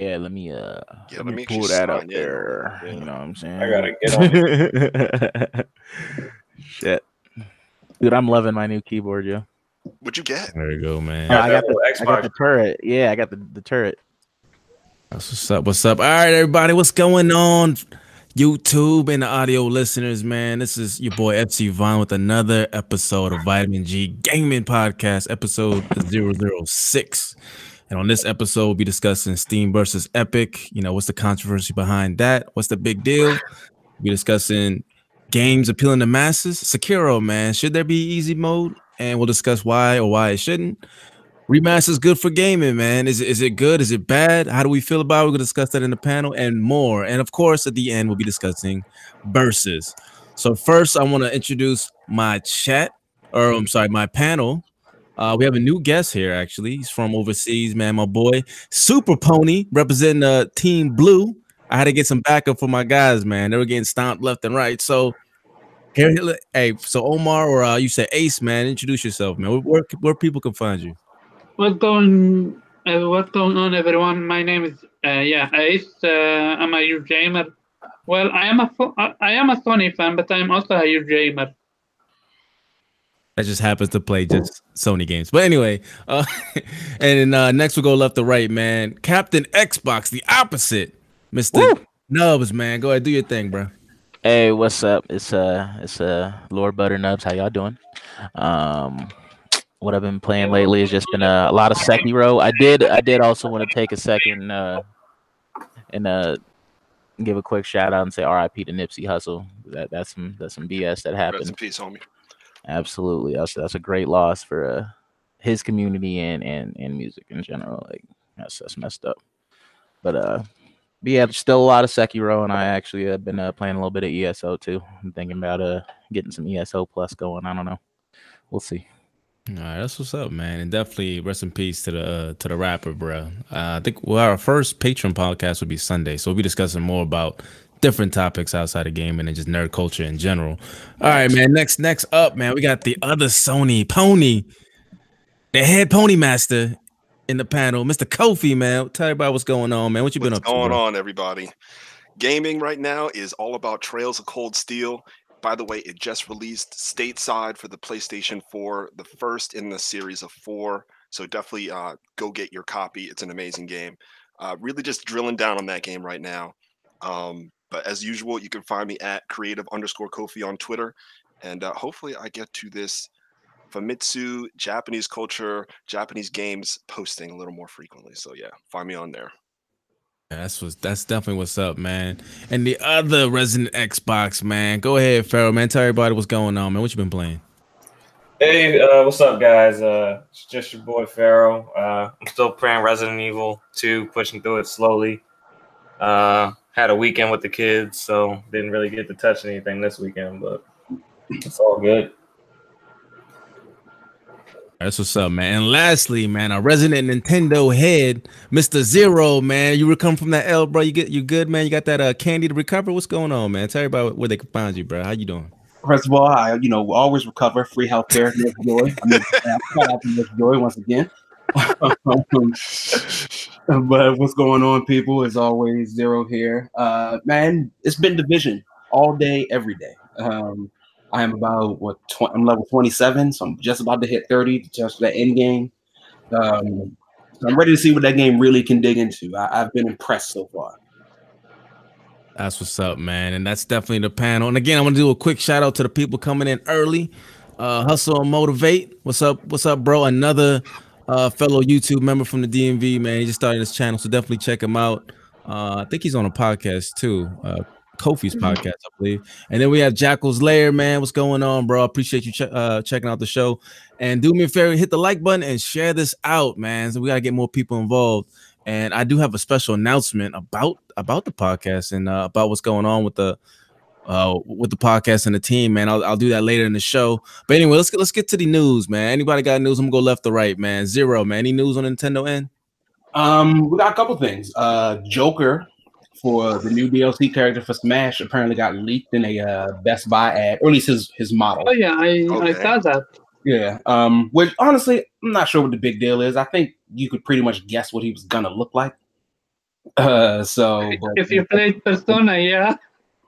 Yeah, let me uh Yeah, let let me me pull that up in. there. Yeah. You know what I'm saying? I gotta get on Shit. Dude, I'm loving my new keyboard, yo. What'd you get? There you go, man. I got that little I got the turret. Yeah, I got the, the turret. That's what's up. What's up? All right, everybody. What's going on? YouTube and the audio listeners, man. This is your boy FC Vaughn with another episode of Vitamin G Gaming Podcast, episode 006. And on this episode, we'll be discussing Steam versus Epic. You know, what's the controversy behind that? What's the big deal? We'll be discussing games appealing to masses. Sekiro, man, should there be easy mode? And we'll discuss why or why it shouldn't. Remaster is good for gaming, man. Is it, is it good? Is it bad? How do we feel about it? We're going to discuss that in the panel and more. And of course, at the end, we'll be discussing versus. So, first, I want to introduce my chat, or I'm sorry, my panel. Uh, we have a new guest here, actually. He's from overseas, man. My boy, Super Pony, representing uh, Team Blue. I had to get some backup for my guys, man. They were getting stomped left and right. So, here, hey, so Omar, or uh, you say Ace, man, introduce yourself, man. Where, where, people can find you. What's going uh, What's going on, everyone? My name is uh, yeah Ace. Uh, I'm a huge gamer. Well, I am a I am a Sony fan, but I'm also a huge gamer. That just happens to play just Sony games. But anyway, uh, and uh, next we'll go left to right, man. Captain Xbox, the opposite, Mister Nubs, man. Go ahead, do your thing, bro. Hey, what's up? It's uh it's uh Lord Butternubs. How y'all doing? Um what I've been playing lately has just been uh, a lot of Sekiro. I did I did also want to take a second uh and uh give a quick shout out and say RIP to Nipsey Hussle. That that's some that's some BS that happened. Rest in peace, homie. Absolutely. That's that's a great loss for uh, his community and, and and music in general. Like that's that's messed up. But uh but yeah, still a lot of Sekiro, and I actually have been uh, playing a little bit of ESO too. I'm thinking about uh getting some ESO plus going. I don't know. We'll see. All right, that's what's up, man, and definitely rest in peace to the uh, to the rapper, bro. Uh, I think well, our first Patreon podcast would be Sunday, so we'll be discussing more about different topics outside of gaming and just nerd culture in general. All right, man. Next, next up, man, we got the other Sony pony, the head pony master in the panel, Mr. Kofi, man. Tell everybody what's going on, man. What you been What's up going to? bro? on, everybody? Gaming right now is all about Trails of Cold Steel. By the way, it just released stateside for the PlayStation 4, the first in the series of four. So definitely uh, go get your copy. It's an amazing game. Uh, really just drilling down on that game right now. Um, but as usual, you can find me at creative underscore Kofi on Twitter. And uh, hopefully I get to this Famitsu, Japanese culture, Japanese games posting a little more frequently. So yeah, find me on there. Yeah, That's what's that's definitely what's up, man. And the other Resident Xbox, man. Go ahead, Pharaoh, man. Tell everybody what's going on, man. What you been playing? Hey, uh, what's up, guys? Uh, it's just your boy Pharaoh. Uh, I'm still playing Resident Evil 2, pushing through it slowly. Uh, had a weekend with the kids, so didn't really get to touch anything this weekend, but it's all good. That's what's up, man. And lastly, man, a resident Nintendo head, Mr. Zero, man. You recover from that L, bro. You get you good, man. You got that uh candy to recover. What's going on, man? Tell everybody where they can find you, bro. How you doing? First of all, I you know always recover free healthcare. Nick Joy, I mean, shout out to Nick Joy once again. but what's going on, people? Is always zero here. Uh, man, it's been division all day, every day. Um, I am about what tw- I'm level 27, so I'm just about to hit 30 to touch that end game. Um, so I'm ready to see what that game really can dig into. I- I've been impressed so far. That's what's up, man. And that's definitely the panel. And again, I want to do a quick shout out to the people coming in early. Uh, Hustle and Motivate. What's up? What's up, bro? Another uh, fellow YouTube member from the DMV, man. He just started his channel, so definitely check him out. Uh, I think he's on a podcast too. Uh, Kofi's podcast, I believe. And then we have Jackal's Lair, man. What's going on, bro? Appreciate you che- uh, checking out the show. And do me a favor, hit the like button and share this out, man. So we gotta get more people involved. And I do have a special announcement about about the podcast and uh, about what's going on with the uh with the podcast and the team, man. I'll, I'll do that later in the show. But anyway, let's get let's get to the news, man. Anybody got news? I'm gonna go left or right, man. Zero, man. Any news on Nintendo end? Um, we got a couple things. Uh, Joker for the new DLC character for Smash apparently got leaked in a uh, Best Buy ad, or at least his his model. Oh yeah, I I saw that. Yeah. Um, which honestly, I'm not sure what the big deal is. I think you could pretty much guess what he was gonna look like. Uh, so but- If you played Persona, yeah,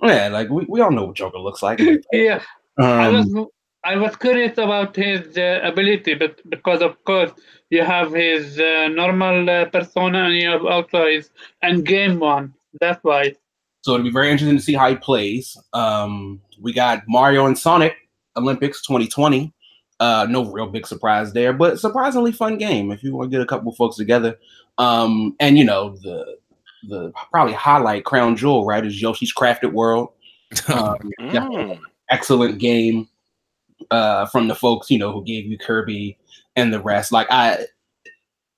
yeah, like we, we all know what Joker looks like. yeah. I Um, was I was curious about his uh, ability, but because of course you have his uh, normal uh, persona and you have also his end game one. That's why. So it'll be very interesting to see how he plays. Um, we got Mario and Sonic Olympics 2020. Uh, no real big surprise there, but surprisingly fun game if you want to get a couple folks together. Um, and you know the the probably highlight crown jewel right is Yoshi's Crafted World. Um, Mm. excellent game uh, from the folks you know who gave you Kirby and the rest. Like I,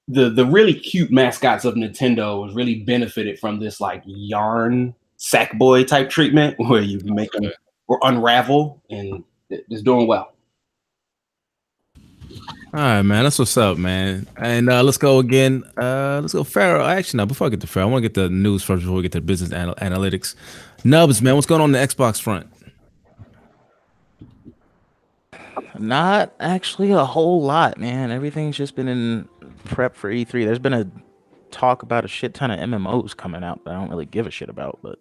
the the really cute mascots of Nintendo was really benefited from this like yarn Sackboy type treatment where you make them or unravel and it- it's doing well. All right, man. That's what's up, man. And uh, let's go again. Uh, let's go Pharaoh. Actually, now Before I get to Pharaoh, I want to get the news first before we get to business anal- analytics. Nubs, man. What's going on, on the Xbox front? Not actually a whole lot, man. Everything's just been in prep for E3. There's been a talk about a shit ton of MMOs coming out that I don't really give a shit about, but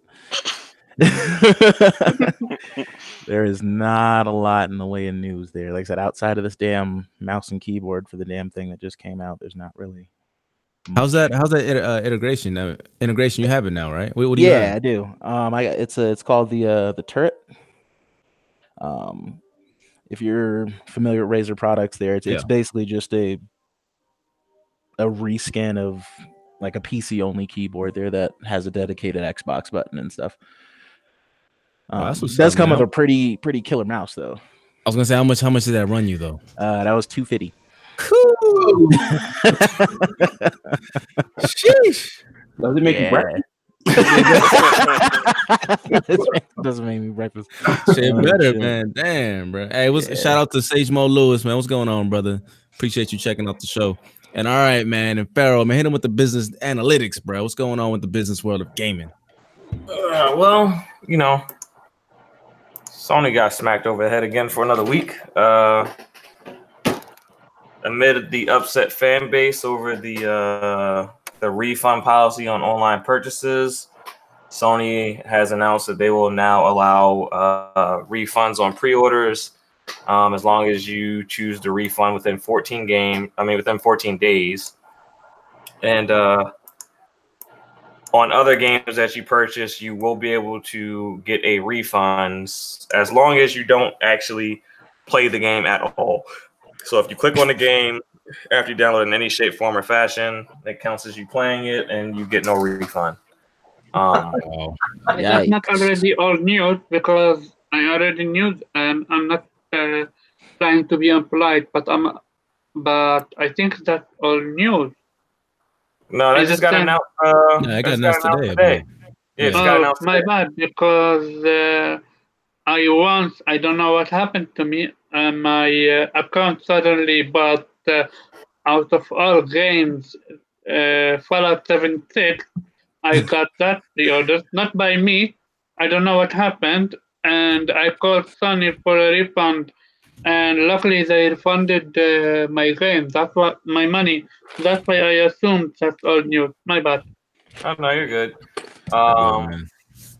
there is not a lot in the way of news there. Like I said, outside of this damn mouse and keyboard for the damn thing that just came out, there's not really. How's that? How's that uh, integration? Uh, integration you have it now, right? What, what do you yeah, have? I do. Um, I got it's a it's called the uh the turret. Um, if you're familiar with Razer products, there it's it's basically just a a reskin of like a PC only keyboard there that has a dedicated Xbox button and stuff. Oh, Um, that's does up, come with a pretty pretty killer mouse though. I was gonna say how much? How much did that run you though? Uh, that was two fifty. Sheesh. Does it make you breakfast? Doesn't make me breakfast. Shit Oh, better, shit. man. Damn, bro. Hey, what's Yeah. shout out to Sage Mo Lewis, man. What's going on, brother? Appreciate you checking out the show. And all right, man. And Pharaoh, man, hit him with the business analytics, bro. What's going on with the business world of gaming? Uh, well, you know, Sony got smacked over the head again for another week. Uh, amid the upset fan base over the uh, the refund policy on online purchases, Sony has announced that they will now allow uh, refunds on pre-orders um, as long as you choose to refund within 14 game. I mean, within 14 days, and uh, on other games that you purchase, you will be able to get a refund as long as you don't actually play the game at all. So if you click on the game after you download it in any shape, form, or fashion, it counts as you playing it, and you get no refund. Um, That's not already all news because I already knew and I'm not uh, trying to be impolite, but I'm but I think that all news. No, that Is just got then- announced. Uh, Yeah, it that got just announced today, Yeah, it just Yeah. got Oh, announced my today. bad because uh, I once I don't know what happened to me and my uh, account suddenly bought uh, out of all games uh, Fallout 76. I got that pre-ordered not by me. I don't know what happened and I called Sony for a refund and luckily they refunded uh, my game. That's what my money. That's why I assumed that's all news. My bad. Oh, no, you're good. oh, Um.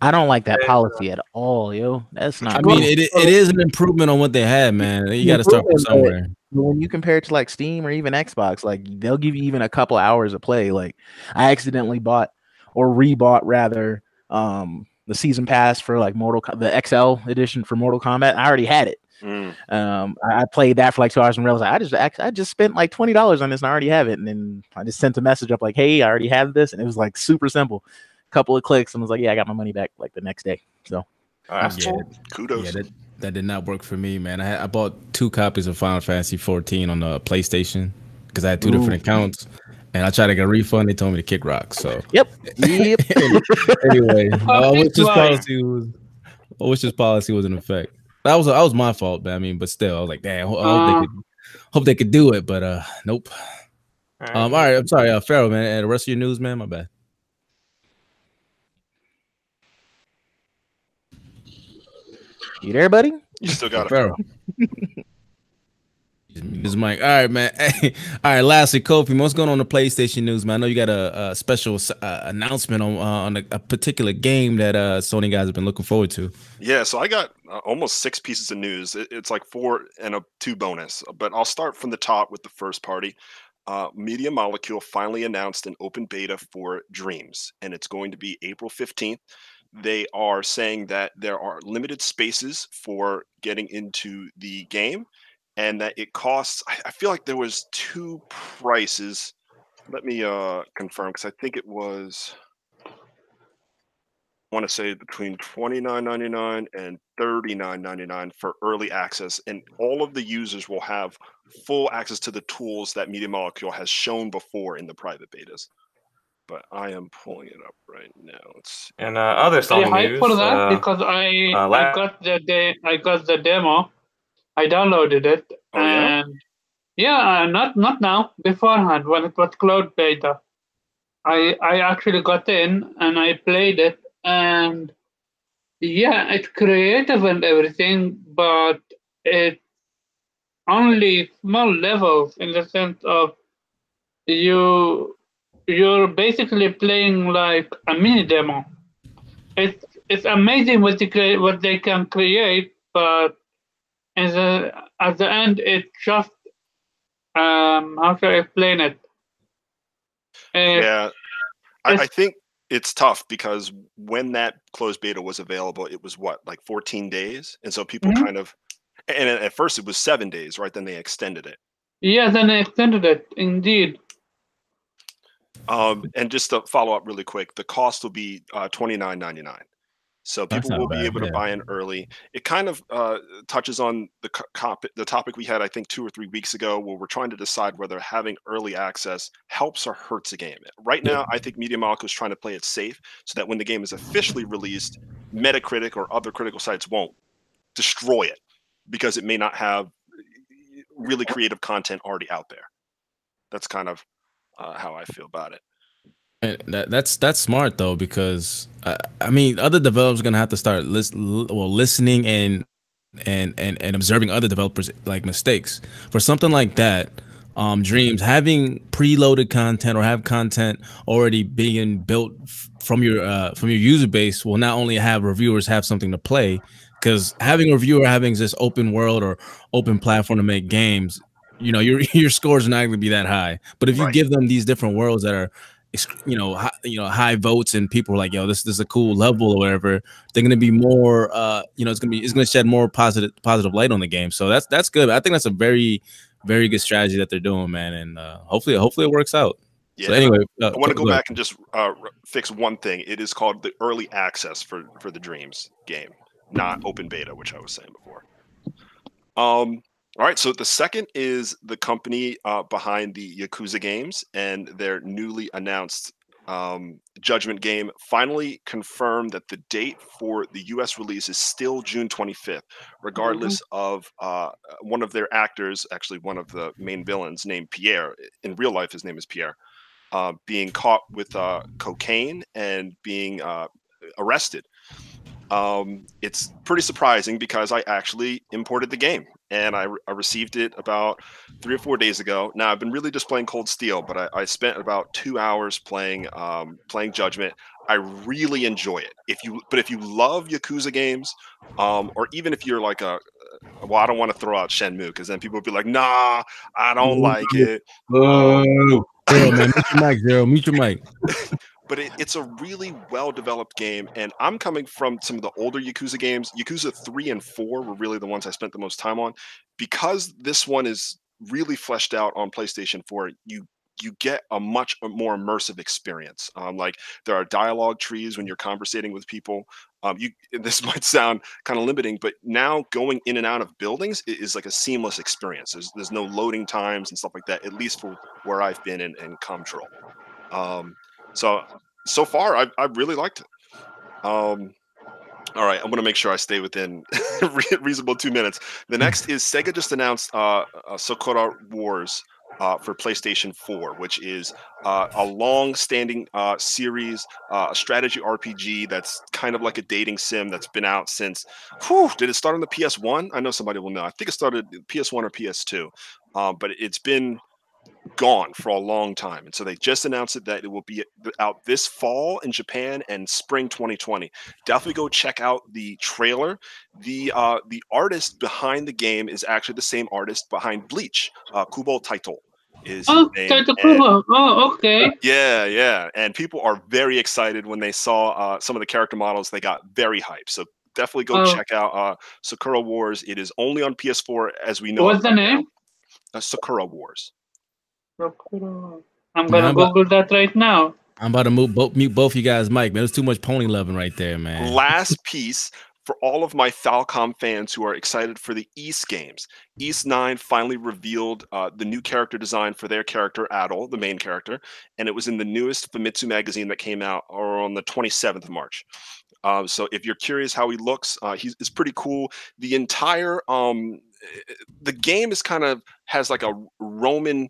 I don't like that policy at all, yo. That's not. I cool. mean, it, it is an improvement on what they had, man. You got to start from somewhere. When you compare it to like Steam or even Xbox, like they'll give you even a couple hours of play. Like I accidentally bought or rebought rather um the season pass for like Mortal Co- the XL edition for Mortal Kombat. I already had it. Mm. Um, I, I played that for like two hours and realized I just act- I just spent like twenty dollars on this and I already have it. And then I just sent a message up like, "Hey, I already have this," and it was like super simple. a Couple of clicks and I was like, "Yeah, I got my money back like the next day." So that's Yeah. Kudos. Yeah, that, that did not work for me, man. I had, I bought two copies of Final Fantasy 14 on the PlayStation because I had two Ooh. different accounts, and I tried to get a refund. They told me to kick rock. So yep, yep. anyway, I wish this policy was. I wish this policy was in effect. That was that was my fault, but I mean, but still, I was like, damn. I hope Uh. they could hope they could do it, but uh, nope. All right. Um, all right, I'm sorry, uh, Pharaoh, man, and the rest of your news, man. My bad. You there, buddy? You still got it. Pharaoh. His mic. All right, man. Hey, all right. Lastly, Kofi, what's going on the PlayStation news, man? I know you got a, a special uh, announcement on uh, on a, a, particular game that uh, Sony guys have been looking forward to. Yeah, so I got uh, almost six pieces of news. It, it's like four and a two bonus, but I'll start from the top with the first party. Uh, Media Molecule finally announced an open beta for Dreams, and it's going to be April fifteenth they are saying that there are limited spaces for getting into the game and that it costs i feel like there was two prices let me uh confirm because i think it was i want to say between 29.99 and 39.99 for early access and all of the users will have full access to the tools that media molecule has shown before in the private betas but I am pulling it up right now. It's and uh, other Sony I news. for that uh, because I uh, I got the de- I got the demo. I downloaded it Oh, and yeah, uh, not not now beforehand when it was cloud beta. I I actually got in and I played it and yeah, it's creative and everything, but it only small levels in the sense of you you're basically playing like a mini demo. It's it's amazing what they crea- what they can create, but in the, at the end, it just um how should I explain it? Yeah. I, I think it's tough because when that closed beta was available, it was what like 14 days, and so people Mhm. kind of and at first it was seven days, right? Then they extended it. Yeah, then I extended it indeed. Um, and just to follow up really quick, the cost will be uh, twenty nine ninety nine. So people will be bad, able to yeah. buy in early. It kind of uh, touches on the cop- the topic we had, I think, two or three weeks ago, where we're trying to decide whether having early access helps or hurts a game. Right now, I think Media Molecule is trying to play it safe, so that when the game is officially released, Metacritic or other critical sites won't destroy it because it may not have really creative content already out there. That's kind of uh, how I feel about it. That, that's that's smart though because uh, I mean other developers are gonna have to start list, well listening and and and and observing other developers like mistakes for something like that. Um, dreams having preloaded content or have content already being built f- from your uh, from your user base will not only have reviewers have something to play because having a reviewer having this open world or open platform to make games, you know your your scores are not going to be that high. But if you Right. give them these different worlds that are you know, high, you know, high votes and people are like, yo, this, this is a cool level or whatever. They're gonna be more, uh, you know, it's gonna be, it's gonna shed more positive, positive light on the game. So that's that's good. I think that's a very, very good strategy that they're doing, man. And uh, hopefully, hopefully it works out. Yeah. So anyway, uh, I want to go back and just uh, fix one thing. It is called the early access for for the Dreams game, not open beta, which I was saying before. Um. All right. So the second is the company uh, behind the Yakuza games and their newly announced um, Judgment game finally confirmed that the date for the U.S. release is still June 25th, regardless of uh, one of their actors, actually one of the main villains, named Pierre. In real life, his name is Pierre uh, being caught with uh, cocaine and being uh, arrested. Um, it's pretty surprising because I actually imported the game and I, re- I received it about three or four days ago. Now I've been really just playing Cold Steel, but I, I spent about two hours playing um, playing Judgment. I really enjoy it. If you, but if you love Yakuza games, um, or even if you're like a, well, I don't want to throw out Shenmue because then people will be like, Nah, I don't like it. Oh, man, mute your mic, zero, mute your mic. but it, it's a really well developed game and i'm coming from some of the older yakuza games. Yakuza 3 and 4 were really the ones i spent the most time on. Because this one is really fleshed out on playstation 4 you you get a much more immersive experience. Um, like there are dialogue trees when you're conversating with people. Um, you this might sound kind of limiting but now going in and out of buildings is like a seamless experience. There's, there's no loading times and stuff like that at least for where i've been in, in Kamurocho. um, so so far, I I really liked it. Um, all right, I'm gonna make sure I stay within reasonable two minutes. The next is Sega just announced uh, uh Sakura Wars uh, for PlayStation 4, which is uh, a long-standing uh, series, uh, a strategy RPG that's kind of like a dating sim that's been out since. Whew, did it start on the PS1? I know somebody will know. I think it started PS1 or PS2. um, but it's been gone for a long time. And so they just announced it that it will be out this fall in Japan and spring 2020. Definitely go check out the trailer. The uh, the artist behind the game is actually the same artist behind Bleach, uh, Kubo Taito. Is Oh. Taito Kubo. Oh, okay. yeah, yeah. And people are very excited when they saw uh, some of the character models. They got very hyped. So definitely go Oh. check out uh, Sakura Wars. It is only on PS4 as we know. What's the name? Uh, Sakura Wars. I'm gonna Yeah, but- Google that right now. I'm about to mute both, mute both you guys, mic. Man, there's too much pony loving right there, man. Last piece for all of my Falcom fans who are excited for the Ys games. Ys 9 finally revealed uh, the new character design for their character, Adol, the main character, and it was in the newest Famitsu magazine that came out or on the 27th of March. Um, so if you're curious how he looks, uh, he's it's pretty cool. The entire um, eh, the game is kind of has like a Roman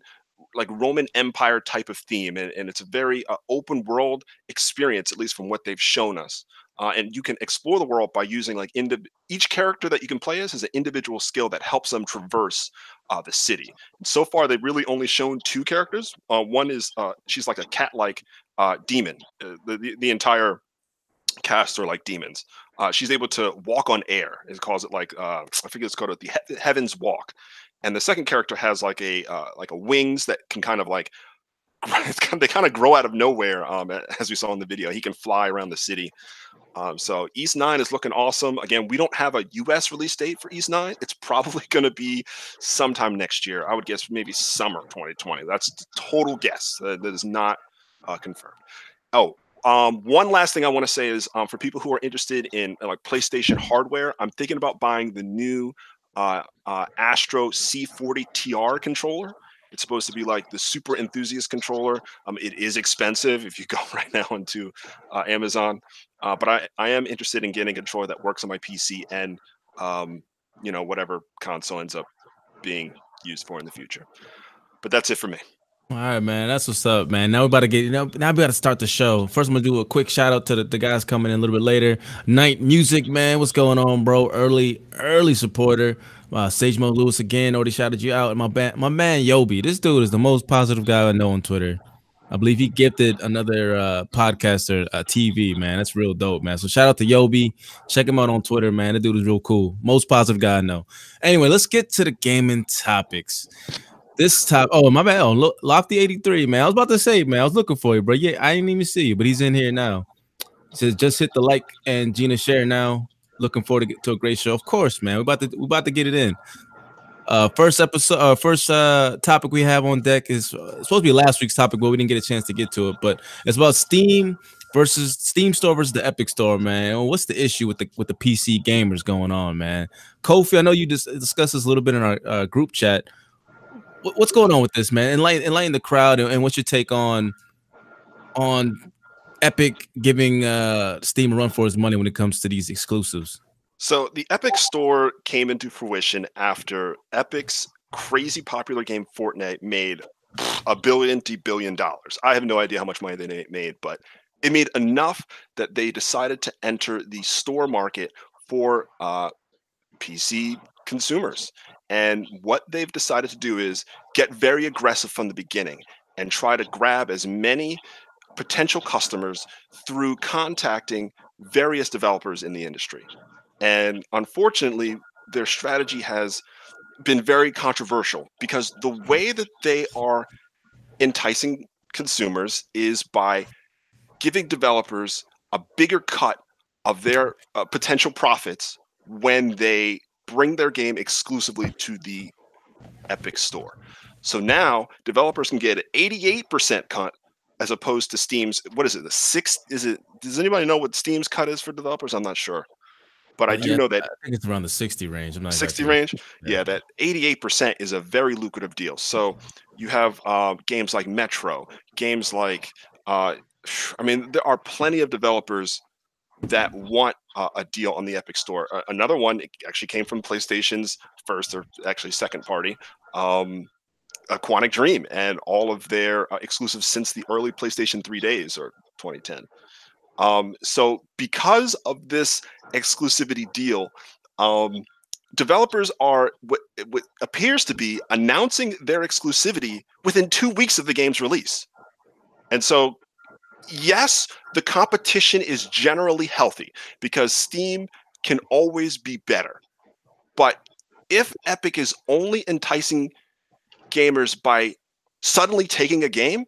like Roman Empire type of theme, and, and it's a very uh, open world experience, at least from what they've shown us. Uh, and you can explore the world by using like indi- each character that you can play as has an individual skill that helps them traverse uh, the city. And so far, they've really only shown two characters. Uh, one is uh, she's like a cat-like uh, demon. Uh, the, the the entire cast are like demons. She's able to walk on air. It calls it like I forget it's called the he- Heavens Walk. And the second character has like a uh, like a wings that can kind of like they kind of grow out of nowhere. Um, as we saw in the video, he can fly around the city. Um, so Ys Nine is looking awesome. Again, we don't have a U.S. release date for Ys Nine. It's probably going to be sometime next year. I would guess maybe summer 2020. That's total guess. Uh, that is not uh, confirmed. Oh, um, one last thing I want to say is um, for people who are interested in like PlayStation hardware, I'm thinking about buying the new uh, uh, Astro C40 TR controller. It's supposed to be like the super enthusiast controller. Um, it is expensive if you go right now into uh, Amazon, uh, but I, I am interested in getting a controller that works on my PC and um, you know whatever console ends up being used for in the future. But that's it for me. All right, man. That's what's up, man. Now we about to get now, now we got to start the show. First, I'm gonna do a quick shout out to the, the guys coming in a little bit later. Night Music, man. What's going on, bro? Early, early supporter. Uh, Sage Mo Lewis again. Already shouted you out. And my ba- my man Yobi. This dude is the most positive guy I know on Twitter. I believe he gifted another uh, podcaster a TV, man. That's real dope, man. So shout out to Yobi. Check him out on Twitter, man. That dude is real cool. Most positive guy I know. Anyway, let's get to the gaming topics. This top, oh my bad, oh, look, Lofty eighty three, man. I was about to say, man, I was looking for you, bro. Yeah, I didn't even see you, but he's in here now. He says just hit the like and Gina share now. Looking forward to, get, to a great show, of course, man. We're about to we're about to get it in. Uh, first episode, uh, first uh topic we have on deck is uh, supposed to be last week's topic, but we didn't get a chance to get to it. But it's about Steam versus Steam Store versus the Epic Store, man. What's the issue with the with the PC gamers going on, man? Kofi, I know you just discussed this a little bit in our uh, group chat what- what's going on with this, man? Enlighten, enlighten the crowd, and, and what's your take on on Epic giving uh Steam a run for his money when it comes to these exclusives? So the Epic Store came into fruition after Epic's crazy popular game Fortnite made a billion to billion dollars. I have no idea how much money they made, but it made enough that they decided to enter the store market for uh, PC consumers. And what they've decided to do is get very aggressive from the beginning and try to grab as many potential customers through contacting various developers in the industry. And unfortunately, their strategy has been very controversial because the way that they are enticing consumers is by giving developers a bigger cut of their uh, potential profits when they bring their game exclusively to the Epic store. So now developers can get an 88% cut as opposed to Steam's what is it? The six is it does anybody know what Steam's cut is for developers? I'm not sure. But I do Yeah, know that I think it's around the 60 range. I'm not 60 exactly- range yeah that 88% is a very lucrative deal so you have uh, games like metro games like uh, i mean there are plenty of developers that want uh, a deal on the epic store uh, another one actually came from playstation's first or actually second party um, quantic dream and all of their uh, exclusives since the early playstation 3 days or 2010 um, so because of this exclusivity deal um, developers are what, what appears to be announcing their exclusivity within two weeks of the game's release. And so, yes, the competition is generally healthy because Steam can always be better. But if Epic is only enticing gamers by suddenly taking a game,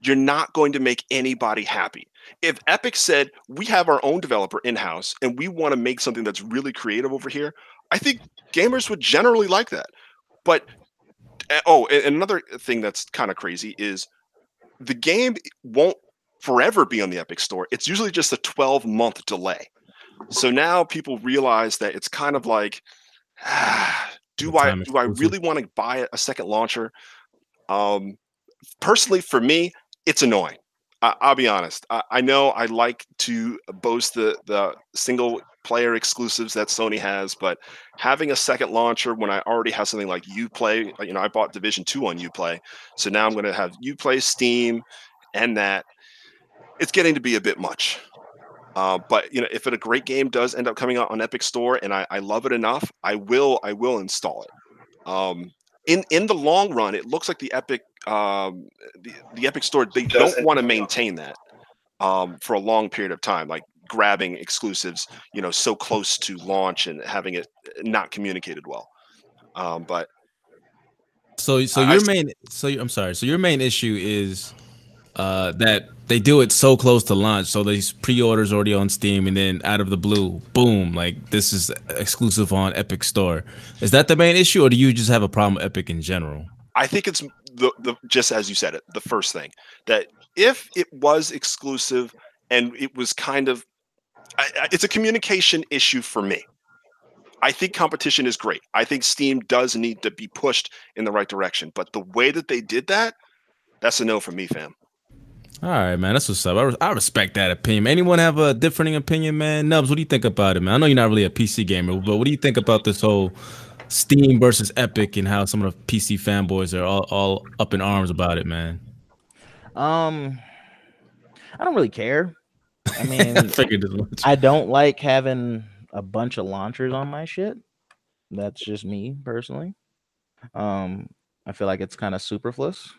you're not going to make anybody happy. If Epic said, we have our own developer in house and we want to make something that's really creative over here, I think gamers would generally like that. But eh, oh, another thing that's kind of crazy is the game won't forever be on the Epic Store. It's usually just a 12 month delay. So now people realize that it's kind of like, ah, do I do I really want to buy a second launcher? Um, personally, for me, it's annoying. I, will be honest. I, I, know I like to boast the the single player exclusives that Sony has, but having a second launcher when I already have something like UPlay, you know, I bought Division Two on UPlay, so now I'm going to have UPlay, Steam, and that. It's getting to be a bit much. Uh, but you know, if it, a great game does end up coming out on Epic Store and I, I love it enough, I will I will install it. Um, in in the long run, it looks like the Epic um, the, the Epic Store they don't want to maintain that um, for a long period of time, like grabbing exclusives, you know, so close to launch and having it not communicated well. Um, but so so your I, main so I'm sorry. So your main issue is uh, that they do it so close to launch. So these pre-orders already on Steam, and then out of the blue, boom! Like this is exclusive on Epic Store. Is that the main issue, or do you just have a problem with Epic in general? I think it's the, the just as you said it, the first thing that if it was exclusive and it was kind of, I, I, it's a communication issue for me. I think competition is great. I think Steam does need to be pushed in the right direction, but the way that they did that, that's a no for me, fam. All right, man. That's what's up. I, I respect that opinion. Anyone have a differing opinion, man? Nubs, what do you think about it, man? I know you're not really a PC gamer, but what do you think about this whole Steam versus Epic and how some of the PC fanboys are all, all up in arms about it, man? Um, I don't really care. I mean, I, I don't like having a bunch of launchers on my shit. That's just me personally. Um, I feel like it's kind of superfluous.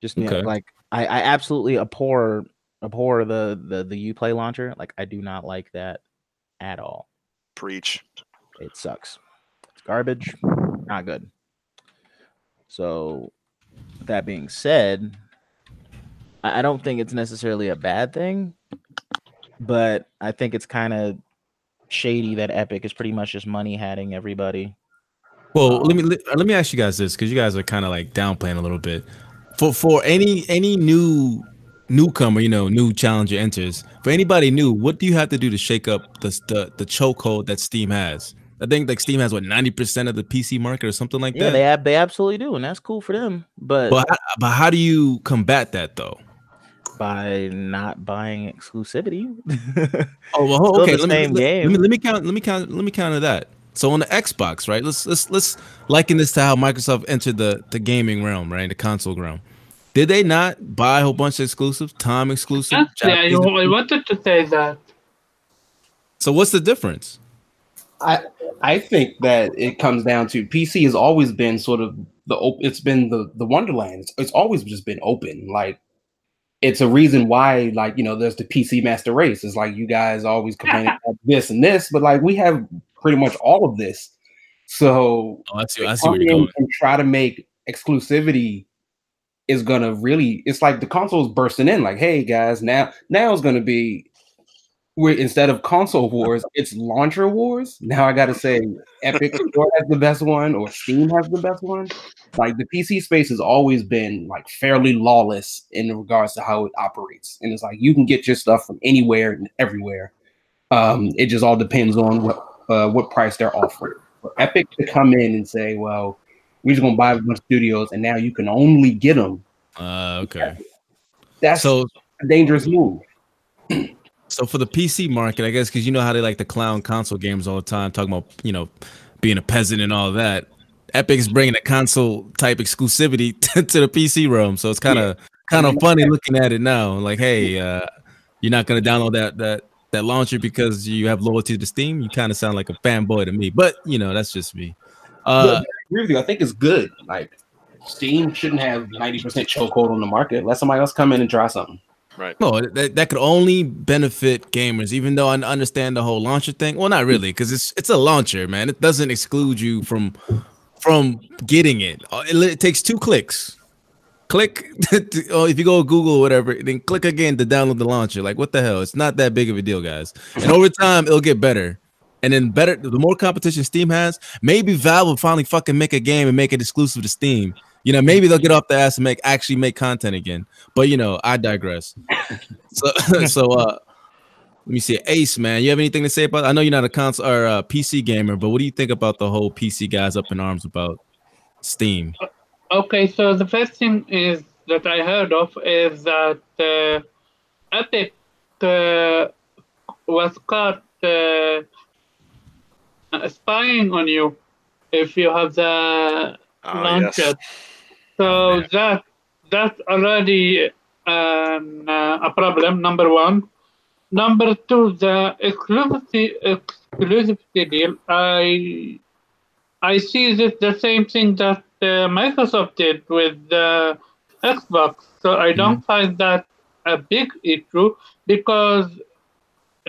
Just okay. know, like I, I absolutely abhor abhor the the the UPlay launcher. Like I do not like that at all. Preach. It sucks. It's garbage. Not good. So that being said, I don't think it's necessarily a bad thing, but I think it's kind of shady that Epic is pretty much just money hatting everybody. Well, um, let me let, let me ask you guys this because you guys are kind of like downplaying a little bit for for any any new newcomer, you know, new challenger enters. For anybody new, what do you have to do to shake up the the, the chokehold that Steam has? I think like Steam has what ninety percent of the PC market or something like yeah, that. Yeah, they they absolutely do, and that's cool for them. But but but how do you combat that though? By not buying exclusivity. oh well, okay. Let me, let, let, me, let me count. Let me count. Let me counter that. So on the Xbox, right? Let's let's let's liken this to how Microsoft entered the the gaming realm, right? The console realm. Did they not buy a whole bunch of exclusives, time exclusive? Yeah, I, I wanted to say that. So what's the difference? I I think that it comes down to PC has always been sort of the it's been the the wonderland. It's, it's always just been open. Like it's a reason why like you know there's the PC master race. It's like you guys always complain about this and this, but like we have pretty much all of this. So oh, I see, I see where you're going. And try to make exclusivity is gonna really. It's like the console's bursting in. Like, hey guys, now now it's gonna be. Where instead of console wars, it's launcher wars. Now I gotta say, Epic has the best one, or Steam has the best one. Like the PC space has always been like fairly lawless in regards to how it operates, and it's like you can get your stuff from anywhere and everywhere. Um, it just all depends on what uh, what price they're offering. For Epic to come in and say, well, we're just gonna buy a bunch of studios, and now you can only get them. Uh, okay. That's so a dangerous move. so for the PC market, I guess because you know how they like the clown console games all the time, talking about you know being a peasant and all that. Epic's bringing a console type exclusivity to the PC realm, so it's kind of yeah. kind of funny looking at it now. Like, hey, uh, you're not gonna download that that that launcher because you have loyalty to Steam, you kind of sound like a fanboy to me. But you know, that's just me. Uh, agree with you. I think it's good. Like Steam shouldn't have 90% chokehold on the market. Let somebody else come in and try something. Right. no, that, that could only benefit gamers, even though I understand the whole launcher thing. Well, not really, because it's it's a launcher, man. It doesn't exclude you from from getting it. Uh, It, it takes two clicks. Click, or if you go to Google or whatever, then click again to download the launcher. Like, what the hell? It's not that big of a deal, guys. And over time, it'll get better. And then better, the more competition Steam has, maybe Valve will finally fucking make a game and make it exclusive to Steam. You know, maybe they'll get off the ass and make actually make content again. But you know, I digress. So, so uh, let me see, Ace, man, you have anything to say about? I know you're not a console or a PC gamer, but what do you think about the whole PC guys up in arms about Steam? Okay, so the first thing is that I heard of is that uh, Epic uh, was caught uh, uh, spying on you if you have the Ah, launcher. yes. So Yeah. that that's already um, uh, a problem. Number one. Number two, the exclusivity exclusivity deal. I I see this the same thing that uh, Microsoft did with uh, Xbox. So I don't find that a big issue because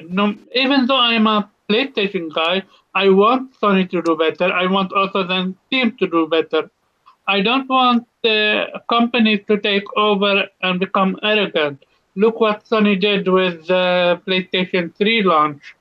no, even though I'm a PlayStation guy, I want Sony to do better. I want also then Steam to do better. I don't want the companies to take over and become arrogant. Look what Sony did with the PlayStation 3 launch.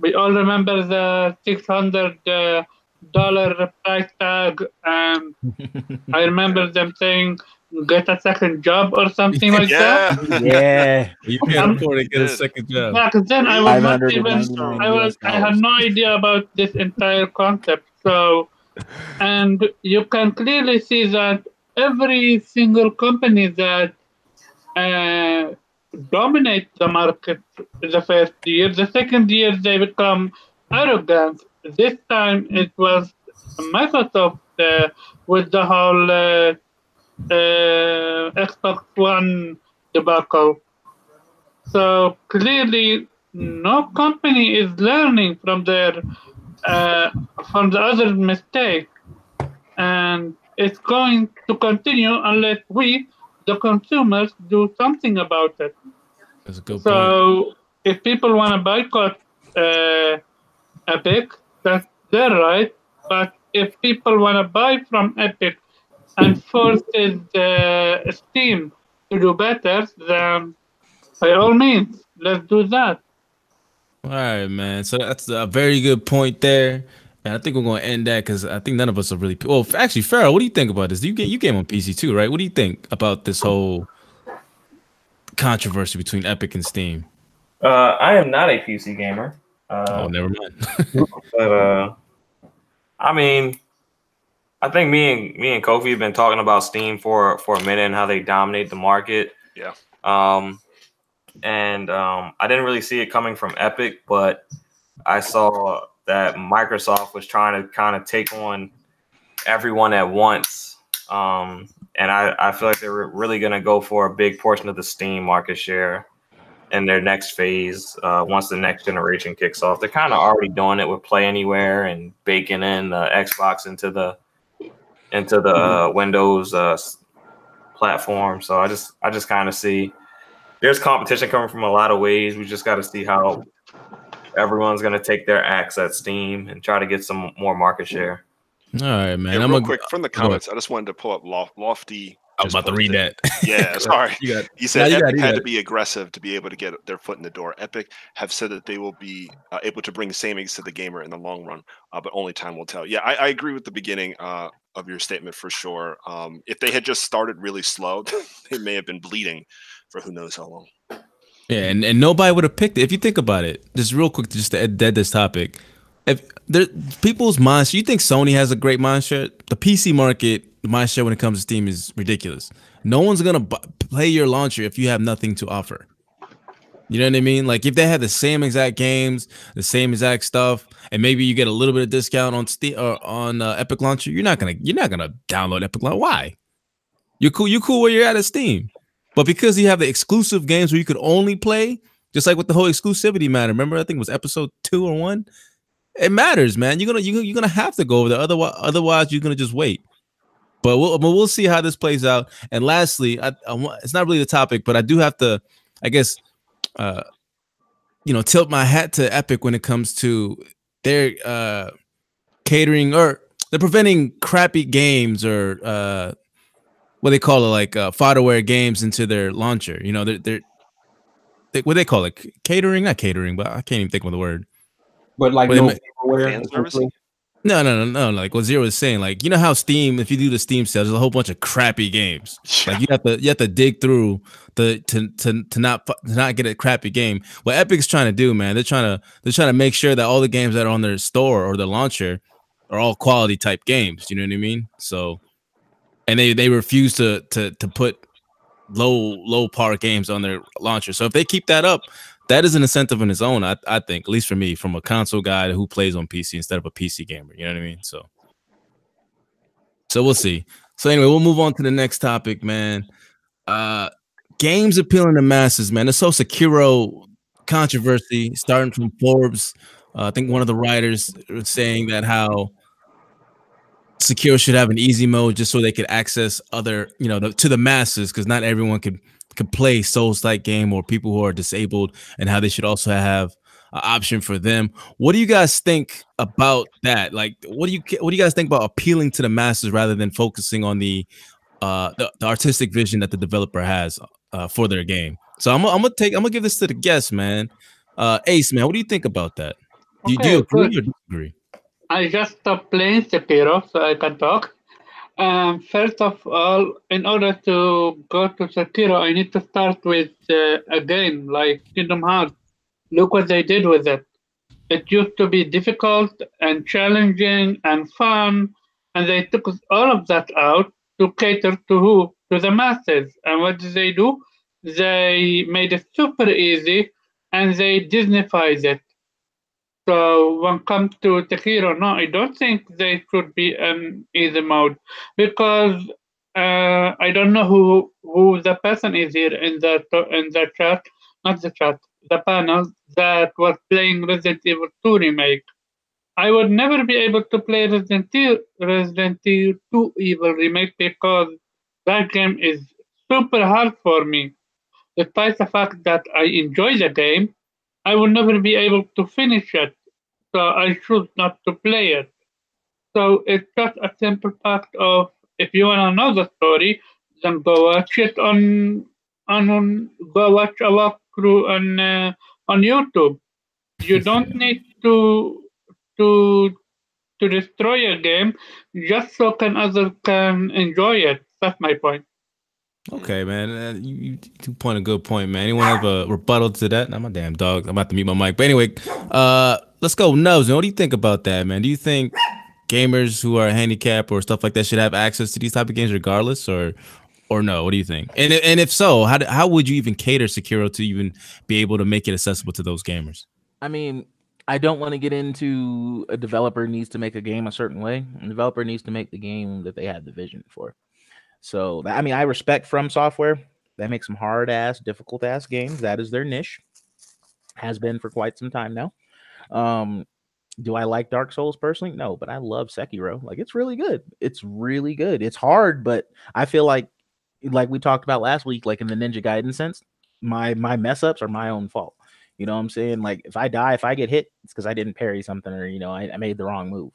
We all remember the $600 uh, dollar price tag, and I remember them saying, get a second job or something like that. Yeah. Yeah. You can't Um, afford to get a second job. Back then, I was not even. I was. I had no idea about this entire concept. So, and you can clearly see that every single company that uh, dominate the market the first year, the second year they become arrogant. This time it was Microsoft uh, with the whole uh, uh, Xbox One debacle. So clearly, no company is learning from their uh, from the other mistake, and it's going to continue unless we, the consumers, do something about it. That's a good point. So if people want to boycott uh, Epic, that's their right. But if people want to buy from Epic and forces uh, Steam to do better, then by all means, let's do that. All right, man. So that's a very good point there. And I think we're going to end that because I think none of us are really. Well, actually, Pharaoh, what do you think about this? You get you game on PC too, right? What do you think about this whole controversy between Epic and Steam? Uh, I am not a PC gamer. Uh, oh, never mind. But uh, I mean, I think me and me and Kofi have been talking about Steam for for a minute and how they dominate the market. Yeah. Um, and um, I didn't really see it coming from Epic, but I saw that Microsoft was trying to kind of take on everyone at once. Um, and I, I feel like they're really going to go for a big portion of the Steam market share in their next phase uh, once the next generation kicks off. They're kind of already doing it with Play Anywhere and baking in the Xbox into the into the uh, Windows uh, platform. So I just I just kind of see there's competition coming from a lot of ways. We just got to see how everyone's going to take their acts at Steam and try to get some more market share. All right, man. Yeah, I'm real a, quick from the comments, I just wanted to pull up Lof- Lofty. I was about to read it- that. Yeah, sorry. you got. He said you got Epic you had got to be aggressive to be able to get their foot in the door. Epic have said that they will be uh, able to bring savings to the gamer in the long run, uh, but only time will tell. Yeah, I, I agree with the beginning uh, of your statement for sure. Um, if they had just started really slow, they may have been bleeding for who knows how long. Yeah, and, and nobody would have picked it. If you think about it, just real quick, just to dead this topic. If there people's mindset, you think Sony has a great mindset? The PC market, mindset when it comes to Steam is ridiculous. No one's gonna play your launcher if you have nothing to offer. You know what I mean? Like if they had the same exact games, the same exact stuff, and maybe you get a little bit of discount on or on uh, Epic Launcher, you're not gonna you're not gonna download Epic Launcher. Why? You're cool. You're cool where you're at at Steam, but because you have the exclusive games where you could only play Just like with the whole exclusivity matter. Remember, I think it was episode two or one. It matters, man. You're gonna you, you're gonna have to go over there. Otherwise, otherwise you're gonna just wait. But we'll but we'll see how this plays out. And lastly, I, I it's not really the topic, but I do have to, I guess, uh, you know, tilt my hat to Epic when it comes to their uh catering or they're preventing crappy games or uh what they call it like uh fodderware games into their launcher. You know, they're they're they, what they call it catering, not catering, but I can't even think of the word. But like But no might- vaporware, Fan essentially. service? No, no, no, no. Like what Zero is saying, like you know how Steam, if you do the Steam sales, there's a whole bunch of crappy games. Like you have to you have to dig through the to to to not to not get a crappy game. What Epic's trying to do, man, they're trying to they're trying to make sure that all the games that are on their store or their launcher are all quality type games. You know what I mean? So, and they they refuse to to to put low low par games on their launcher. So if they keep that up, that is an incentive in its own. I I think, at least for me, from a console guy who plays on PC instead of a PC gamer. You know what I mean? So, so we'll see. So anyway, we'll move on to the next topic, man. Uh games appealing to masses, man. The so Sekiro controversy starting from Forbes. Uh, I think one of the writers was saying that how Sekiro should have an easy mode just so they could access other, you know, the, to the masses because not everyone could could play Souls like game or people who are disabled, and how they should also have an option for them. What do you guys think about that? Like, what do you what do you guys think about appealing to the masses rather than focusing on the uh the, the artistic vision that the developer has uh, for their game? So I'm, gonna- I'm gonna take I'm gonna give this to the guest, man. Uh, Ace, man, what do you think about that? Do, you- do you agree good. or disagree? I just stopped playing Sekiro, so I can talk. Um, first of all, in order to go to Sekiro, I need to start with uh, a game like Kingdom Hearts. Look what they did with it. It used to be difficult and challenging and fun, and they took all of that out to cater to who? To the masses. And what did they do? They made it super easy and they Disneyfied it. So when comes to Sekiro, no, I don't think they should be an easy mode because uh, I don't know who who the person is here in the in the chat, not the chat, the panel that was playing Resident Evil 2 remake. I would never be able to play Resident Evil, Resident Evil 2 Evil remake because that game is super hard for me. Despite the fact that I enjoy the game, I will never be able to finish it. So I choose not to play it. So it's just a simple fact of if you want to know the story, then go watch it on on, on go watch a walkthrough on uh, on YouTube. You don't need to to to destroy a game just so can others can enjoy it. That's my point. Okay, man. Uh, you, you point a good point, man. Anyone have a rebuttal to that? Not my damn dog. I'm about to mute my mic. But anyway, uh, let's go. Nubs. What do you think about that, man? Do you think gamers who are handicapped or stuff like that should have access to these type of games regardless, or or no? What do you think? And and if so, how do, how would you even cater Sekiro to even be able to make it accessible to those gamers? I mean, I don't want to get into a developer needs to make a game a certain way. A developer needs to make the game that they had the vision for. So, I mean, I respect From Software. They make some hard ass, difficult ass games. That is their niche. Has been for quite some time now. Um, do I like Dark Souls personally? No, but I love Sekiro. Like it's really good. It's really good. It's hard, but I feel like like we talked about last week, like in the Ninja Gaiden sense, my my mess ups are my own fault. You know what I'm saying? Like if I die, if I get hit, it's because I didn't parry something or you know I, I made the wrong move.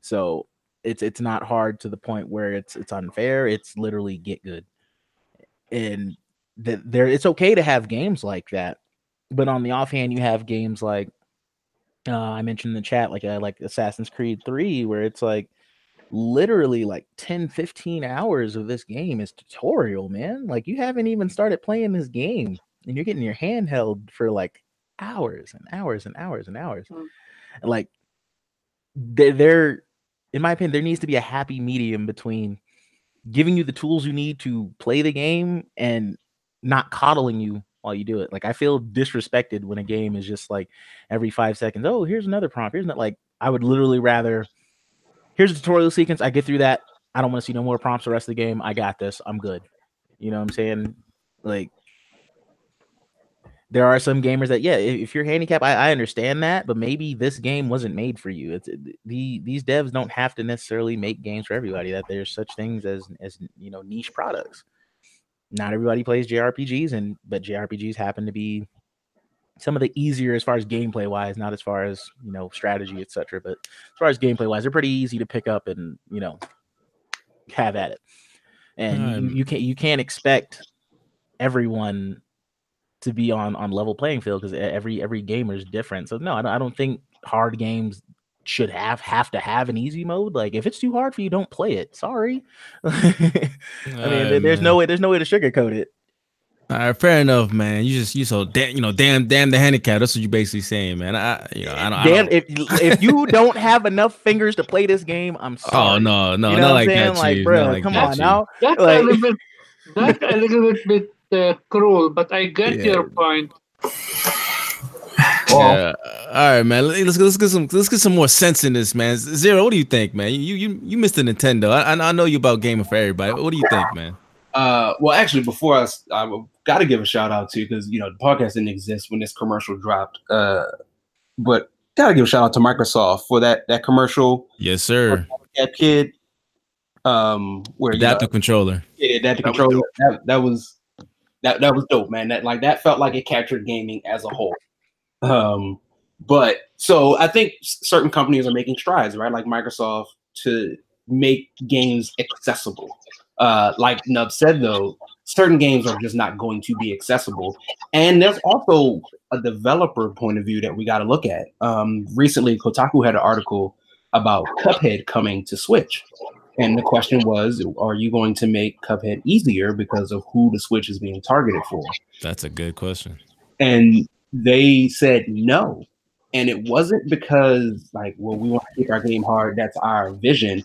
So it's it's not hard to the point where it's it's unfair. It's literally get good, and that there it's okay to have games like that, but on the offhand, you have games like uh, I mentioned in the chat, like uh, like Assassin's Creed Three, where it's like literally like 10 15 hours of this game is tutorial man like you haven't even started playing this game and you're getting your hand held for like hours and hours and hours and hours Mm. and like there there in my opinion there needs to be a happy medium between giving you the tools you need to play the game and not coddling you while you do it like i feel disrespected when a game is just like every five seconds oh here's another prompt here's not like i would literally rather here's a tutorial sequence. I get through that. I don't want to see no more prompts the rest of the game. I got this. I'm good. You know what I'm saying? Like there are some gamers that yeah, if, you're handicapped, I, I understand that, but maybe this game wasn't made for you. It's the these devs don't have to necessarily make games for everybody. That there's such things as as you know niche products. Not everybody plays JRPGs, and but JRPGs happen to be some of the easier as far as gameplay wise, not as far as you know strategy, etc. But as far as gameplay wise, they're pretty easy to pick up and you know have at it. And you, you can't you can't expect everyone to be on on level playing field because every every gamer is different. So no, I don't, I don't think hard games should have have to have an easy mode. Like if it's too hard for you, don't play it. Sorry. I mean, uh, there's no way there's no way to sugarcoat it. All right, fair enough, man. You just you so damn you know damn damn the handicap. That's what you're basically saying, man. I you know I don't. Damn I don't. if if you don't have enough fingers to play this game, I'm oh, sorry. Oh no no You know not what like I'm saying? that, Like, bro, Not like come on Chief. now. That's Like- a little bit. That's a little bit uh, cruel, but I get Yeah. your point. Yeah. All right, man. Let's let's get some let's get some more sense in this, man. Zero, what do you think, man? You you you missed the Nintendo. I I- I know you about gaming for everybody. What do you think, man? Uh, well, actually, before I got to give a shout out to because you know the podcast didn't exist when this commercial dropped. Uh, but gotta give a shout out to Microsoft for that that commercial. Yes, sir. That kid, um, where you know, controller. yeah, adaptive That was controller. dope. That, that was that that was dope, man. That like that felt like it captured gaming as a whole. Um, but so I think certain companies are making strides, right? Like Microsoft to make games accessible. Uh, like Nub said, though, certain games are just not going to be accessible, and there's also a developer point of view that we got to look at. Um, recently, Kotaku had an article about Cuphead coming to Switch. And the question was, are you going to make Cuphead easier because of who the Switch is being targeted for? That's a good question. And they said no. And it wasn't because, like, well, we want to keep our game hard. That's our vision.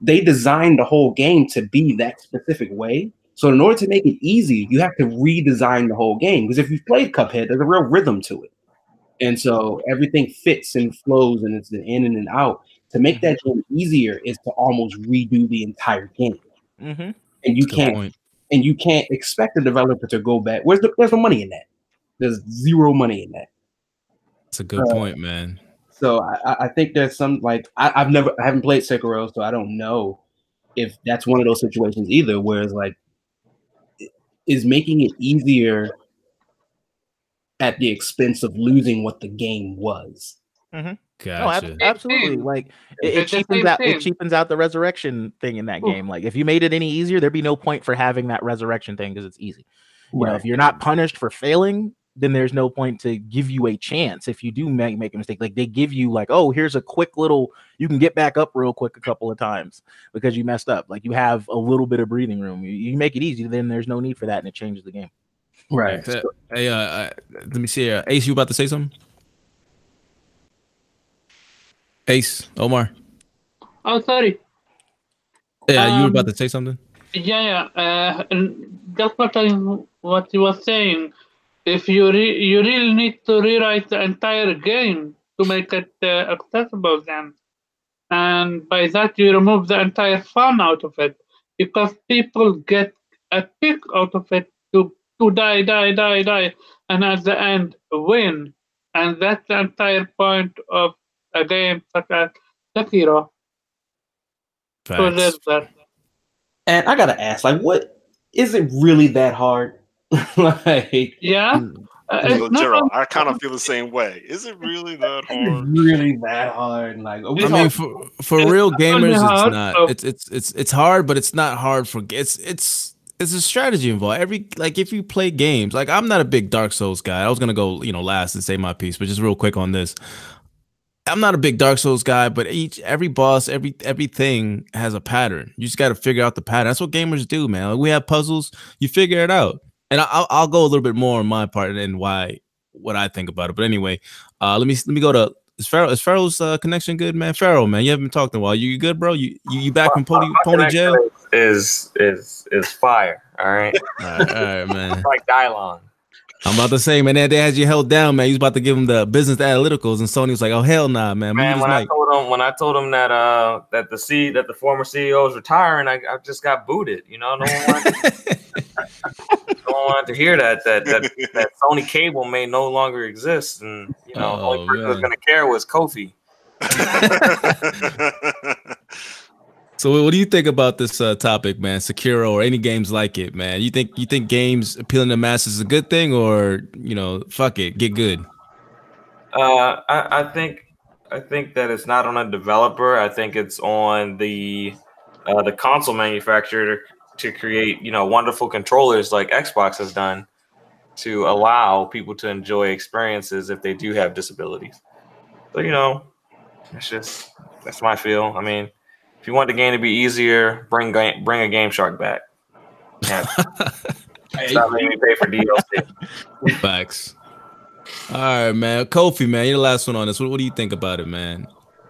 They designed the whole game to be that specific way. So, in order to make it easy, you have to redesign the whole game. Because if you've played Cuphead, there's a real rhythm to it. And so everything fits and flows and it's an in and an out. To make that game easier is to almost redo the entire game. Mm-hmm. And you Good can't point. and you can't expect the developer to go back. Where's the there's no money in that. There's zero money in that. That's a good Uh, point, man. So I, I- think there's some like I, I've never I haven't played Sekiro, so I don't know if that's one of those situations either. Where it's like is making it easier at the expense of losing what the game was. No, Gotcha. ab- absolutely. Like it, it cheapens same out it cheapens out the resurrection thing in that Ooh. game. Like if you made it any easier, there'd be no point for having that resurrection thing because it's easy. You know, if you're not punished for failing, then there's no point to give you a chance if you do make, make a mistake. Like they give you like, oh, here's a quick little you can get back up real quick a couple of times because you messed up. Like you have a little bit of breathing room. You, you make it easy, then there's no need for that and it changes the game. right. Hey, uh, uh, let me see. Uh, Ace, you about to say something? Ace, Omar. Oh, sorry. Yeah, you were about Um, to say something. Yeah, yeah. Uh, that's what I what you was saying. If you re- you really need to rewrite the entire game to make it uh, accessible, then, and by that you remove the entire fun out of it because people get a kick out of it to to die, die, die, die, and at the end win, and that's the entire point of a game such as Sekiro. So Facts. there's that. And I gotta ask, like, what is it really that hard? like Yeah. Mm. Uh, So, it's Gerald, I kind of feel the same way. Is it really that hard? really that hard? Like are we I mean, for for it's real not only gamers, it's not. so- It's it's it's it's hard, but it's not hard for it's it's it's a strategy involved. Every like if you play games, like I'm not a big Dark Souls guy. I was gonna go you know last and say my piece, but just real quick on this. I'm not a big Dark Souls guy, but each every boss, every everything has a pattern. You just got to figure out the pattern. That's what gamers do, man. Like we have puzzles, you figure it out. And I- I'll I'll go a little bit more on my part and why what I think about it. But anyway, uh, let me let me go to is Pharaoh is Pharaoh's uh, connection good, man? Pharaoh, man, you haven't been talking in a while. You good, bro? You you, you back from Pony My Pony Jail? is is is fire. All right, All right, all right, man. like Dylon. I'm about to say, man, that they had you held down, man. You was about to give him the business analyticals, and Sony was like, "Oh hell nah, man." Man, his when I told him when I told him that uh that the C that the former CEO is retiring, I, I just got booted. You know, no one wanted, no don't want to hear that that that, that Sony cable may no longer exist, and you know, the Oh, only person who's man. gonna care was Kofi. So what do you think about this uh, topic, man? Sekiro or any games like it, man? You think you think games appealing to masses is a good thing, or you know, fuck it, get good? Uh, I, I think I think that it's not on a developer. I think it's on the uh, the console manufacturer to, create you know wonderful controllers like Xbox has done to allow people to enjoy experiences if they do have disabilities. So you know, it's just that's my feel. I mean, if you want the game to be easier, bring ga- bring a Game Shark back. Yeah, stop making me pay for DLC. Facts. All right, man. Kofi, man, you're the last one on this. What, what do you think about it, man?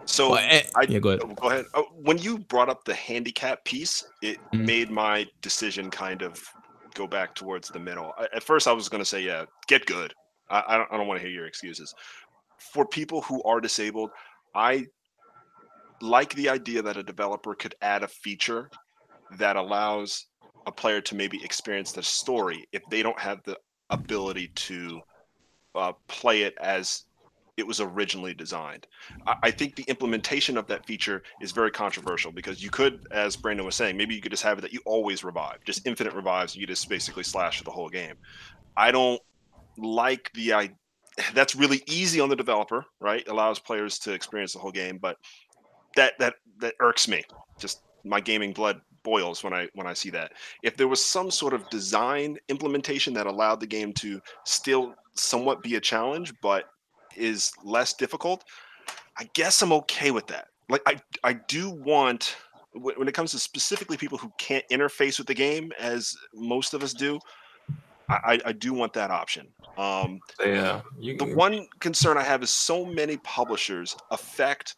so Well, eh, I, yeah, go ahead. oh, go ahead. Oh, when you brought up the handicap piece, it Mhm. made my decision kind of go back towards the middle. I- At first, I was going to say, yeah, get good. I, I don't, I don't want to hear your excuses. For people who are disabled, I like the idea that a developer could add a feature that allows a player to maybe experience the story if they don't have the ability to uh, play it as it was originally designed. I, I think the implementation of that feature is very controversial because you could, as Brandon was saying, maybe you could just have it that you always revive, just infinite revives. You just basically slash the whole game. I don't like the idea. That's really easy on the developer, right? Allows players to experience the whole game, but that that that irks me. Just my gaming blood boils when I when I see that. If there was some sort of design implementation that allowed the game to still somewhat be a challenge, but is less difficult, I guess I'm okay with that. Like I I do want when it comes to specifically people who can't interface with the game as most of us do, I, I- do want that option. Um, yeah, you, the one concern I have is so many publishers affect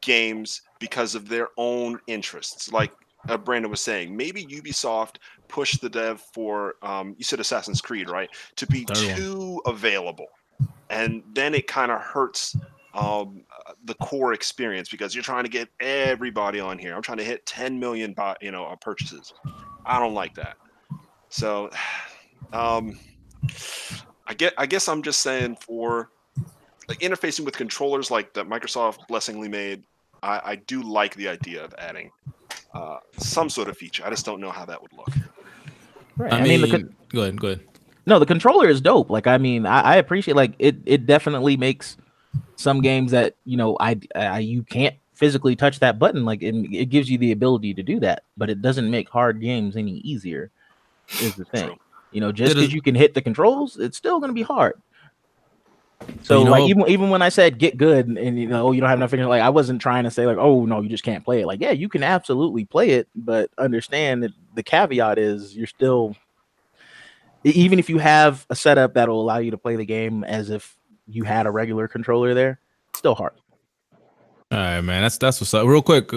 games because of their own interests. Like uh, Brandon was saying, maybe Ubisoft pushed the dev for um, you said Assassin's Creed, right, to be Third one. too available, and then it kind of hurts um, the core experience because you're trying to get everybody on here. I'm trying to hit 10 million, buy, you know, uh, purchases. I don't like that. So, um, I get. I guess I'm just saying for like interfacing with controllers like that Microsoft blessingly made. I, I do like the idea of adding uh, some sort of feature. I just don't know how that would look. Right. I mean, the con- go ahead, go ahead. no, the controller is dope. Like, I mean, I, I appreciate like it. It definitely makes some games that you know I, I you can't physically touch that button. Like, it, it gives you the ability to do that, but it doesn't make hard games any easier. Is the thing. True. You know, just because you can hit the controls, it's still going to be hard. So you know like even even when I said get good and, you know oh, you don't have enough fingers, like I wasn't trying to say like oh no you just can't play it. Like yeah you can absolutely play it, but understand that the caveat is you're still even if you have a setup that'll allow you to play the game as if you had a regular controller there, still hard. All right, man. That's that's what's up. Real quick,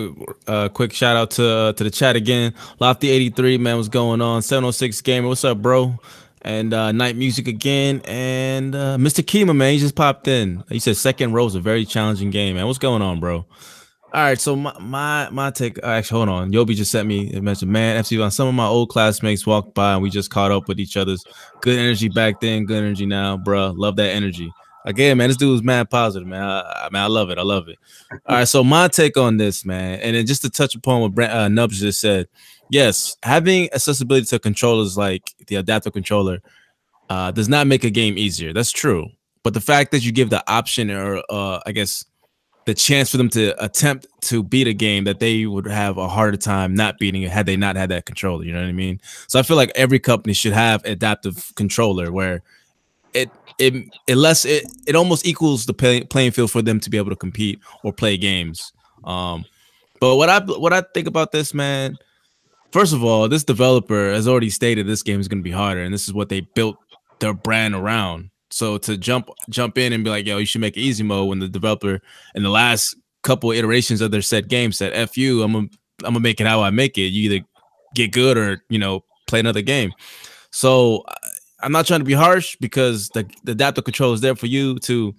uh, quick shout out to uh, to the chat again. Lofty eighty three, man. What's going on? Seven hundred six gamer. What's up, bro? And uh, night music again. And uh, Mr. Kima, man, he just popped in. He said Sekiro is a very challenging game, man. What's going on, bro? All right, so my my my take. uh, Actually, hold on. Yobi just sent me a message. Man, FC some of my old classmates walked by and we just caught up with each other's good energy back then, good energy now, bro. Love that energy. Again, man, this dude was mad positive, man. I, I mean, I love it. I love it. All right, so my take on this, man, and then just to touch upon what Brent, uh, Nubs just said, yes, having accessibility to controllers like the adaptive controller uh, does not make a game easier. That's true, but the fact that you give the option, or uh, I guess the chance for them to attempt to beat a game that they would have a harder time not beating it had they not had that controller. You know what I mean? So I feel like every company should have adaptive controller where it it unless it it almost equals the play, playing field for them to be able to compete or play games. Um, but what I what I think about this, man, first of all, this developer has already stated this game is going to be harder, and this is what they built their brand around. So to jump jump in and be like, yo, you should make easy mode when the developer in the last couple iterations of their set game said, "F you, I'm gonna I'm gonna make it how I make it. You either get good or you know play another game." So I'm not trying to be harsh because the, the adaptive control is there for you to,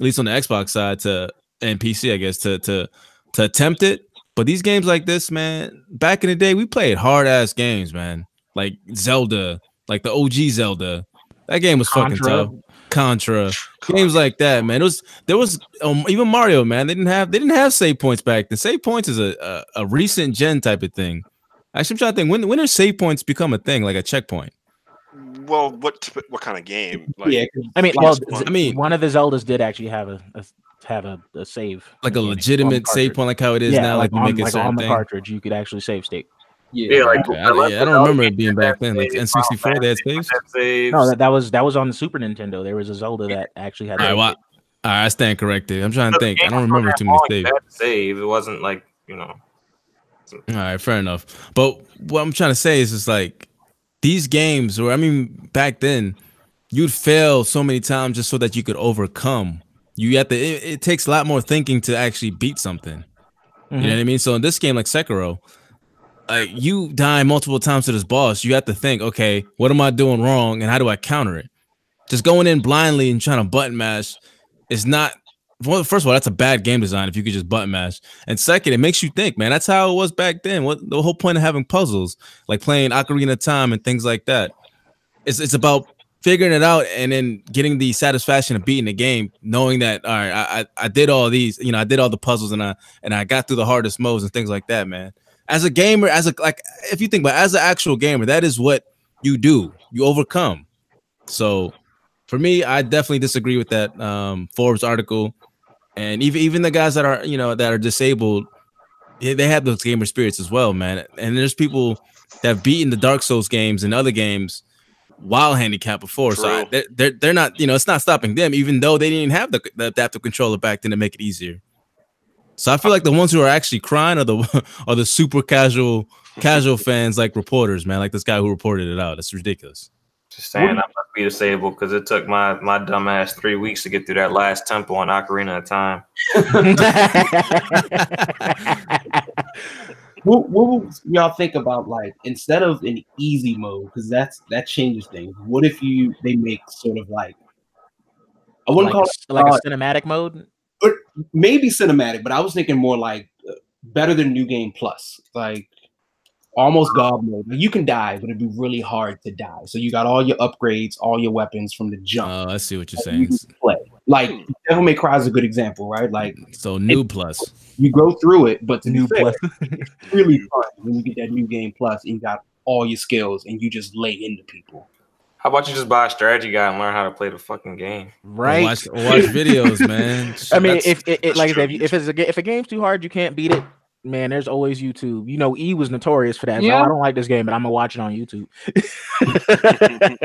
at least on the Xbox side, to and PC, I guess, to to to attempt it. But these games like this, man, back in the day, we played hard ass games, man, like Zelda, like the OG Zelda. That game was fucking tough. Contra, games like that, man. It was there was um, even Mario, man. They didn't have they didn't have save points back then. Save points is a, a a recent gen type of thing. Actually, I'm trying to think when when did save points become a thing, like a checkpoint? well, what what kind of game? Like, yeah, 'cause I mean, Like, well, I Z- mean- one of the Zeldas did actually have a, a have a, a save, Like a mechanic on the legitimate save point, like how it is yeah, now, like, you on, make it like on the thing. cartridge, you could actually save state. Yeah, like Okay, I, yeah, I don't remember it being back then. Like N64, they had saves. saves. No, that, that was that was on the Super Nintendo. There was a Zelda that actually had. All right, well, all right, I stand corrected. I'm trying to think. I don't remember too many long, saves. Save. It wasn't like you know. All right, fair enough. But what I'm trying to say is, it's like these games, or I mean, back then, you'd fail so many times just so that you could overcome. You have to. It, it takes a lot more thinking to actually beat something. You know mm-hmm. what I mean? So in this game, like Sekiro, like you die multiple times to this boss, you have to think, okay, what am I doing wrong, and how do I counter it? Just going in blindly and trying to button mash is not. Well, first of all, that's a bad game design if you could just button mash. And second, it makes you think, man. That's how it was back then. What the whole point of having puzzles, like playing Ocarina of Time and things like that, it's it's about figuring it out and then getting the satisfaction of beating the game, knowing that all right, I, I did all these, you know, I did all the puzzles and I and I got through the hardest modes and things like that, man. As a gamer, as a like, if you think about it, as an actual gamer, that is what you do. You overcome. So, for me, I definitely disagree with that um, Forbes article, and even even the guys that are you know that are disabled, they have those gamer spirits as well, man. And there's people that have beaten the Dark Souls games and other games while handicapped before, so I, they're, they're they're not you know it's not stopping them, even though they didn't have the, the adaptive controller back then to make it easier. So I feel like the ones who are actually crying are the are the super casual casual fans like reporters, man, like this guy who reported it out. That's ridiculous. Just saying, I must be disabled because it took my my dumbass three weeks to get through that last temple on Ocarina of Time. What, what would y'all think about like instead of an easy mode because that's that changes things. What if you they make sort of like I wouldn't like, call a, it like uh, a cinematic mode. maybe cinematic, but I was thinking more like uh, better than New Game Plus, like almost God mode. Like, you can die, but it'd be really hard to die. So you got all your upgrades, all your weapons from the jump. Oh, I see what you're you saying. play. Like hmm. Devil May Cry is a good example, right? Like So new plus. you go through it, but to be New fair, plus. it's really fun when you get that new game plus and you got all your skills and you just lay into people. How about you just buy a strategy guide and learn how to play the fucking game? Or Right. Watch, or watch videos, man. I mean, That's- if it, it like I said, if, you- if it's a ga- if a game's too hard, you can't beat it. Man, there's always YouTube. You know, E was notorious for that. So, Yeah. I don't like this game, but I'm gonna watch it on YouTube.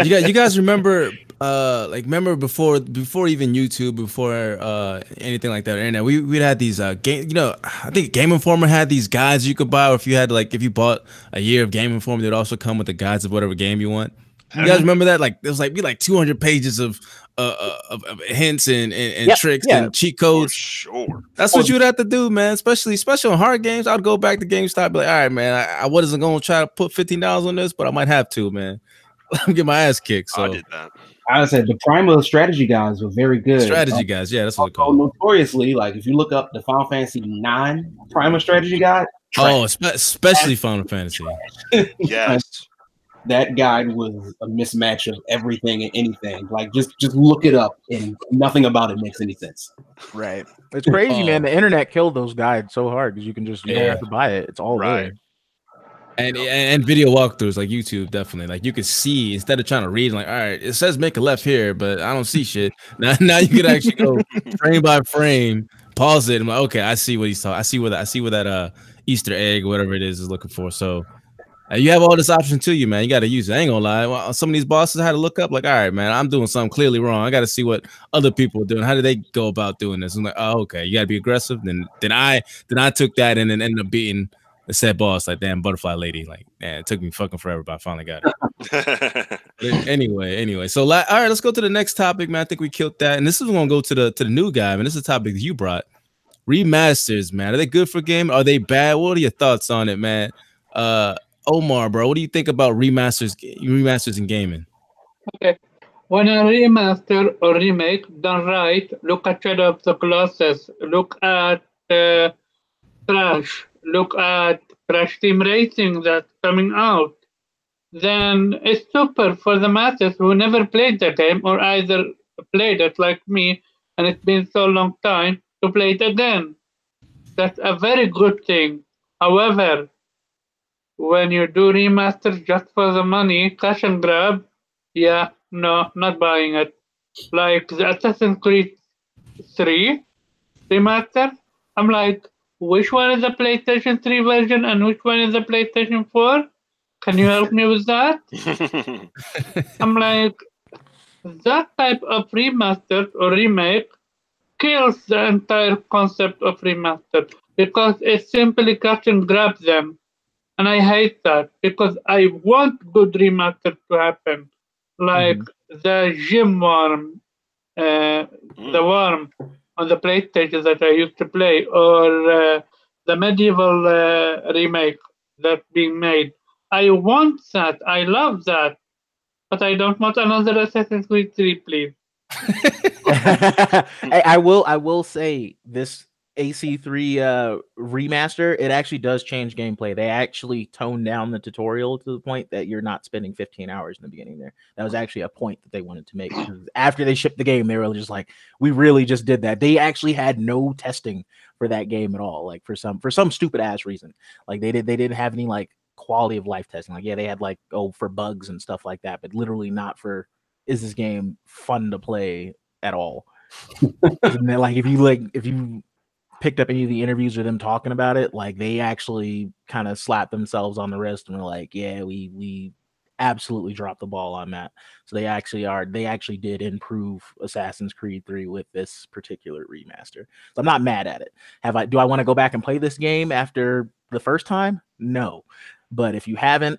you guys, you guys remember, uh, like remember before before even YouTube, before uh anything like that, internet, we we had these uh game, you know, I think Game Informer had these guides you could buy, or if you had like if you bought a year of Game Informer, they'd also come with the guides of whatever game you want. You guys remember that? Like there was like be like 200 pages of uh uh, of, of hints and and, and Yep, tricks yeah. and cheat For codes. sure. That's what you would have to do, man. Especially, especially on hard games. I'd go back to GameStop, be like, all right, man. I, I wasn't gonna try to put fifteen dollars on this, but I might have to, man. Let me get my ass kicked. So. I did that. I said the Primal strategy guys were very good. strategy guys, yeah, that's what it's Oh, called. notoriously, like if you look up the Final Fantasy Nine Primal strategy guide, Oh, espe- especially Final Fantasy. Yes. that guide was a mismatch of everything and anything. Like just just look it up, and nothing about it makes any sense. Right. It's crazy, Oh. man. The internet killed those guides so hard because you can just you don't Yeah. have to buy it. It's all Right. there. And, and and video walkthroughs like YouTube definitely like you could see instead of trying to read like all right it says make a left here but I don't see shit now now you could actually go frame by frame pause it and like okay I see what he's talking I see what that I see what that uh Easter egg whatever it is is looking for so you have all this option to you man. You got to use it. I ain't gonna lie. Well, some of these bosses I had to look up like all right man I'm doing something clearly wrong. I got to see what other people are doing. How do they go about doing this? I'm like oh okay. You got to be aggressive. Then then I then I took that and then ended up beating the said boss like damn butterfly lady. Like man it took me fucking forever but i finally got it. But anyway anyway. So la- all right let's go to the next topic man. I think we killed that. And this is gonna go to the to the new guy man. This is a topic that you brought. Remasters man. Are they good for game are they bad? What are your thoughts on it man? Uh omar bro what do you think about remasters remasters in gaming Okay, When a remaster or remake done right, look at Shadow of the Colossus, look at uh, Crash, look at Crash Team Racing that's coming out. then it's super for the masses who never played the game or either played it like me and it's been so long time to play it again. That's a very good thing. However, when you do remasters just for the money, cash and grab, yeah, no, not buying it. Like the Assassin's Creed 3 remaster, I'm like, which one is the PlayStation 3 version and which one is the PlayStation 4? Can you help me with that? I'm like, that type of remaster or remake kills the entire concept of remaster because it simply catch and grab them. And I hate that because I want good remaster to happen. Like the Jim worm, uh, the worm on the PlayStation that I used to play, or uh, the MediEvil uh, remake that's being made. I want that. I love that. But I don't want another Assassin's Creed 3, please. I, I will I will say this AC3 uh remaster, it actually does change gameplay. They actually toned down the tutorial to the point that you're not spending 15 hours in the beginning there. That was actually a point that they wanted to make. After they shipped the game, they were just like, we really just did that. They actually had no testing for that game at all, like for some for some stupid ass reason. Like they did they didn't have any like quality of life testing. Like, yeah, they had like oh for bugs and stuff like that, but literally not for is this game fun to play at all. like if you like if you picked up any of the interviews with them talking about it, like they actually kind of slapped themselves on the wrist and were like, "Yeah, we we absolutely dropped the ball on that." So they actually are they actually did improve Assassin's Creed 3 with this particular remaster. So I'm not mad at it. Have I do I want to go back and play this game after the first time? No. But if you haven't,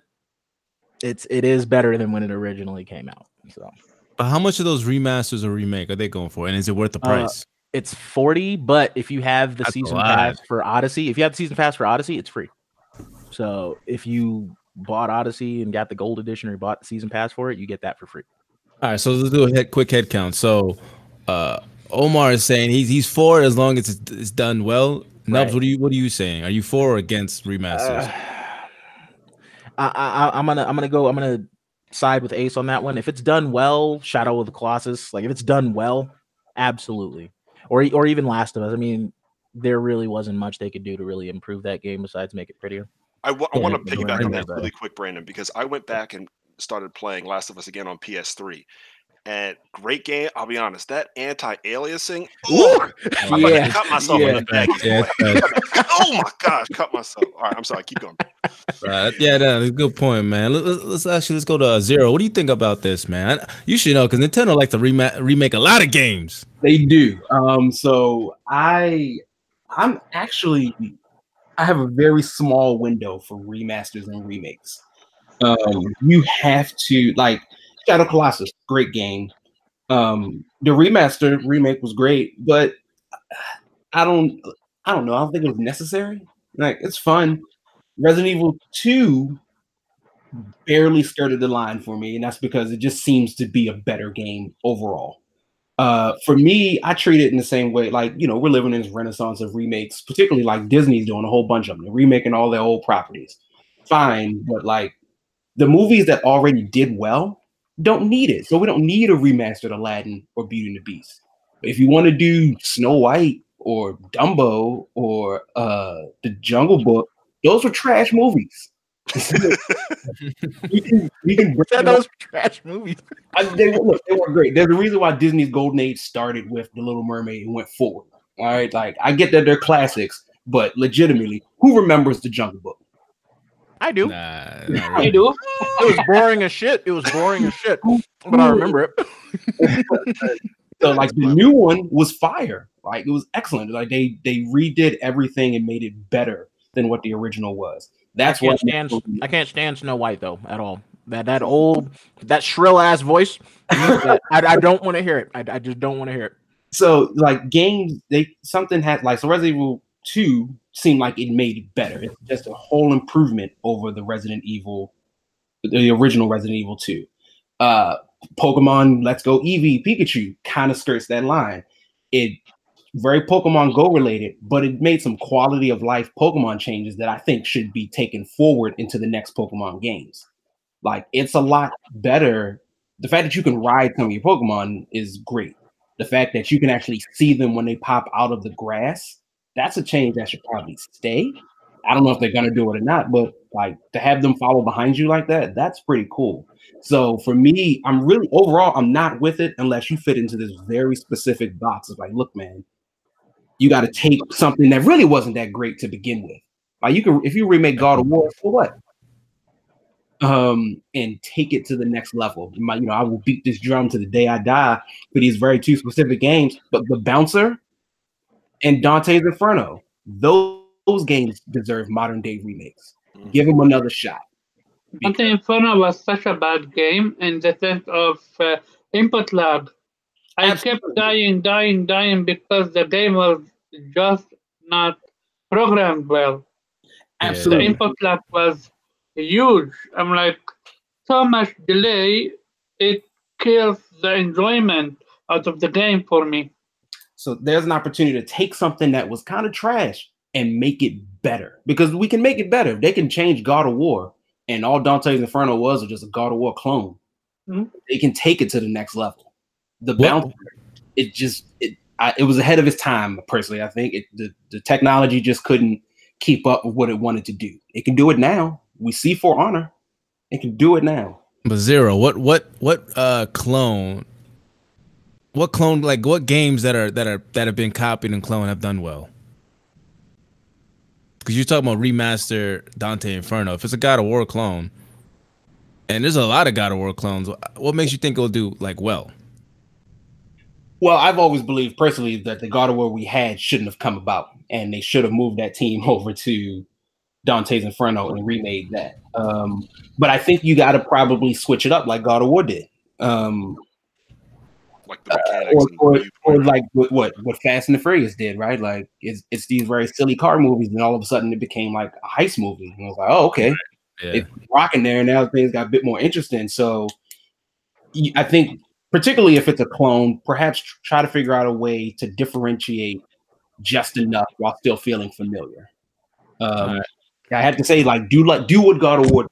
it's it is better than when it originally came out. So But how much of those remasters or remake are they going for? And is it worth the Uh, price? It's 40 but if you have the That's season pass for odyssey if you have the season pass for odyssey it's free so if you bought odyssey and got the gold edition or you bought the season pass for it you get that for free All right, so let's do a head, quick head count. So, uh, Omar is saying he's he's for it as long as it's, it's done well. Nubs, Right. what are you what are you saying? Are you for or against remasters? Uh, I, I, I'm gonna I'm gonna go I'm gonna side with ace on that one if it's done well shadow of the colossus like if it's done well absolutely or e- or even last of us. I mean there really wasn't much they could do to really improve that game besides make it prettier. I want to yeah, piggyback yeah, on that really quick, Brandon, because I went back and started playing Last of Us again on PS3. And great game. I'll be honest, that anti-aliasing. Oh, I'm Yeah, cut myself yeah. in the back. Yeah, oh my gosh, cut myself. All right, I'm sorry. Keep going. Uh, yeah, no, that's a good point, man. Let, us let's actually let's go to uh, zero. What do you think about this, man? You should know because Nintendo like to rema- remake a lot of games. They do. Um, so I, I'm actually, I have a very small window for remasters and remakes. Um, you have to like Shadow Colossus, great game. Um, the remaster remake was great, but I don't, I don't know. I don't think it was necessary. Like it's fun. Resident Evil Two barely skirted the line for me, and that's because it just seems to be a better game overall uh for me i treat it in the same way like you know we're living in this renaissance of remakes particularly like disney's doing a whole bunch of them they're remaking all their old properties fine but like the movies that already did well don't need it so we don't need a remastered aladdin or beauty and the beast but if you want to do snow white or dumbo or uh the jungle book those were trash movies we can, we can bring Said those trash movies I, they look, they were great. There's a reason why Disney's golden age started with The Little Mermaid and went forward. All right, like I get that they're classics, but legitimately, who remembers the Jungle Book? I do Nah, not I do. it was boring as shit it was boring as shit but i remember it So like the new one was fire. Like it was excellent. Like they they redid everything and made it better than what the original was. That's I what can't stand I can't stand Snow White though at all. That that old that shrill ass voice. I, I don't want to hear it. I, I just don't want to hear it. so like games they something had like so Resident Evil 2 seemed like it made it better. It's just a whole improvement over the Resident Evil, the original Resident Evil 2. Uh Pokemon Let's Go Eevee Pikachu kind of skirts that line. It very Pokemon Go related, but it made some quality of life Pokemon changes that I think should be taken forward into the next Pokemon games. Like it's a lot better. The fact that you can ride some of your Pokemon is great. The fact that you can actually see them when they pop out of the grass, that's a change that should probably stay. I don't know if they're gonna do it or not, but like to have them follow behind you like that, that's pretty cool. So for me, I'm really overall, I'm not with it unless you fit into this very specific box. of like, look, man, you got to take something that really wasn't that great to begin with. Like you can, if you remake God of War, for what? Um, and take it to the next level. You might, you know, I will beat this drum to the day I die for these very two specific games. But the Bouncer and Dante's Inferno, those, those games deserve modern day remakes. Give them another shot. Dante Inferno was such a bad game in the sense of uh, input lag. I Absolutely. kept dying, dying, dying because the game was just not programmed well. The Absolutely. input lag was huge. I'm like, so much delay, it kills the enjoyment out of the game for me. So there's an opportunity to take something that was kind of trash and make it better because we can make it better. They can change God of War, and all Dante's Inferno was was just a God of War clone. Mhm. They can take it to the next level. The What- bounce, it just it I, it was ahead of its time. Personally, I think it, the the technology just couldn't keep up with what it wanted to do. It can do it now. We see For Honor. It can do it now. But zero, what what what uh clone? What clone like what games that are that are that have been copied and cloned have done well? Because you're talking about remaster Dante Inferno. If it's a God of War clone, and there's a lot of God of War clones, what makes you think it'll do like well? Well, I've always believed personally that the God of War we had shouldn't have come about, and they should have moved that team over to Dante's Inferno and remade that. Um, but I think you got to probably switch it up like God of War did, um, Like the mechanics or, and or, viewpoint. or like what, what what Fast and the Furious did, right? Like it's it's these very silly car movies, and all of a sudden it became like a heist movie, and I was like, oh okay, Yeah. it's rocking there. and Now things got a bit more interesting. So I think, particularly if it's a clone, perhaps try to figure out a way to differentiate just enough while still feeling familiar. Um, Alright. I had to say, like, do like do what God of War.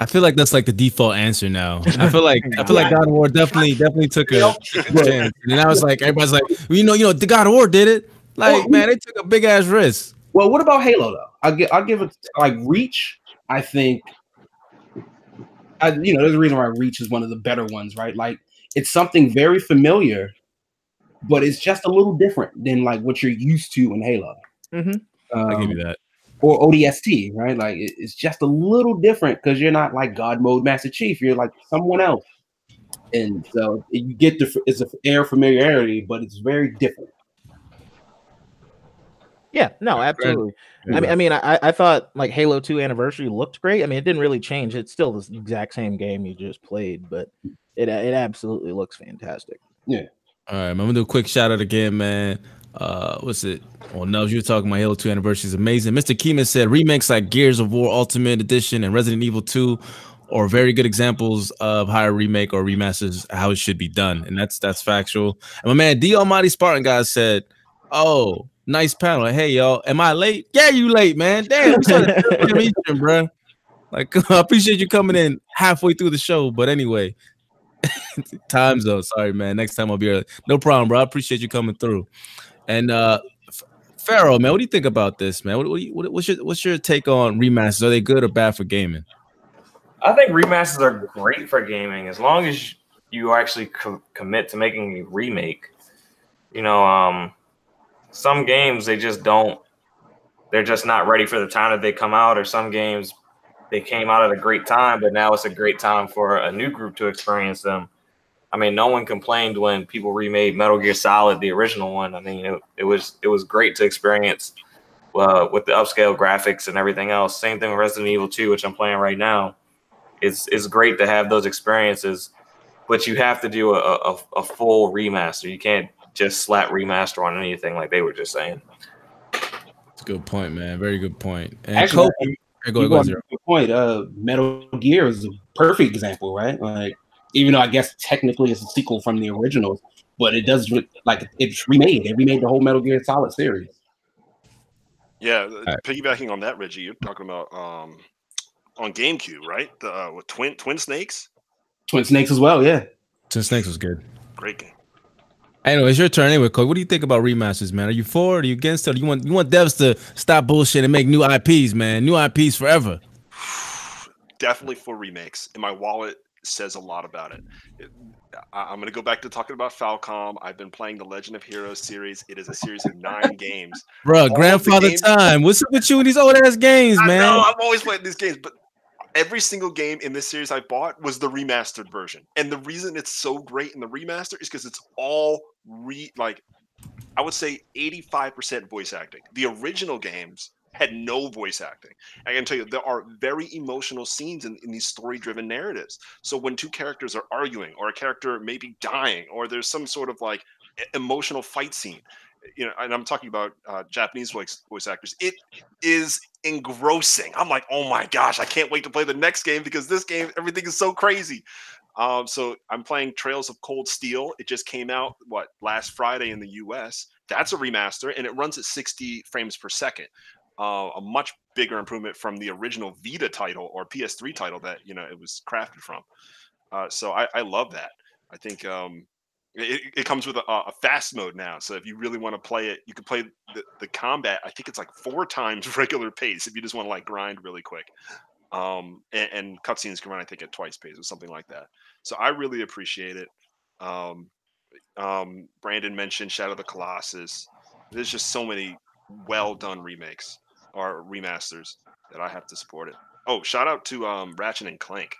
I feel like that's like the default answer now. I feel like I feel like God of War definitely definitely took a, chance. And I was like everybody's like, well, you know, you know, the God of War did it. Like, man, they took a big ass risk. Well, what about Halo though? I'll give I'll give it like Reach. I think, I you know, there's a reason why Reach is one of the better ones, right? Like it's something very familiar, but it's just a little different than like what you're used to in Halo. Mhm. I give Um, you that. Or ODST, right? Like it- it's just a little different because you're not like God mode Master Chief. You're like someone else, and so you get the it's a air familiarity, but it's very different. Yeah, no, absolutely. I mean, I mean, I, I thought like Halo Two Anniversary looked great. I mean, it didn't really change. It's still the exact same game you just played, but it it absolutely looks fantastic. Yeah. All right, man, I'm gonna do a quick shout out again, man. Uh, what's it? Well, no, you were talking about Halo 2 anniversary is amazing. Mr. Keeman said remakes like Gears of War Ultimate Edition and Resident Evil 2 are very good examples of how a remake or remasters how it should be done, and that's that's factual. And my man D Almighty Spartan guy said, "Oh, nice panel. Hey, y'all, am I late? Yeah, you late, man. Damn, started at 10 p.m. Eastern, bro. Like, I appreciate you coming in halfway through the show, but anyway." time zone. Sorry, man. Next time I'll be early. No problem, bro. I appreciate you coming through. And uh Pharaoh, man, what do you think about this, man? What, what, what- what's your what's your take on remasters? Are they good or bad for gaming? I think remasters are great for gaming as long as you actually co- commit to making a remake. You know, um, some games they just don't. They're just not ready for the time that they come out, or some games they came out at a great time, but now it's a great time for a new group to experience them. I mean, no one complained when people remade Metal Gear Solid, the original one. I mean, it, it was it was great to experience uh, with the upscale graphics and everything else. Same thing with Resident Evil 2, which I'm playing right now it's it's great to have those experiences, but you have to do a, a, a full remaster. You can't just slap remaster on anything like they were just saying. It's a good point, man. Very good point. And Actually, Kobe, You go, go, brought zero. a good point. Uh, Metal Gear is a perfect example, right? Like, even though I guess technically it's a sequel from the originals, but it does like it's remade. They remade the whole Metal Gear Solid series. Yeah, right. piggybacking on that, Reggie, you're talking about um, on GameCube, right? The uh, with Twin Twin Snakes. Twin Snakes as well. Yeah. Twin Snakes was good. Great game. Anyway, it's your turn anyway, Cole. What do you think about remasters, man? Are you for it? Are you against it? Or you want you want devs to stop bullshit and make new IPs, man? New IPs forever. Definitely for remakes, and my wallet says a lot about it. It- I- I'm going to go back to talking about Falcom. I've been playing the Legend of Heroes series. It is a series of nine games. Bro, the grandfather games- time. What's up with you and these old ass games, I man? know I'm always playing these games, but every single game in this series I bought was the remastered version. And the reason it's so great in the remaster is because it's all re like I would say 85% voice acting. The original games had no voice acting. I can tell you there are very emotional scenes in, in these story-driven narratives. So when two characters are arguing, or a character may be dying, or there's some sort of like emotional fight scene, you know, and I'm talking about uh, Japanese voice voice actors. It is engrossing. I'm like, oh my gosh, I can't wait to play the next game because this game, everything is so crazy. Um, so I'm playing Trails of Cold Steel. It just came out what last Friday in the U.S. That's a remaster, and it runs at 60 frames per second. Uh, a much bigger improvement from the original Vita title or PS3 title that you know it was crafted from. Uh, so I, I love that. I think um, it, it comes with a, a fast mode now. So if you really want to play it, you can play the, the combat. I think it's like four times regular pace if you just want to like grind really quick. Um, and, and cutscenes can run, I think, at twice pace or something like that. So I really appreciate it. Um, um, Brandon mentioned Shadow of the Colossus. There's just so many well done remakes or remasters that I have to support it. Oh, shout out to um, Ratchet and Clank.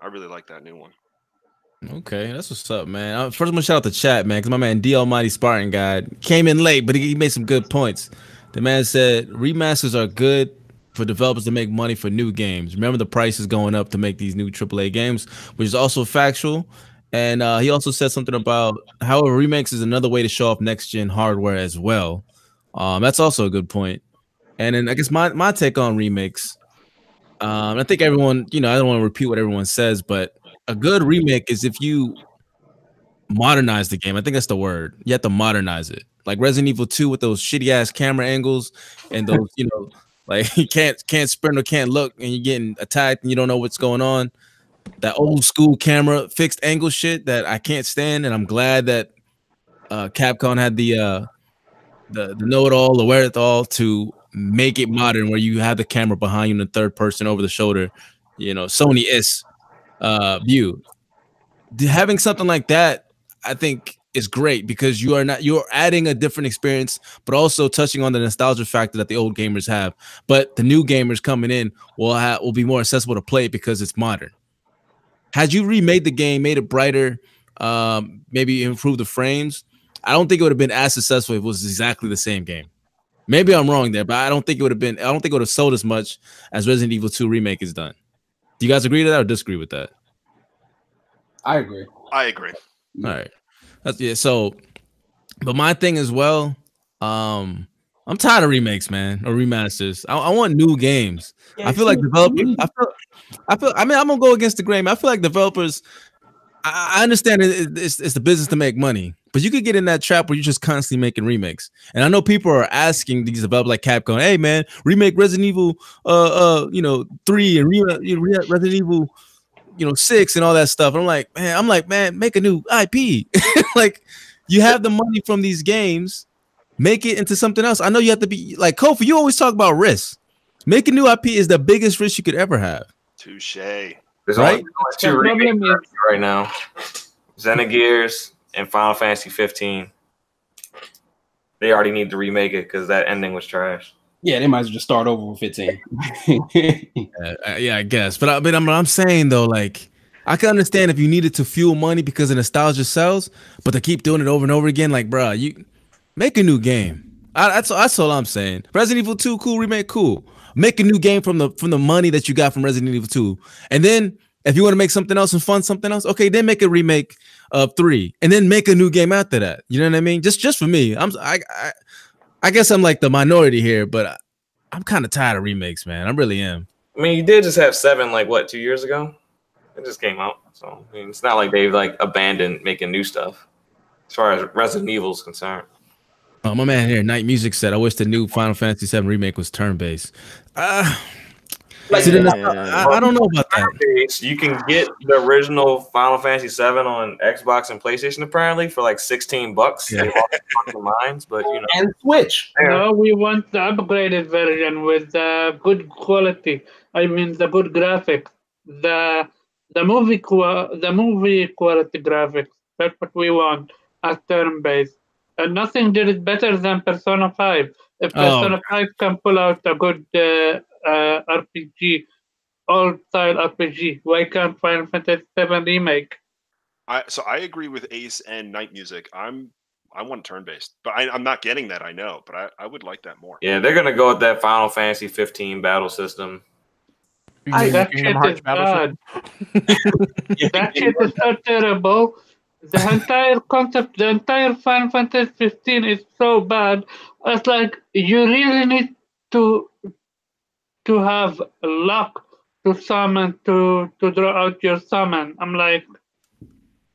I really like that new one. Okay, that's what's up, man. Uh, First, I'm gonna shout out the chat, man, because my man D Almighty Spartan guy came in late, but he, he made some good points. The man said remasters are good for developers to make money for new games. Remember, the price is going up to make these new AAA games, which is also factual. And uh, he also said something about how remakes is another way to show off next gen hardware as well. Um, that's also a good point. And then I guess my my take on remakes. Um, I think everyone, you know, I don't want to repeat what everyone says, but a good remake is if you modernize the game. I think that's the word. You have to modernize it. Like Resident Evil 2 with those shitty ass camera angles and those, you know, like you can't can't sprint or can't look and you're getting attacked and you don't know what's going on. That old school camera fixed angle shit that I can't stand. And I'm glad that uh Capcom had the uh the, the know-it-all, the wherewithal to make it modern where you have the camera behind you in the third person over the shoulder, you know, Sony is uh view. Having something like that, I think is great because you are not you're adding a different experience, but also touching on the nostalgia factor that the old gamers have. But the new gamers coming in will have will be more accessible to play because it's modern. Had you remade the game, made it brighter, um, maybe improved the frames, I don't think it would have been as successful if it was exactly the same game. Maybe I'm wrong there, but I don't think it would have been. I don't think it would have sold as much as Resident Evil 2 remake is done. Do you guys agree to that or disagree with that? I agree. I agree. All right. That's yeah. So, but my thing as well, um, I'm tired of remakes, man, or remasters. I, I want new games. I feel like developers. I feel. I feel. I mean, I'm gonna go against the grain. I feel like developers. I, I understand it, it's, it's the business to make money, but you could get in that trap where you're just constantly making remakes. And I know people are asking these developers like Capcom, "Hey, man, remake Resident Evil, uh, uh, you know, three and re- you know, re- Resident Evil." you know, six and all that stuff. I'm like, man, I'm like, man, make a new IP. like, you have the money from these games, make it into something else. I know you have to be like Kofi. You always talk about risk. Make a new IP is the biggest risk you could ever have. Touche. There's Right? only two The remakes right now: Xenogears and Final Fantasy 15. They already need to remake it because that ending was trash. Yeah, they might as well just start over with 15. Uh, uh, yeah, I guess. But I mean, I'm, I'm saying though, like, I can understand if you needed to fuel money because the nostalgia sells, but to keep doing it over and over again, like, bruh, you make a new game. I, that's that's all I'm saying. Resident Evil 2, cool remake, cool. Make a new game from the from the money that you got from Resident Evil 2, and then if you want to make something else and fund something else, okay, then make a remake of three, and then make a new game after that. You know what I mean? Just just for me, I'm I I, I guess I'm like the minority here, but I, I'm kind of tired of remakes, man. I really am. I mean, you did just have seven, like what, two years ago? It just came out, so I mean, it's not like they've like abandoned making new stuff. As far as Resident Evil is concerned, Oh, my man here, Night Music said, I wish the new Final Fantasy VII remake was turn based. Uh, See, then Yeah. I, I don't know about that. Nowadays, you can get the original Final Fantasy VII on Xbox and PlayStation apparently for like 16 bucks. Yeah. They minds, but you know, And Switch. No, we want the upgraded version with the good quality. I mean, the good graphics, the the movie qua- the movie quality graphics. That's what we want as turn based. And nothing did it better than Persona Five. If Oh. Persona Five can pull out a good uh, uh, RPG, old style RPG, why can't Final Fantasy Seven remake? I so I agree with Ace and Night Music. I'm I want turn based, but I, I'm not getting that. I know, but I, I would like that more. yeah, they're gonna go with that Final Fantasy 15 battle system. I, that Kingdom shit is bad. You That think- shit is so terrible. The entire concept, the entire Final Fantasy 15 is so bad. It's like you really need to to have luck to summon to to draw out your summon. I'm like,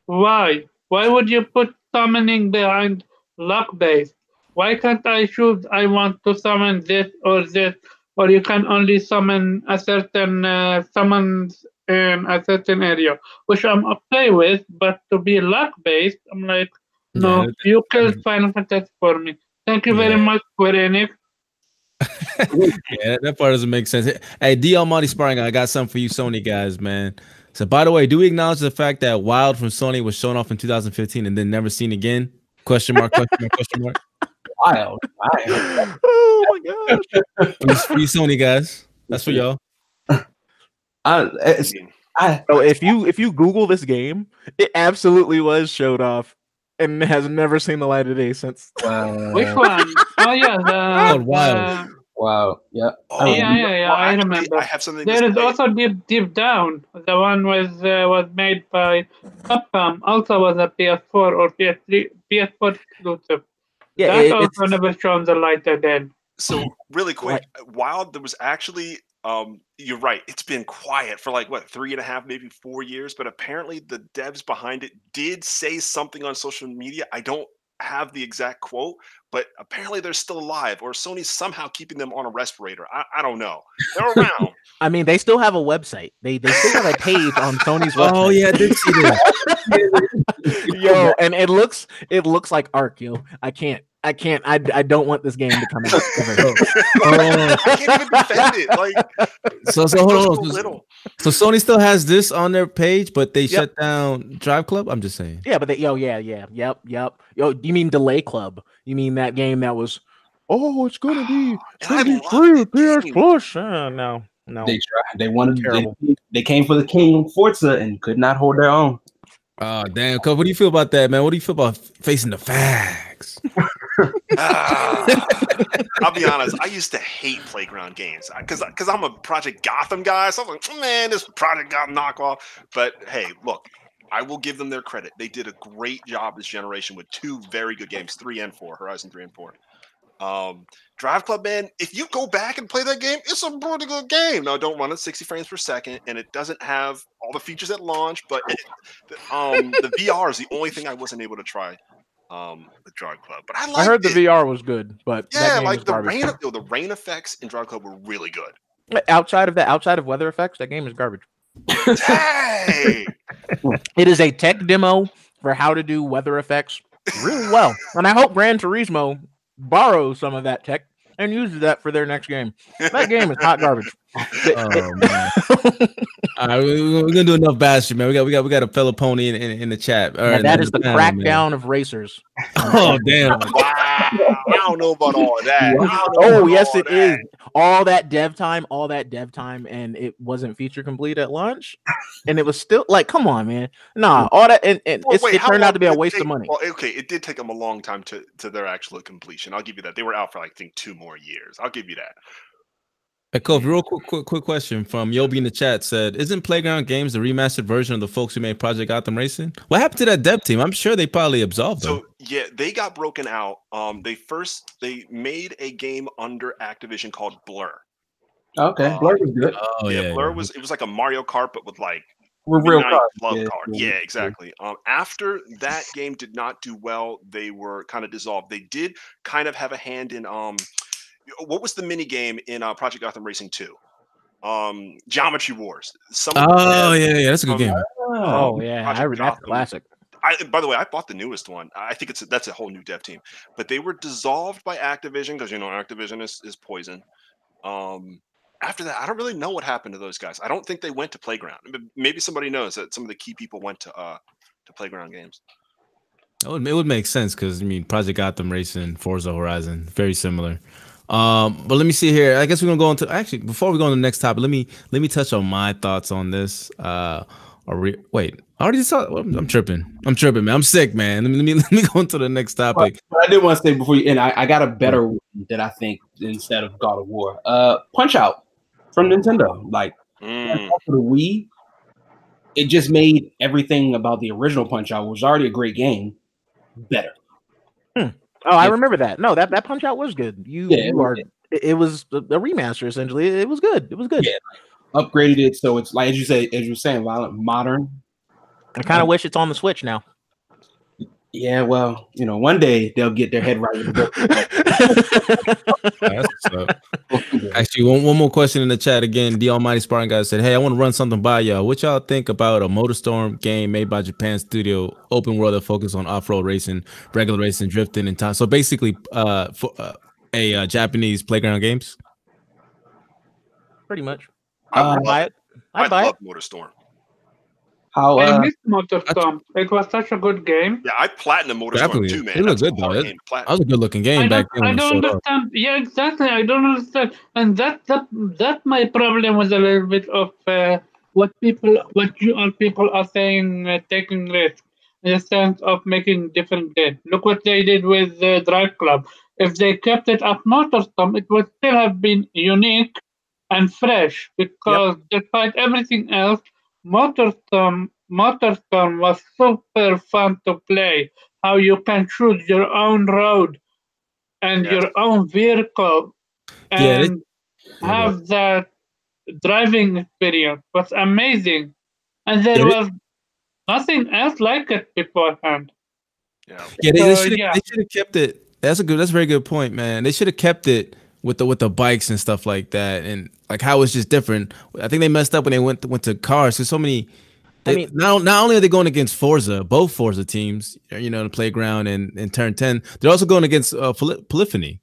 why? Why would you put summoning behind luck based? Why can't I choose I want to summon this or this, or you can only summon a certain uh, summons in a certain area, which I'm okay with, but to be luck based, I'm like, no, Yeah, you killed Final Fantasy for me. Thank you very Yeah. much, Square Enix. Yeah, that part doesn't make sense. Hey, D Almighty Sparring, I got something for you, Sony guys, man. So, by the way, do we acknowledge the fact that Wild from Sony was shown off in 2015 and then never seen again? Question mark, question mark, question mark. Wild. Wild. oh my gosh. Please, free Sony guys. That's for y'all. I, it's, I, So if you if you Google this game, it absolutely was showed off and has never seen the light of day since. wow. Which one? Oh yeah, the, Called Wild. the- Wow. Yeah. Oh, yeah, yeah, yeah, I actually, remember. I have something. to There is say. also Deep Deep Down. The one was uh, was made by Capcom. Also was a PS4 or PS3 PS4 exclusive. Yeah, that it- also it's- never shown the light again. So really quick, Wild, there was actually um you're right, it's been quiet for like what three and a half, maybe four years, but apparently the devs behind it did say something on social media. I don't have the exact quote, but apparently they're still alive, or Sony's somehow keeping them on a respirator. I, I don't know. They're around. I mean, they still have a website. They they still have a page on Sony's website. Oh, yeah, I did see that. yo, and it looks it looks like Ark, yo. I can't, I can't, I, I don't want this game to come out. ever. Oh, I can't even defend it. Like so, so hold on. so So, little. so Sony still has this on their page, but they shut down Drive Club? I'm just saying. yeah, but they, yo, yeah, yeah, yep, yep. Yo, you mean Delay Club? You mean that game that was? Oh, it's gonna be, it's And I gonna be love free with PS. Plus. Uh, no, no. They tried. They wanted. They, they came for the king Forza and could not hold their own. Oh, damn. Cole, what do you feel about that, man? What do you feel about facing the facts? I'll be honest. I used to hate playground games because because I'm a Project Gotham guy. So I'm like, man, this Project Gotham knockoff. But hey, look, I will give them their credit. They did a great job this generation with two very good games, three and four, Horizon three and four. Um, Drive Club, man. If you go back and play that game, it's a pretty good game. Now, don't run at 60 frames per second, and it doesn't have all the features at launch. But it, um, the VR is the only thing I wasn't able to try. Um, with Club, but I like I heard the. VR was good, but Yeah, like the rain, yo, the rain effects in Drive Club were really good. outside of that, outside of weather effects, that game is garbage. Hey, It is a tech demo for how to do weather effects really well, and I hope Gran Turismo borrows some of that tech and uses that for their next game. That game is hot garbage. Oh man. All right, we- we're gonna do enough bashing, man. We got we got we got a fellow pony in, in, in the chat. All Yeah, right, that in is the panel, man. crackdown of racers. Oh damn. wow! I don't know about all that. I don't know Oh yes, all it that. is. All that dev time, all that dev time, and it wasn't feature complete at launch, and it was still like, come on, man, nah, all that, and, and Well, it's, wait, it turned out to be a waste take- of money. Well, okay, it did take them a long time to to their actual completion. I'll give you that. They were out for like, I think two more years. I'll give you that. Hey, Kof, real quick, quick, quick question from Yobi in the chat said, "Isn't Playground Games the remastered version of the folks who made Project Gotham Racing? What happened to that dev team? I'm sure they probably absolved them. So yeah, they got broken out. Um, they first they made a game under Activision called Blur. Okay, Uh, Blur was good. oh yeah, yeah, Blur was it was like a Mario Kart, but with like With real Midnight cars. Love Yeah, card. yeah, Yeah, yeah. exactly. Um, after that game did not do well, they were kind of dissolved. They did kind of have a hand in um, what was the mini game in uh, Project Gotham Racing Two? Um, Geometry Wars. Some Oh yeah, yeah, that's a good Um, game. Oh yeah, I, Project re- that's Gotham. classic. I, by the way, I bought the newest one. I think it's a, that's a whole new dev team, but they were dissolved by Activision because you know Activision is, is poison. Um, after that, I don't really know what happened to those guys. I don't think they went to Playground. Maybe somebody knows that some of the key people went to uh to Playground Games. It would, it would make sense because I mean, Project Gotham Racing, Forza Horizon, very similar. Um, but let me see here. I guess we're gonna go into actually before we go on to the next topic. Let me let me touch on my thoughts on this. Uh, or re- wait, I already saw. I'm, I'm tripping. I'm tripping, man. I'm sick, man. Let me let me, let me go into the next topic. But I did want to say before you, and I, I got a better one that I think instead of God of War. Uh, Punch Out from Nintendo. Like Mm, for the Wii, it just made everything about the original Punch Out, which was already a great game, better. Oh, I remember that. No, that that punch out was good. You, Yeah, you are. It was a a remaster essentially. It was good. It was good. Yeah. Upgraded it so it's like as you say, as you're saying, violent, modern. I kind of wish it's on the Switch now. Yeah, well, you know, one day they'll get their head right with the book. That's what's up. Actually, one, one more question in the chat again. The Almighty Spartan guy said, "Hey, I want to run something by y'all. What y'all think about a MotorStorm game made by Japan Studio, open world that focus on off-road racing, regular racing, drifting, and time? So basically, uh, for uh, a uh, Japanese playground games. Pretty much. I Uh, I'd buy it. I I'd buy love it. MotorStorm. How I uh, missed Motorstorm. It was such a good game. Yeah, I platinum MotorStorm Definitely. too, man. It looked good, though. It- game That was a good-looking game I back then. I don't showed up. understand. Yeah, exactly. I don't understand, and that that that my problem with a little bit of uh, what people, what you all people are saying, uh, taking risks in the sense of making different games. Look what they did with uh, Drive Club. If they kept it at Motorstorm, it would still have been unique and fresh because despite everything else, Motorstorm Motorstorm was super fun to play. How you can choose your own road and Yes. your own vehicle Yeah, they- and have that driving experience was amazing. And there Yeah, they- was nothing else like it beforehand. Yeah. Yeah, they, they should have yeah. they should have kept it. That's a good. That's a very good point, man. They should have kept it with the with the bikes and stuff like that, and like how it's just different. I think they messed up when they went went to cars because so many. I mean- not not only are they going against Forza, both Forza teams, you know, the playground and and Turn Ten, they're also going against uh, Poly- Polyphony.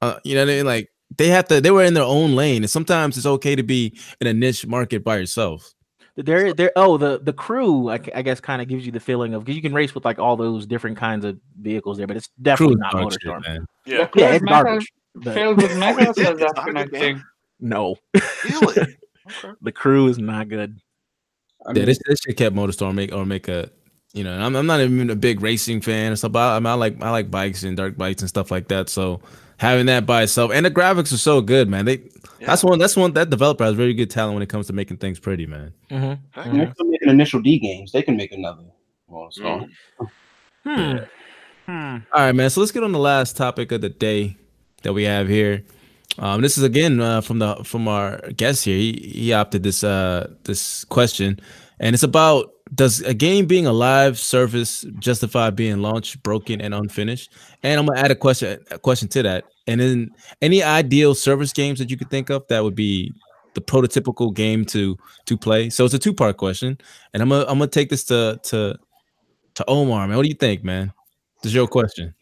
Uh, you know what I mean? Like they have to. They were in their own lane, and sometimes it's okay to be in a niche market by yourself. There, there. Oh, the the crew. I, I guess kind of gives you the feeling of because you can race with like all those different kinds of vehicles there, but it's definitely Crew not Motorstorm. man. Yeah. The Yeah, Cruise it's Metal garbage. But Filled with metal is it? It's not a and I good game? think. no, Really? Okay. the crew is not good. I Yeah, this this should kept Motorstorm make or make a you know, I'm, I'm not even a big racing fan or stuff, but I, I, mean, I like I like bikes and dark bikes and stuff like that. So having that by itself and the graphics are so good, man. They that's one that's one that developer has very good talent when it comes to making things pretty, man. hmm Heck and they're still making initial D games. They can make another. Well, so Mm. Hmm. Hmm. All right, man. So let's get on the last topic of the day that we have here. Um, this is again uh, from the from our guest here. He he opted this uh this question, and it's about does a game being a live service justify being launched broken and unfinished? And I'm gonna add a question a question to that. And then any ideal service games that you could think of that would be the prototypical game to to play. So it's a two part question, and I'm gonna I'm gonna take this to to to Omar, man. What do you think, man? This is your question.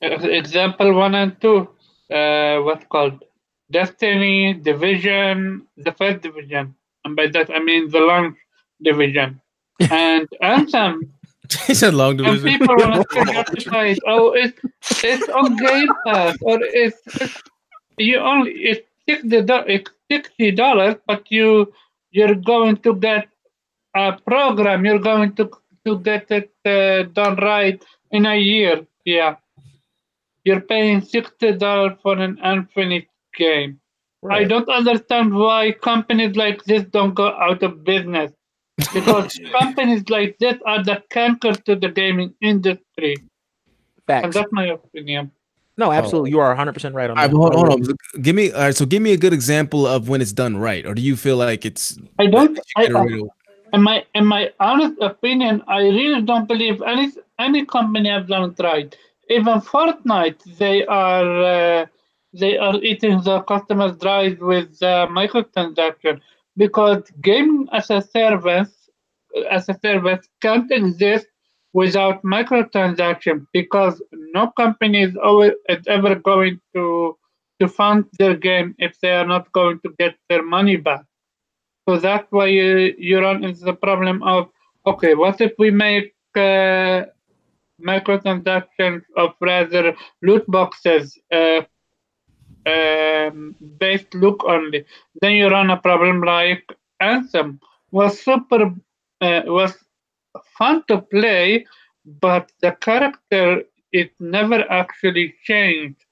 Example one and two. Uh, what's called Destiny Division, the first division, and by that I mean the long division, and Anthem. he said long division. And people want to justify it. Oh, it's it's on Game Pass, or it's, it's you only it's sixty. It's sixty dollars, but you you're going to get a program. You're going to to get it uh, done right in a year. Yeah, you're paying sixty dollars for an unfinished game. I don't understand why companies like this don't go out of business. Because companies like this are the canker to the gaming industry. And that's my opinion. No, absolutely. You are 100 percent right on that. but hold, hold on. Give me all right. So give me a good example of when it's done right, or do you feel like it's I don't. I, I, generated- in my in my honest opinion, I really don't believe any any company have done it right. Even Fortnite, they are uh, they are eating the customers dry with uh, microtransaction because gaming as a service as a service can't exist without microtransaction because no company is always is ever going to to fund their game if they are not going to get their money back. So that's why you, you run into the problem of okay, what if we make uh, microtransactions of rather loot boxes uh, um, based look only? Then you run a problem like Anthem was super uh, was fun to play, but the character it never actually changed,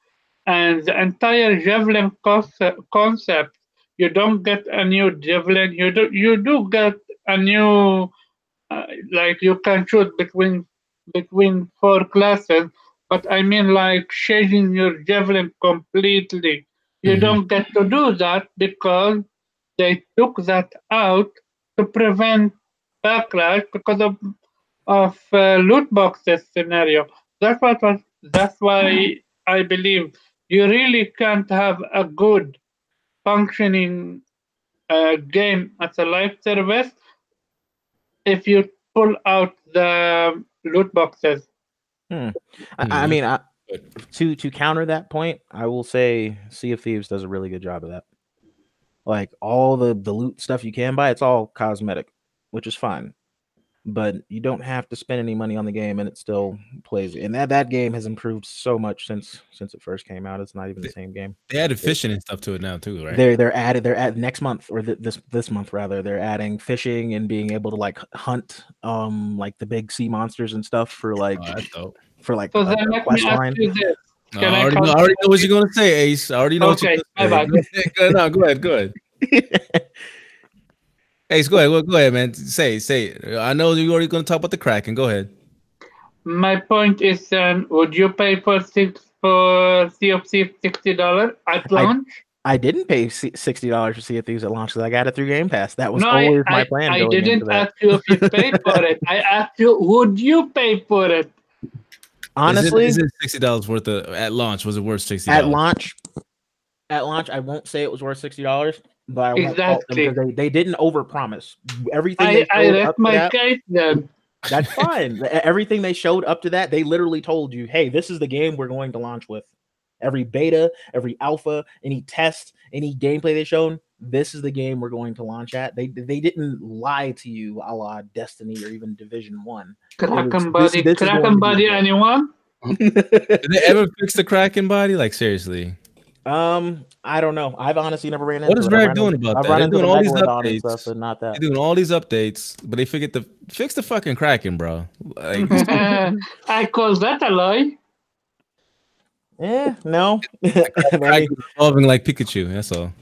and the entire javelin concept, concept you don't get a new javelin. You do you do get a new uh, like you can shoot between between four classes, but I mean like changing your javelin completely. You Mhm. don't get to do that because they took that out to prevent backlash because of of uh, loot boxes scenario. That's what was, that's why I believe you really can't have a good functioning uh, game as a live service if you pull out the loot boxes. I, I Mhm. mean, I, to to counter that point, I will say Sea of Thieves does a really good job of that. Like all the the loot stuff you can buy, it's all cosmetic, which is fine. But you don't have to spend any money on the game, and it still plays. And that that game has improved so much since since it first came out. It's not even the same game. They added fishing and stuff to it now too, right? They're they're added they're at next month or th- this this month rather they're adding fishing and being able to like hunt um like the big sea monsters and stuff for like Oh, dope. for like So a- then quest line. No, I, I already know, I already know what you're gonna say, Ace. I already know Okay, what my you're gonna say. go, no, go ahead, go ahead. Ace, go ahead, go, go ahead, man. Say, say. it. I know you're already gonna talk about the Kraken. Go ahead. My point is, um, would you pay for six for Sea of Thieves sixty dollars at I- launch? I didn't pay sixty dollars for Sea of Thieves at launch because I got it through Game Pass. That was no, I, always my I, plan. I going didn't that. ask you if you paid for it. I asked you, would you pay for it? Honestly, is it, is it sixty dollars worth of at launch? Was it worth sixty? at launch, at launch, I won't say it was worth sixty dollars, but I won't fault them Exactly. because they, they didn't overpromise. Everything I, they I showed rest up to my that, case then. that's fine. Everything they showed up to that, they literally told you, "Hey, this is the game we're going to launch with." Every beta, every alpha, any test, any gameplay they've shown, this is the game we're going to launch at. They they didn't lie to you, a la Destiny or even Division One. Kraken this- body, this is Kraken body, anyone? Did they ever fix the Kraken body? Like seriously? Um, I don't know. I've honestly never ran into. What is it. Rare doing into- about I've that? They're doing all these updates. stuff, but not that. They're doing all these updates, but they forget to fix the fucking Kraken, bro. Like, I call that a lie. Eh, no. I evolving like Pikachu. That's all.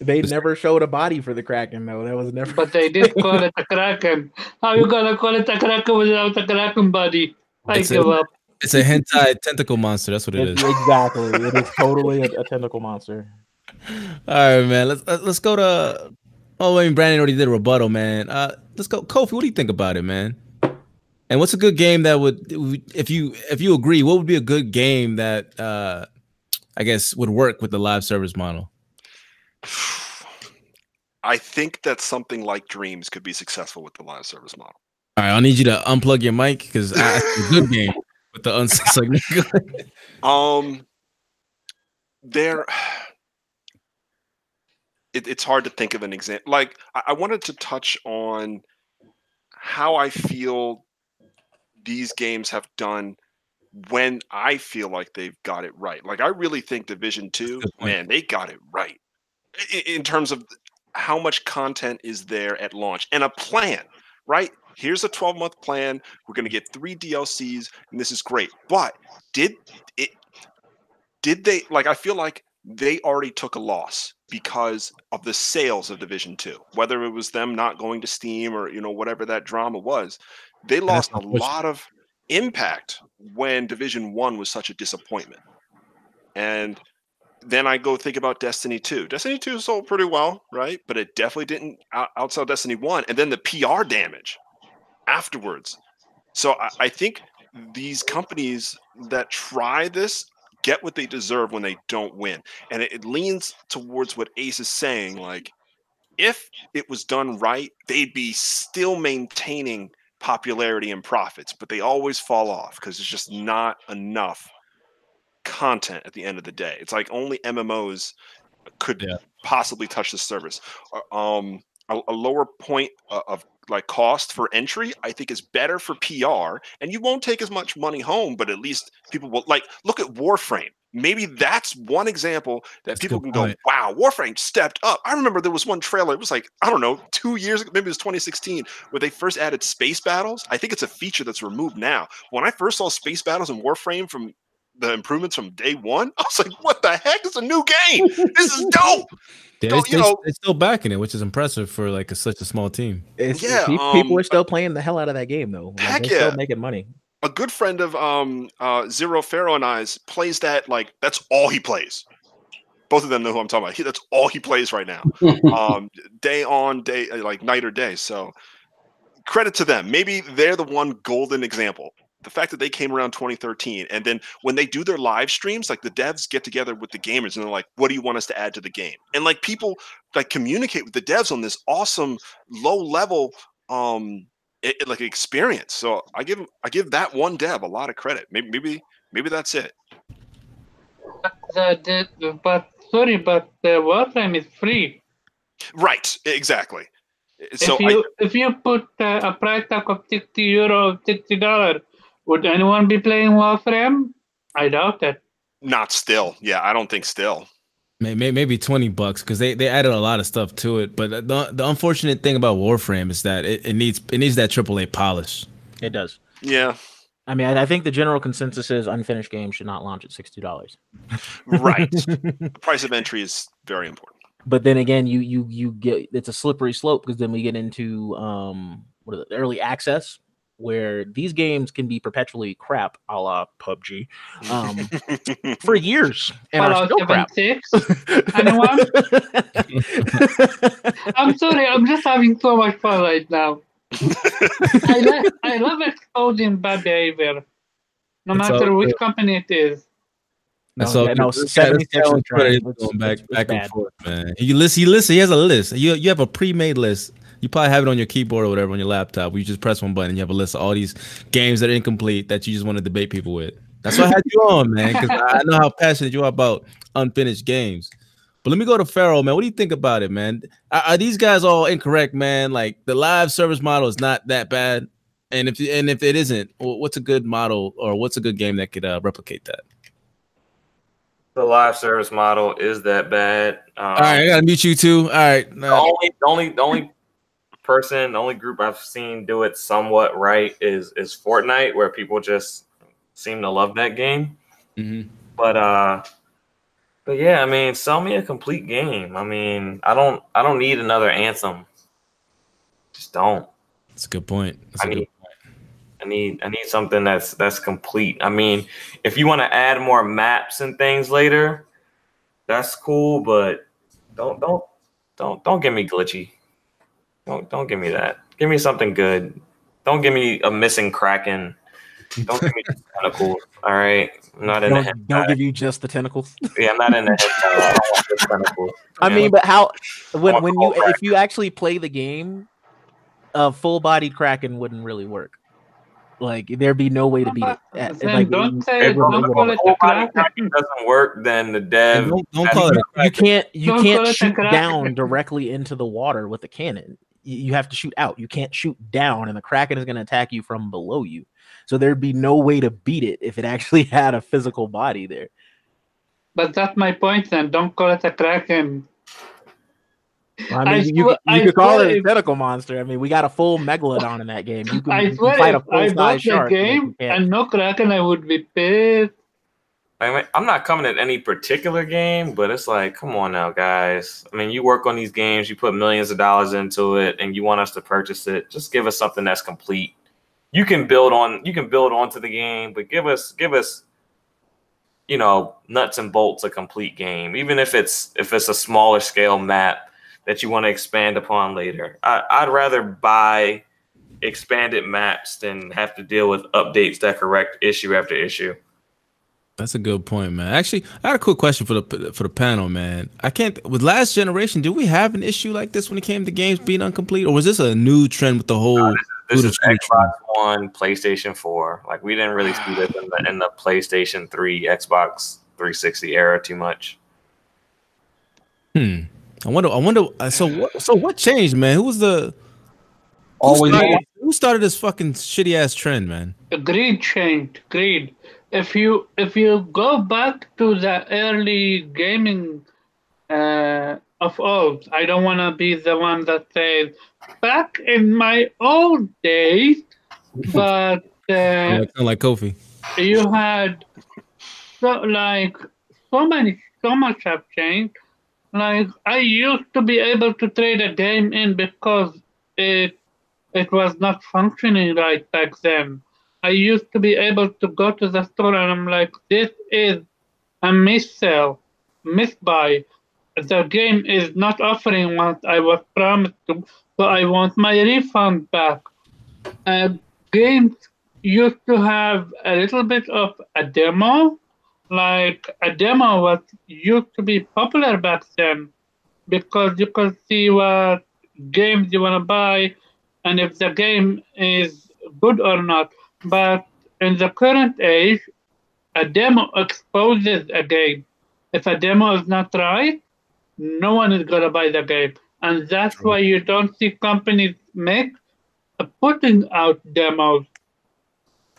they never showed a body for the Kraken though. That was never. But they did call it a Kraken. How you gonna call it a Kraken without a Kraken body? I It's a- give up. It's a hentai tentacle monster. That's what it It's- is. exactly. It is totally a, a tentacle monster. All right, man. Let's let's let's go to. Oh, I mean, Brandon already did a rebuttal, man. Uh, let's go, Kofi. What do you think about it, man? And what's a good game that would, if you if you agree, what would be a good game that uh, I guess would work with the live service model? I think that something like Dreams could be successful with the live service model. All right, I need you to unplug your mic because it's a good game with the uns. like- Um, there. It, it's hard to think of an example. Like I, I wanted to touch on how I feel these games have done when I feel like they've got it right. Like I really think Division Two, man, they got it right I- in terms of how much content is there at launch and a plan. Right? Here's a 12 month plan. We're going to get three DLCs, and this is great. But did it? Did they like? I feel like they already took a loss because of the sales of Division Two. Whether it was them not going to Steam or you know whatever that drama was, they lost a lot of impact when Division One was such a disappointment. And then I go think about Destiny 2. Destiny 2 sold pretty well, right? But it definitely didn't out- outsell Destiny 1. And then the PR damage afterwards. So I, I think these companies that try this get what they deserve when they don't win. And it, it leans towards what Ace is saying. Like, if it was done right, they'd be still maintaining popularity and profits, but they always fall off because it's just not enough content at the end of the day. It's like only MMOs could Yeah. possibly touch the service. Uh, Um, a, a lower point of like cost for entry, I think is better for PR, and you won't take as much money home, but at least people will like look at Warframe. Maybe that's one example that That's people can point. go, "Wow, Warframe stepped up." I remember there was one trailer. It was like I don't know, two years ago, maybe it was 2016, where they first added space battles. I think it's a feature that's removed now. When I first saw space battles in Warframe from the improvements from day one, I was like, "What the heck? It's a new game. This is dope." Yeah, Don't- they, you know- they're still backing it, which is impressive for like a, such a small team. It's, Yeah, pe- um, people are still playing the hell out of that game though. Like, Heck they're yeah. still making money. a good friend of um uh Zero Pharaoh and I's plays that like that's all he plays. Both of them know who I'm talking about. He, that's all he plays right now. um day on day like night or day. So credit to them. Maybe they're the one golden example. The fact that they came around 2013 and then when they do their live streams, like the devs get together with the gamers and they're like, what do you want us to add to the game? And like people like communicate with the devs on this awesome low level um it, it- like experience. So I give I give that one dev a lot of credit. Maybe maybe maybe that's it. The, the, but sorry, but the Warframe is free. Right, exactly. So if you if you put uh, a price tag of sixty euro, sixty dollar, would anyone be playing Warframe? I doubt it. Not still. Yeah, I don't think still. Maybe, maybe 20 bucks because they, they added a lot of stuff to it. But the, the unfortunate thing about Warframe is that it, it needs it needs that AAA polish. It does. Yeah, I mean, I, I think the general consensus is unfinished games should not launch at sixty dollars. right. the price of entry is very important. but then again, you you you get it's a slippery slope because then we get into um what is it, early access where these games can be perpetually crap, a la PUBG, um, for years and are Fallout still crap. 76. Anyone? I'm sorry, I'm just having so much fun right now. I, like I love exposing bad behavior, no It's all matter which good. company it is. No, So yeah, no, this guy- this 76 guy is on Twitter trying- is it's- going back it's- it's back and forth, man. He list he list he has a list. You you have a pre-made list. You probably have it on your keyboard or whatever on your laptop. Where you just press one button and you have a list of all these games that are incomplete that you just want to debate people with. That's why I had you on, man, because I know how passionate you are about unfinished games. But let me go to Pharaoh, man. What do you think about it, man? Are, are these guys all incorrect, man? Like the live service model is not that bad, and if and if it isn't, what's a good model or what's a good game that could uh, replicate that? The live service model is that bad. Um, all right, I gotta mute you too. All right, the only the only the only person, the only group I've seen do it somewhat right is is Fortnite, where people just seem to love that game. Mhm. But uh but yeah, I mean, sell me a complete game. I mean, I don't I don't need another anthem. Just don't. That's a good point. That's I a good need I need I need something that's that's complete. I mean, if you want to add more maps and things later, that's cool, but don't don't don't don't give me glitchy. Don't don't give me that. Give me something good. Don't give me a missing kraken. Don't give me tentacles. All right, I'm not in the Don't, don't give you just the tentacles. yeah, I'm not in the hentai. I don't want the tentacles. I mean, but how when when you whole if you actually play the game, a full body kraken wouldn't really work. Like there'd be no way to beat it. Like, don't say it, don't call it whole a body doesn't work, then the And dev don't, don't call it. you- A you crack. can't you Don't can't shoot down directly into the water with the cannon. You have to shoot out. You can't shoot down, and the kraken is going to attack you from below you. So there'd be no way to beat it if it actually had a physical body there. But that's my point then. Don't call it a kraken. I mean, I you, swear- could- you could call it a tentacle monster. I mean, we got a full megalodon in that game. You can, I you can fight a I full bought size shark. game and no kraken, I would be pissed. I mean, I'm not coming at any particular game, but it's like, come on now, guys. I mean, you work on these games, you put millions of dollars into it, and you want us to purchase it. Just give us something that's complete. You can build on, you can build onto the game, but give us, give us, you know, nuts and bolts a complete game. Even if it's if it's a smaller scale map that you want to expand upon later. I, I'd rather buy expanded maps than have to deal with updates that correct issue after issue. That's a good point, man. Actually, I got a quick question for the for the panel, man. I can't with last generation. Did we have an issue like this when it came to games being incomplete, or was this a new trend with the whole? This Who is the true Xbox One, PlayStation 4. Like we didn't really see this in the, in the PlayStation 3, Xbox 360 era too much. Hmm. I wonder. I wonder. uh, So what? So what changed, man? Who was the? Who started, who started this fucking shitty ass trend, man? The greed changed greed if you if you go back to the early gaming uh, of old i don't want to be the one that says back in my old days but uh, like, like Kofi. you had so like so many so much have changed like i used to be able to trade a game in because it it was not functioning right back then i used to be able to go to the store and i'm like this is a miss sale, miss buy. the game is not offering what i was promised to so i want my refund back uh, games used to have a little bit of a demo. Like a demo was used to be popular back then because you could see what games you want to buy and if the game is good or not. But in the current age, a demo exposes a game. If a demo is not right, no one is gonna buy the game, and that's why you don't see companies make uh, putting out demos.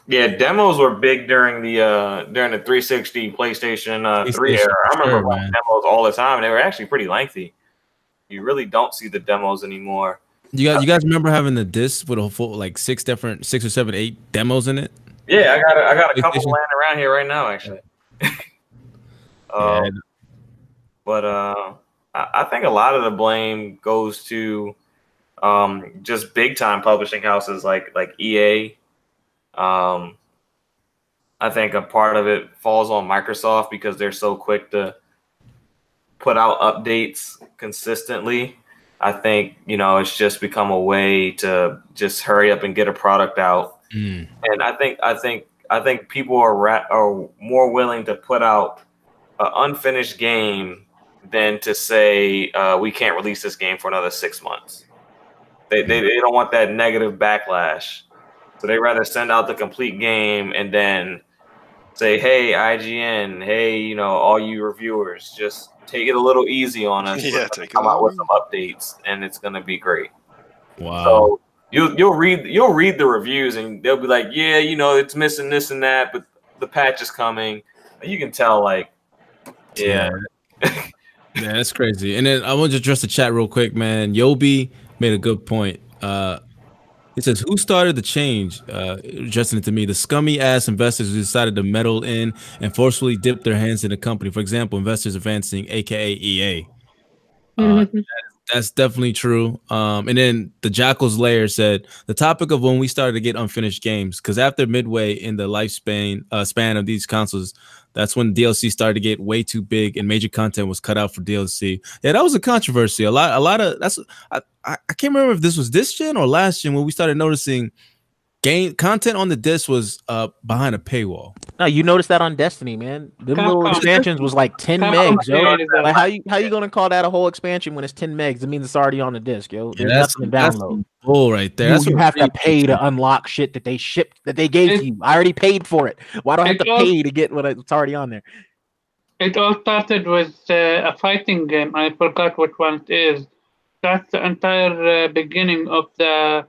Yeah, demos were big during the uh during the 360 PlayStation uh 3 era. I remember sure, demos all the time. and They were actually pretty lengthy. You really don't see the demos anymore. You guys, you guys remember having the disc with a full like six different, six or seven, eight demos in it? Yeah, I got a, I got a couple laying around here right now, actually. Uh, Yeah. But uh, I, I think a lot of the blame goes to um, just big time publishing houses like like EA. Um, I think a part of it falls on Microsoft because they're so quick to put out updates consistently. I think you know it's just become a way to just hurry up and get a product out Mm. and I think I think I think people are ra- are more willing to put out an unfinished game than to say uh, we can't release this game for another six months. They, they they don't want that negative backlash, so they rather send out the complete game and then say, "Hey, IGN, hey, you know, all you reviewers, just take it a little easy on us. Yeah, We're gonna take it come out with some updates, and it's gonna be great." Wow. So you'll you'll read you'll read the reviews and they'll be like, yeah, you know, it's missing this and that, but the patch is coming. You can tell, like, yeah, yeah, that's crazy. And then I want to address the chat real quick, man. Yobi made a good point. Uh, he says, "Who started the change?" Uh, addressing it to me, the scummy ass investors who decided to meddle in and forcefully dip their hands in the company. For example, investors advancing, aka EA. Uh, that's definitely true. Um, and then the Jackal's Lair said the topic of when we started to get unfinished games, because after midway in the lifespan uh, span of these consoles, that's when DLC started to get way too big and major content was cut out for DLC. Yeah, that was a controversy. A lot, a lot of that's. I, I, can't remember if this was this gen or last gen when we started noticing game content on the disc was uh behind a paywall. No, you noticed that on Destiny, man. Them little Capcom- expansions was like 10 Capcom megs, yo. Like how you how you gonna call that a whole expansion when it's 10 megs? It means it's already on the disc, yo. There's that's nothing to that's download. bull right there. You, That's you what have to pay to unlock shit that they shipped that they gave you. I already paid for it. Why do I have to all- pay to get what it's already on there? It all started with uh, a fighting game. I forgot which one it is. That's the entire uh, beginning of the.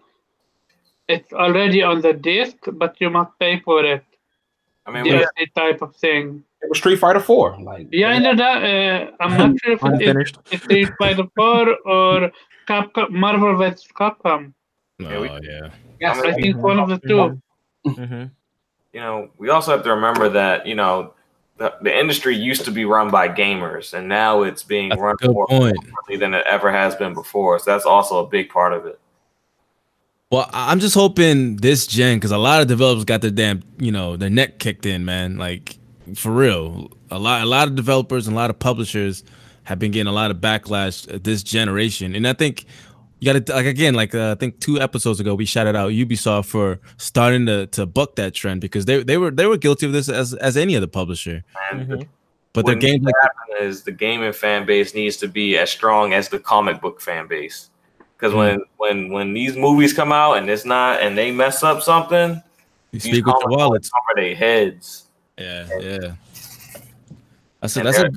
It's already on the disc, but you must pay for it. I mean, we, DLC type of thing. It was Street Fighter Four. Like Yeah, I know that. Uh, I'm not sure if it is Unfinished. it's Street Fighter 4 or Capcom, Marvel vs. Capcom. Oh we- yeah. Yes. I think one of the 2 Mm-hmm. you know, we also have to remember that you know the, the industry used to be run by gamers, and now it's being That's run good more point. than it ever has been before. So that's also a big part of it. Well, I- I'm just hoping this gen, because a lot of developers got their damn, you know, their neck kicked in, man. Like for real, a lot, a lot of developers and a lot of publishers have been getting a lot of backlash uh, this generation, and I think you got to like again, like uh, I think two episodes ago, we shouted out Ubisoft for starting to to buck that trend because they they were they were guilty of this as as any other publisher. And Mhm. But their What games like is the gaming fan base needs to be as strong as the comic book fan base. Because Mm. when when when these movies come out and it's not and they mess up something, you these speak with your comic wallets. books cover their heads. Yeah, yeah. I said that's a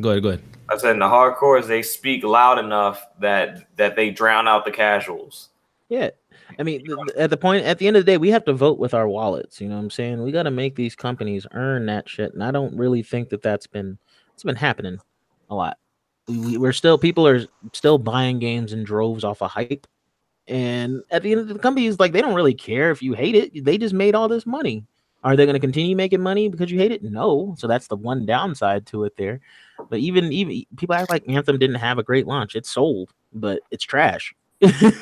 go ahead, go ahead. I said in the hardcores they speak loud enough that that they drown out the casuals. Yeah. I mean, th- th- at the point, at the end of the day, we have to vote with our wallets. You know what I'm saying? We got to make these companies earn that shit. And I don't really think that that's been, it's been happening a lot. We, we- we're still, people are still buying games in droves off of hype. And at the end of the companies, like, they don't really care if you hate it. They just made all this money. Are they going to continue making money because you hate it? No. So that's the one downside to it there. But even, even people act like Anthem didn't have a great launch. It sold, but it's trash. What-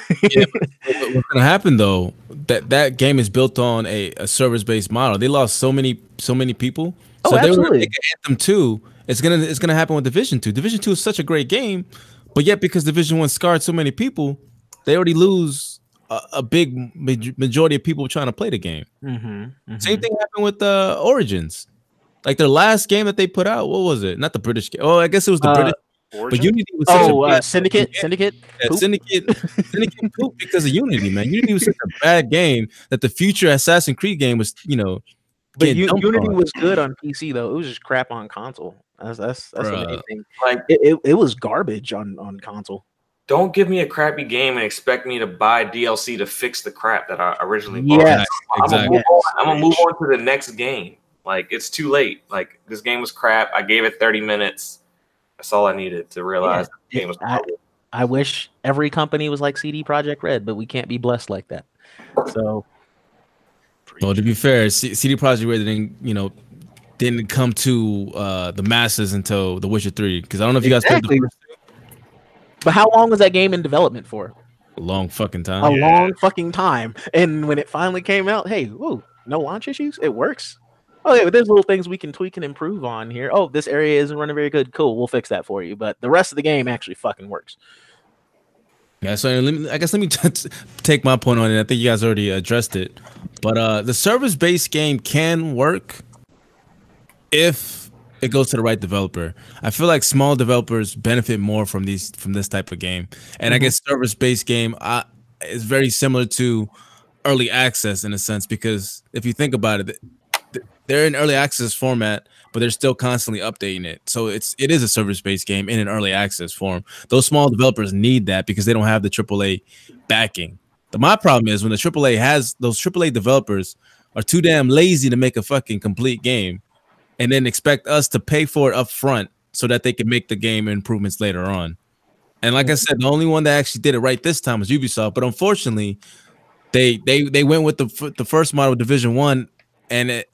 What's gonna happen though? That that game is built on a, a service based model. They lost so many so many people. Oh, So they were absolutely. Anthem two. It's gonna it's gonna happen with Division two. Division two is such a great game, but yet because Division one scarred so many people, they already lose a, a big majority of people trying to play the game. Mm-hmm, Same thing happened with the uh, Origins. Like their last game that they put out, what was it? Not the British game. Oh, I guess it was the Uh, British. Origin? But Unity was such Oh, a uh, Syndicate, Yeah, Syndicate. yeah, Poop. Syndicate, Syndicate poop because of Unity, man. Unity was such a bad game that the future Assassin's Creed game was, you know, But getting U- Unity on. was good on PC though. It was just crap on console. That's that's that's the Bruh. thing. Like It, it, it was garbage on on console. don't give me a crappy game and expect me to buy DLC to fix the crap that I originally bought. Yes, I'm gonna exactly. move on. I'm gonna move on to the next game. Like it's too late. Like this game was crap. I gave it 30 minutes. That's all I needed to realize the game was I- I wish every company was like CD Projekt Red, but we can't be blessed like that. So Well, to be fair, C- CD Projekt Red didn't, you know, didn't come to uh the masses until The Witcher Three. Because I don't know if you guys played Exactly. the first but how long was that game in development for? a long fucking time. A time. long fucking time. And when it finally came out, hey, whoa, no launch issues? It works. Oh yeah, but there's little things we can tweak and improve on here. Oh, this area isn't running very good. Cool, we'll fix that for you. But the rest of the game actually fucking works. Yeah, so let me, I guess let me take my point on it. I think you guys already addressed it, but uh, the service-based game can work if it goes to the right developer. I feel like small developers benefit more from these from this type of game, and I guess service-based game uh, is very similar to early access in a sense because if you think about it, they're in early access format, but they're still constantly updating it. So it's it is a service-based game in an early access form. Those small developers need that because they don't have the AAA backing. My problem is when the AAA has those AAA developers are too damn lazy to make a fucking complete game, and then expect us to pay for it up front so that they can make the game improvements later on. And like I said, the only one that actually did it right this time was Ubisoft. But unfortunately, they they they went with the the first model Division One, and it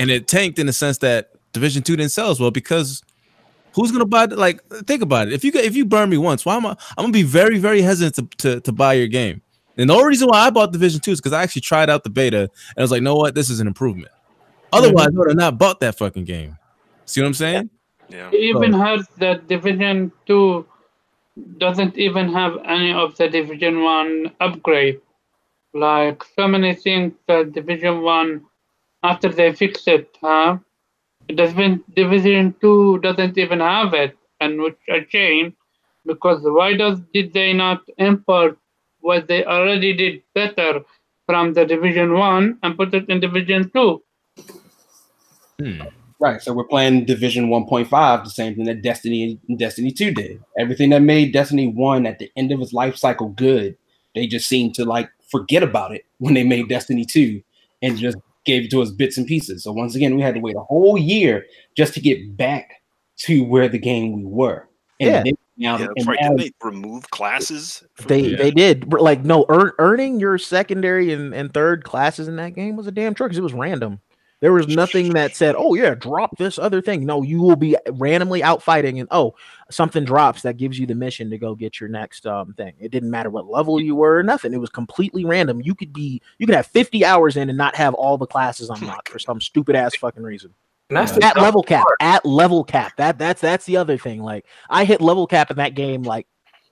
and it tanked in the sense that Division Two didn't sell as well because who's gonna buy? the- Like, think about it. If you if you burn me once, why am I? I'm gonna be very very hesitant to to, to buy your game. And the only reason why I bought Division Two is because I actually tried out the beta and I was like, know what, this is an improvement. Mm-hmm. Otherwise, I would have not bought that fucking game. See what I'm saying? Yeah. It even hurts that Division Two doesn't even have any of the Division One upgrade. Like so many things that Division One, after they fix it, huh? Division Division Two doesn't even have it, and which a shame, because why does did they not import what they already did better from the Division One and put it in Division Two? Hmm. Right. So we're playing Division 1.5, the same thing that Destiny and Destiny 2 did. Everything that made Destiny 1 at the end of its life cycle good, they just seemed to like forget about it when they made Destiny 2 and just gave it to us bits and pieces. So once again, we had to wait a whole year just to get back to where the game we were. And Yeah. then now, Yeah, and that's right. now- Didn't they remove classes? They the- they did like no earn, earning your secondary and, and third classes in that game was a damn trick because it was random. There was nothing that said, "Oh yeah, drop this other thing." No, you will be randomly out fighting, and oh, something drops that gives you the mission to go get your next um thing. It didn't matter what level you were, or nothing. It was completely random. You could be, you could have fifty hours in and not have all the classes unlocked for some stupid ass fucking reason. And that's the At level cap, part. at level cap. That that's that's the other thing. Like I hit level cap in that game like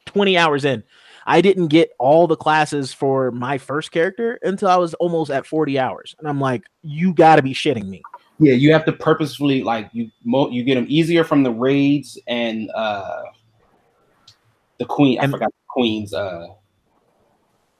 twenty hours in. I didn't get all the classes for my first character until I was almost at 40 hours. And I'm like, you got to be shitting me. Yeah, you have to purposefully like you mo- you get them easier from the raids and uh the queen. I And- forgot the queen's uh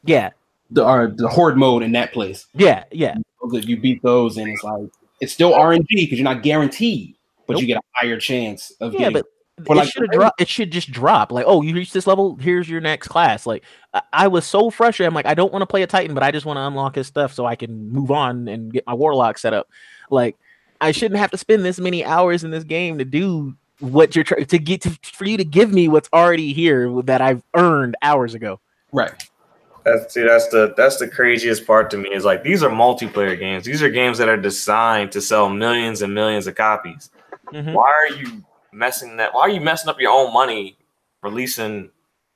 Yeah. the or the horde mode in that place. Yeah. Yeah. If you beat those, and it's like it's still RNG because you're not guaranteed, but Nope. you get a higher chance of Yeah. getting. But For it like should have. It should just drop. Like, oh, you reached this level. Here's your next class. Like, I, I was so frustrated. I'm like, I don't want to play a Titan, but I just want to unlock his stuff so I can move on and get my Warlock set up. Like, I shouldn't have to spend this many hours in this game to do what you're trying to get to for you to give me what's already here that I've earned hours ago. right. That's see, that's the that's the craziest part to me is like these are multiplayer games. These are games that are designed to sell millions and millions of copies. Mhm. Why are you messing that? Why are you messing up your own money releasing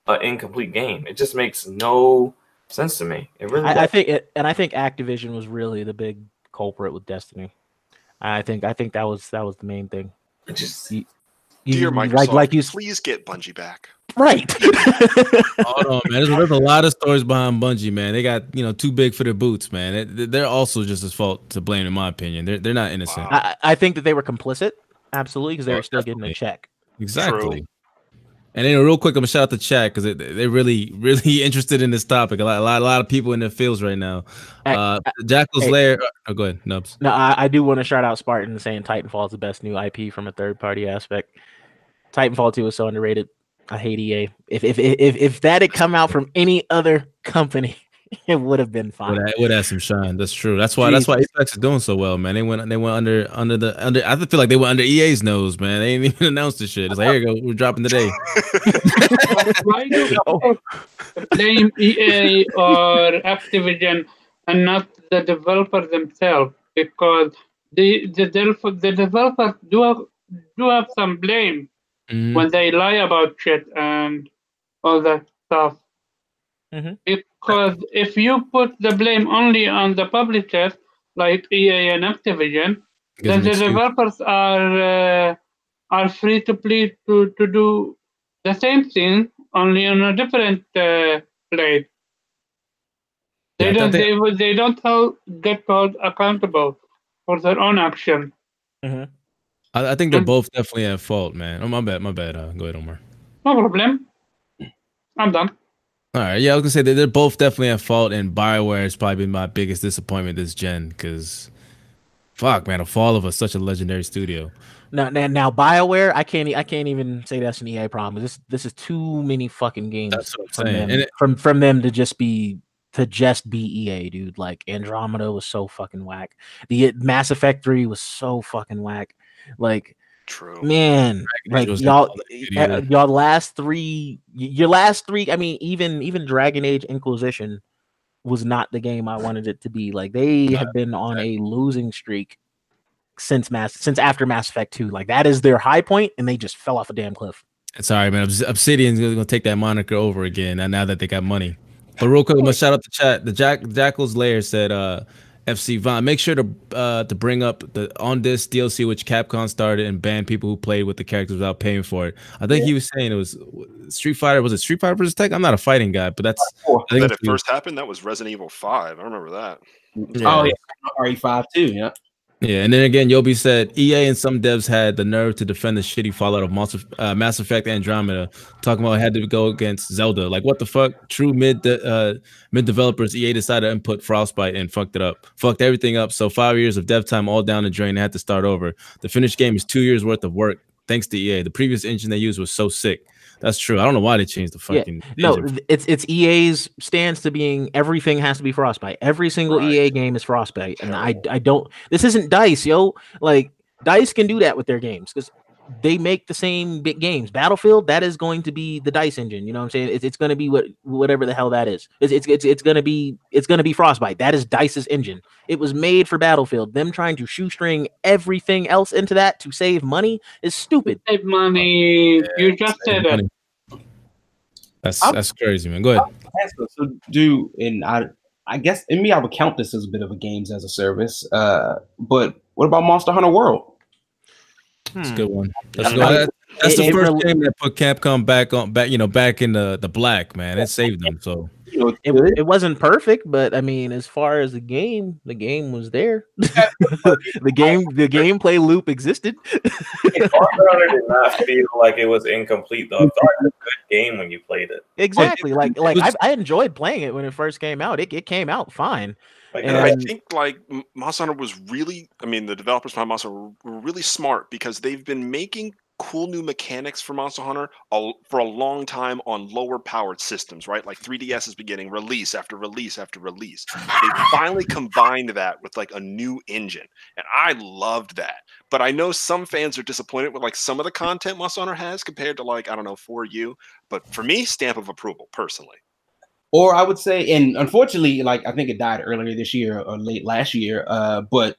an incomplete game? It just makes no sense to me. It really. I, I think it, and I think Activision was really the big culprit with Destiny. I think I think that was that was the main thing. It just You- Dear you- Microsoft, like like you please get Bungie back. right. Hold on, man. There's, there's a lot of stories behind Bungie, man. They got you know too big for their boots, man. They- They're also just as fault to blame, in my opinion. They're they're not innocent. Wow. I, I think that they were complicit, absolutely, because they Oh, were still getting a check. Exactly. And then real quick, I'm gonna shout out the chat because they're really, really interested in this topic. A lot, a lot, a lot of people in their fields right now. Hey, Uh, Jackal's hey. Lair. Oh, go ahead, Nubs. No, I, I do want to shout out Spartan saying Titanfall is the best new IP from a third party aspect. Titanfall 2 is so underrated. I hate EA. If if if if, if that had come out from any other company, it would have been fine. have, would have some shine. That's true. That's why. That's why Apex is doing so well, man. They went. They went under under the under. I feel like they went under EA's nose, man. They didn't even announce the shit. It's like here you go. We're dropping today. Why do you blame EA or Activision and not the developer themselves? Because the the, developer, the developers do have, do have some blame Mhm. when they lie about shit and all that stuff. Mhm. Because if you put the blame only on the publishers like EA and Activision, then the developers are uh, are free to plead to, to do the same thing only on a different uh, plate. They Yeah, don't they- they, they don't hold, get held accountable for their own action. I, I think they're Um, both definitely at fault, man. Oh my bad, my bad. Uh, go ahead, Omar. No problem. I'm done. All right, yeah, I was gonna say they're both definitely at fault, and Bioware has probably been my biggest disappointment this gen because, fuck, man, a fall of a, such a legendary studio. Now, now, now, Bioware, I can't, I can't even say that's an EA problem. This, this is too many fucking games That's what I'm from them, it- from from them to just be to just be EA, dude. Like Andromeda was so fucking whack. The Mass Effect Three was so fucking whack. Like, True. man, like Age y'all, all that good uh, either. y'all last three, your last three. I mean, even even Dragon Age Inquisition was not the game I wanted it to be. Like they have been on a losing streak since Mass since after Mass Effect 2. Like that is their high point, and they just fell off a damn cliff. Sorry, man. Obsidian's gonna gonna take that moniker over again now, now that they got money. But real quick, I'm gonna shout out the chat. The Jack Jackal's Lair said, uh, FC Von, make sure to uh to bring up the on this DLC which Capcom started and banned people who played with the characters without paying for it. I think he was saying it was Street Fighter. Was it Street Fighter versus Tech? I'm not a fighting guy, but that's I think That it's it first happened, that was Resident Evil 5. I remember that. Oh yeah, RE5 too. Yeah. Yeah, and then again, Yobi said EA and some devs had the nerve to defend the shitty fallout of Mass, uh, Mass Effect Andromeda, talking about it had to go against Zelda. Like, what the fuck? True mid de- uh, mid developers, EA decided to input Frostbite and fucked it up, fucked everything up. So five years of dev time all down the drain. They had to start over. The finished game is two years worth of work thanks to EA. The previous engine they used was so sick. That's true. I don't know why they changed the fucking. Yeah. No, it's it's EA's stance to being everything has to be Frostbite. Every single Right. EA game is Frostbite, and I I don't. This isn't Dice, yo. Like Dice can do that with their games because they make the same big games. Battlefield that is going to be the Dice engine. You know what I'm saying? It's, it's going to be what whatever the hell that is. It's it's it's, it's going to be it's going to be Frostbite. That is Dice's engine. It was made for Battlefield. Them trying to shoestring everything else into that to save money is stupid. Save money. you just said it. That's I'm- that's crazy, man. Go ahead. So, so do and I I guess in me I would count this as a bit of a games as a service. Uh, but what about Monster Hunter World? That's a Hmm. good one. That's a good one. That's It- the it first really- game that put Capcom back on back, you know, back in the the black, man. It saved them. So You know, it, it wasn't perfect, but I mean, as far as the game, the game was there. the game, the gameplay loop existed. Monster Hunter did not feel like it was incomplete though. I thought it was a good game when you played it. exactly, like like I, I enjoyed playing it when it first came out. It, it came out fine. Like And I think like M- Monster Hunter was really, I mean, the developers behind Monster were really smart because they've been making cool new mechanics for Monster Hunter for a long time on lower powered systems, right? Like 3DS is beginning release after release after release. They finally combined that with like a new engine, and I loved that. But I know some fans are disappointed with like some of the content Monster Hunter has compared to like I don't know for you. But for me, stamp of approval personally. Or I would say, and unfortunately, like I think it died earlier this year or late last year. Uh, but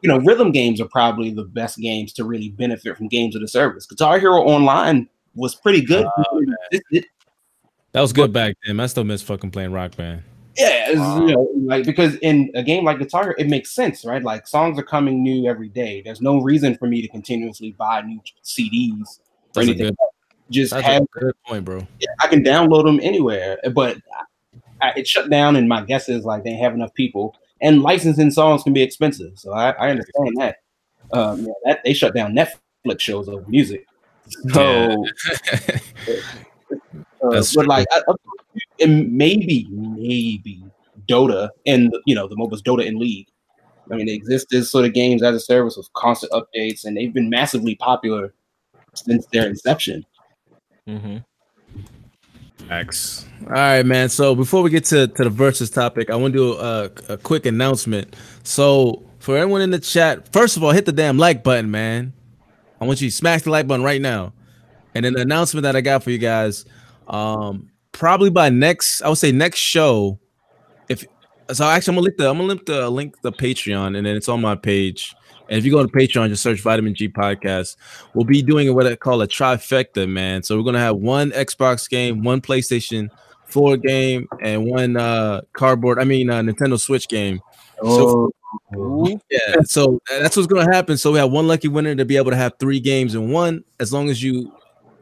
you know, rhythm games are probably the best games to really benefit from games of the service. Guitar Hero Online was pretty good. It- it- that was good back then. I still miss fucking playing Rock Band. yeah, it's, you know, like because in a game like Guitar Hero, it makes sense, right? Like songs are coming new every day. There's no reason for me to continuously buy new CDs or That's a anything. good, Just that's have a good point, bro. I can download them anywhere, but I, it shut down. And my guess is like they have enough people, and licensing songs can be expensive. So I, I understand that. Um, yeah, that they shut down Netflix shows over music. So, uh, but true. like, and maybe, maybe Dota and you know the MOBAs Dota and League. I mean, they exist as sort of games as a service with constant updates, and they've been massively popular since their inception. Mm-hmm. X. All right, man. So before we get to, to the versus topic, I want to do a, a quick announcement. So for everyone in the chat, first of all, hit the damn like button, man. I want you to smash the like button right now. And then the announcement that I got for you guys, um, probably by next, I would say next show. If so, actually, I'm gonna link the I'm gonna link the link the Patreon, and then it's on my page. And if you go to Patreon, just search Vitamin G Podcast. We'll be doing what I call a trifecta, man. So we're gonna have one Xbox game, one PlayStation 4 game, and one uh cardboard. I mean, uh, Nintendo Switch game. So yeah, so that's what's gonna happen. So we have one lucky winner to be able to have three games in one, as long as you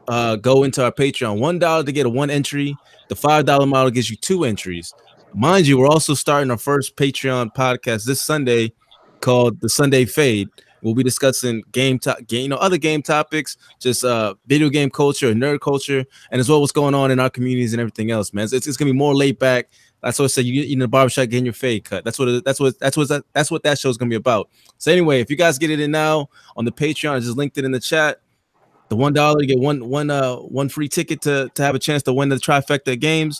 uh go into our Patreon. One dollar to get a one entry. The five dollar model gives you two entries. Mind you, we're also starting our first Patreon podcast this Sunday called the Sunday Fade. We'll be discussing game game, you know, other game topics, just uh video game culture nerd culture, and as well what's going on in our communities and everything else, man. It's, it's gonna be more laid back. That's what I said. You in the barbershop getting your fade cut. That's what that's what that's what that, that's what that show's gonna be about. So anyway, if you guys get it in now on the Patreon, I just linked it in the chat. The one dollar you get one one uh one free ticket to to have a chance to win the trifecta games,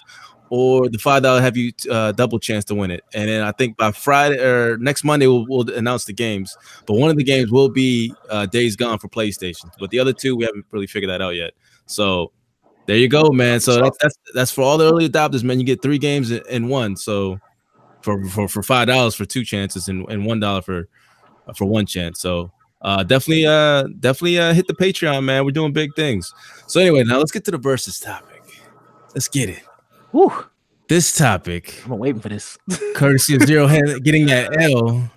or the five dollar have you uh, double chance to win it. And then I think by Friday or next Monday we'll, we'll announce the games. But one of the games will be uh, Days Gone for PlayStation. But the other two we haven't really figured that out yet. So there you go, man. So that's that's that's for all the early adopters, man. You get three games in, one. So for for for five dollars for two chances and, and one dollar for uh, for one chance. So uh definitely uh definitely uh hit the Patreon, man. We're doing big things. So anyway, now let's get to the versus topic. Let's get it. Whew, This topic, I've been waiting for this. courtesy of Zero getting that L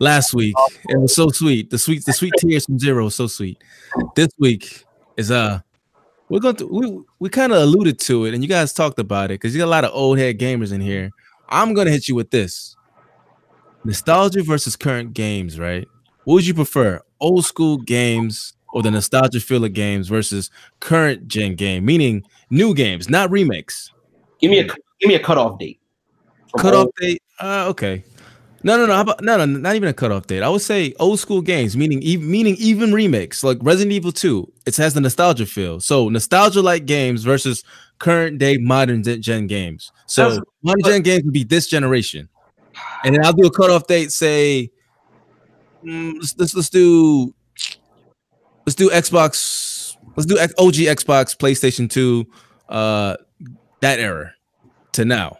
last week. It was so sweet. The sweet, the sweet tears from Zero so sweet. This week is uh we're going to we we kind of alluded to it and you guys talked about it because you got a lot of old head gamers in here. I'm gonna hit you with this. Nostalgia versus current games, right? What would you prefer? Old school games or the nostalgia feel of games versus current gen game, meaning new games, not remakes. Give me a give me a cutoff date. From Cutoff old- date. Uh, okay. No, no, no. How about, no, no, not even a cutoff date. I would say old school games, meaning even meaning even remakes, like Resident Evil 2. It has the nostalgia feel. So nostalgia like games versus current day modern gen- gen games. So That's- modern gen games would be this generation, and then I'll do a cutoff date. Say, mm, let's, let's let's do let's do Xbox. Let's do OG Xbox, PlayStation 2, uh, that era to now.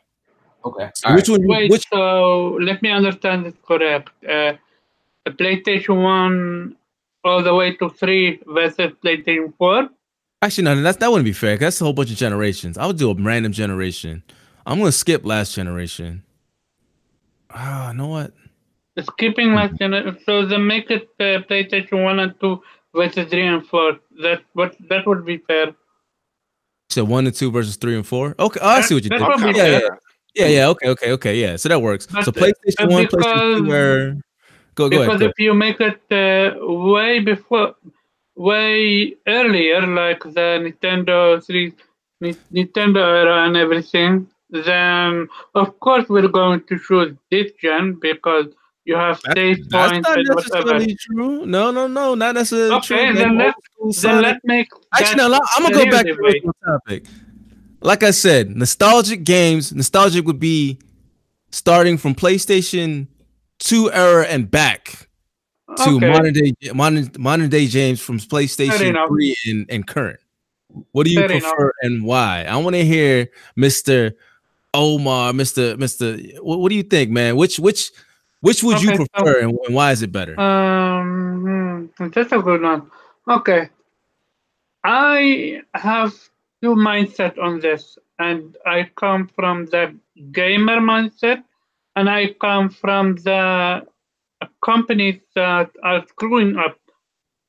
Okay. So which one? Wait, Which so let me understand it correct. Uh, a PlayStation 1 all the way to 3 versus PlayStation 4? Actually, no, that's that wouldn't be fair. That's a whole bunch of generations. I would do a random generation. I'm gonna skip last generation. Ah, you know what? Skipping last generation. So they make it uh, PlayStation 1 and 2 versus three and four. That what that would be fair. So one and two versus three and four. Okay, oh, I see what you did. be Yeah, yeah, yeah, yeah. Okay, okay, okay. Yeah, so that works. But, So PlayStation One, PlayStation Two, were go go because ahead. Go. if you make it uh, way before, way earlier, like the Nintendo three, Ni- Nintendo era and everything, then of course we're going to choose this gen because you have save That's points not and whatever. necessarily true. No, no, no, not necessarily true. Okay, then let then let make Actually, no, I'm gonna go back to the topic. Like I said, nostalgic games, nostalgic would be starting from PlayStation 2 era and back to Okay. modern day modern modern day James from PlayStation 3 and, and current. What do you Fair enough. prefer and why? I want to hear Mr. Omar, Mr. Mr. What, what do you think, man? Which which which would you Okay, so- prefer and, and why is it better? Um, hmm, that's a good one. Okay, I have two mindset on this, and I come from the gamer mindset, and I come from the companies that are screwing up,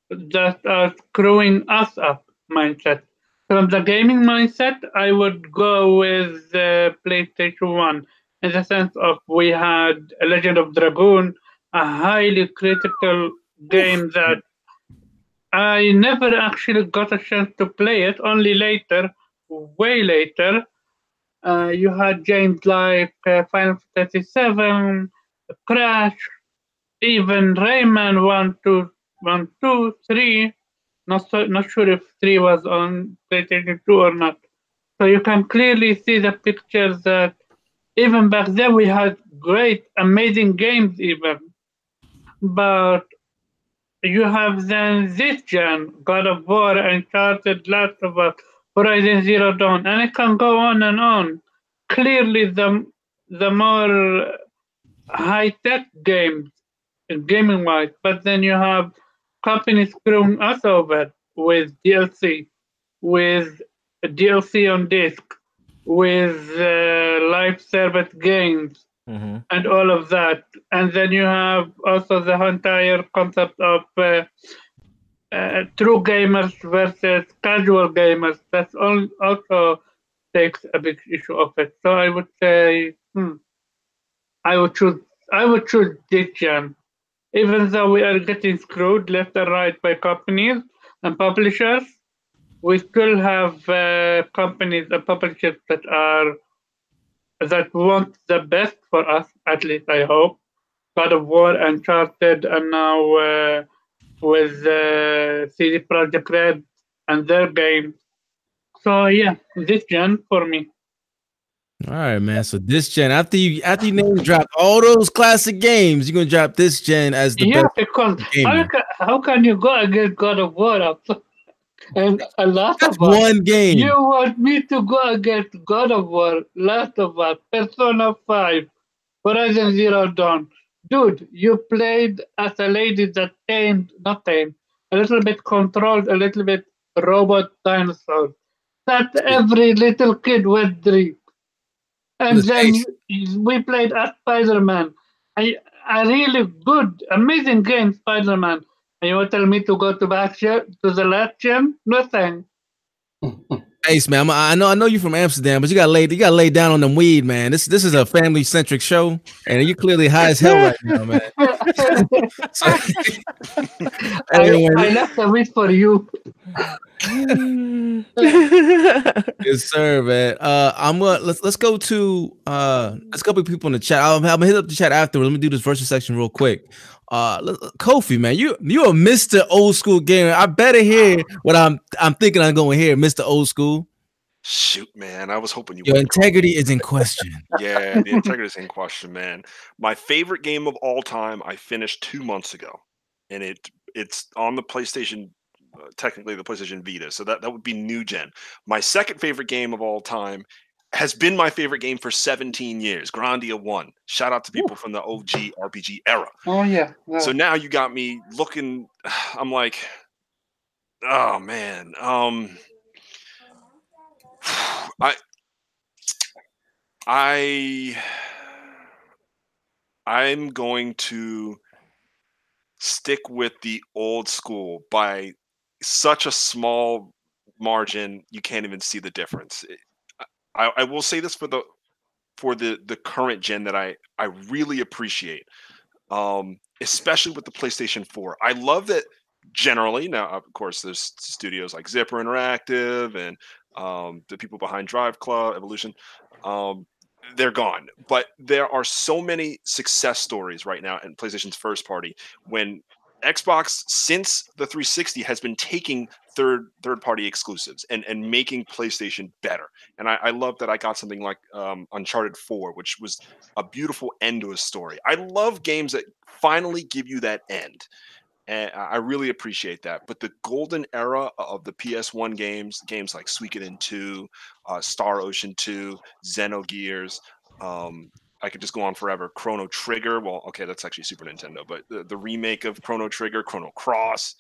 that are screwing us up mindset. From the gaming mindset, I would go with the PlayStation One in the sense of we had a Legend of Dragoon, a highly critical game that I never actually got a chance to play it, only later, way later. Uh, you had games like uh, Final Fantasy VII, Crash, even Rayman 1, 2, 1, 2, 3. Not, so, not sure if 3 was on PlayStation 2 or not. So you can clearly see the pictures that even back then we had great, amazing games even. But you have then this gen, God of War, Uncharted, Last of Us, Horizon Zero Dawn, and it can go on and on. Clearly, the the more high tech games, gaming wise, but then you have companies screwing us over with DLC, with DLC on disc, with uh, live service games, Mm-hmm. and all of that. And then you have also the entire concept of uh, uh, true gamers versus casual gamers. That's all, also takes a big issue of it. So I would say, hmm, I would choose, I would choose gen. Even though we are getting screwed left and right by companies and publishers, we still have uh, companies and publishers that are that want the best for us, at least I hope. God of War, Uncharted, and now uh, with uh, CD Projekt Red and their games. So yeah, this gen for me. All right, man. So this gen, after you after you name drop all those classic games, you're gonna drop this gen as the yeah, best because game. how can, how can you go against God of War and a lot That's of us? one game. You want me to go against God of War, Last of Us, Persona 5, Horizon Zero Dawn? Dude, you played as a lady that tamed, not tamed, a little bit controlled, a little bit robot dinosaur. That every little kid would dream. And Let's then you- we played as Spider Man. A, a really good, amazing game, Spider Man. And you want to tell me to go to back to the last gen? Nothing. Ace, man. I know I know you from Amsterdam, but you got laid you got laid down on them weed, man. This this is a family centric show, and you're clearly high as hell right now, man. So, I, anyway, I left a weed for you. yes, sir, man. Uh, I'm gonna let's let's go to uh let's go with people in the chat. I'm, I'm gonna hit up the chat after. Let me do this versus section real quick. Uh, let- Kofi, man, you you a Mister Old School gamer. I better hear what I'm I'm thinking I'm going to hear, Mister Old School. Shoot, man. I was hoping you Your integrity is in question. Yeah, the integrity is in question, man. My favorite game of all time, I finished two months ago, and it it's on the PlayStation, uh, technically the PlayStation Vita. So that that would be new gen. My second favorite game of all time has been my favorite game for 17 years. Grandia One. Shout out to people from the OG RPG era. Oh yeah. So now you got me looking. I'm like, oh man. Um, I, I, I'm going to stick with the old school by such a small margin you can't even see the difference. I, I will say this for the for the the current gen that I I really appreciate, um, especially with the PlayStation 4. I love that generally now. Of course, there's studios like Zipper Interactive and um, the people behind Drive Club Evolution. Um, they're gone. But there are so many success stories right now in PlayStation's first party when Xbox since the 360 has been taking third third party exclusives and and making PlayStation better. And I, I love that I got something like um, Uncharted 4, which was a beautiful end to a story. I love games that finally give you that end. And I really appreciate that. But the golden era of the PS1 games, games like Suikoden 2, uh, Star Ocean 2, Xenogears, um, I could just go on forever. Chrono Trigger. Well, okay, that's actually Super Nintendo, but the, the remake of Chrono Trigger, Chrono Cross.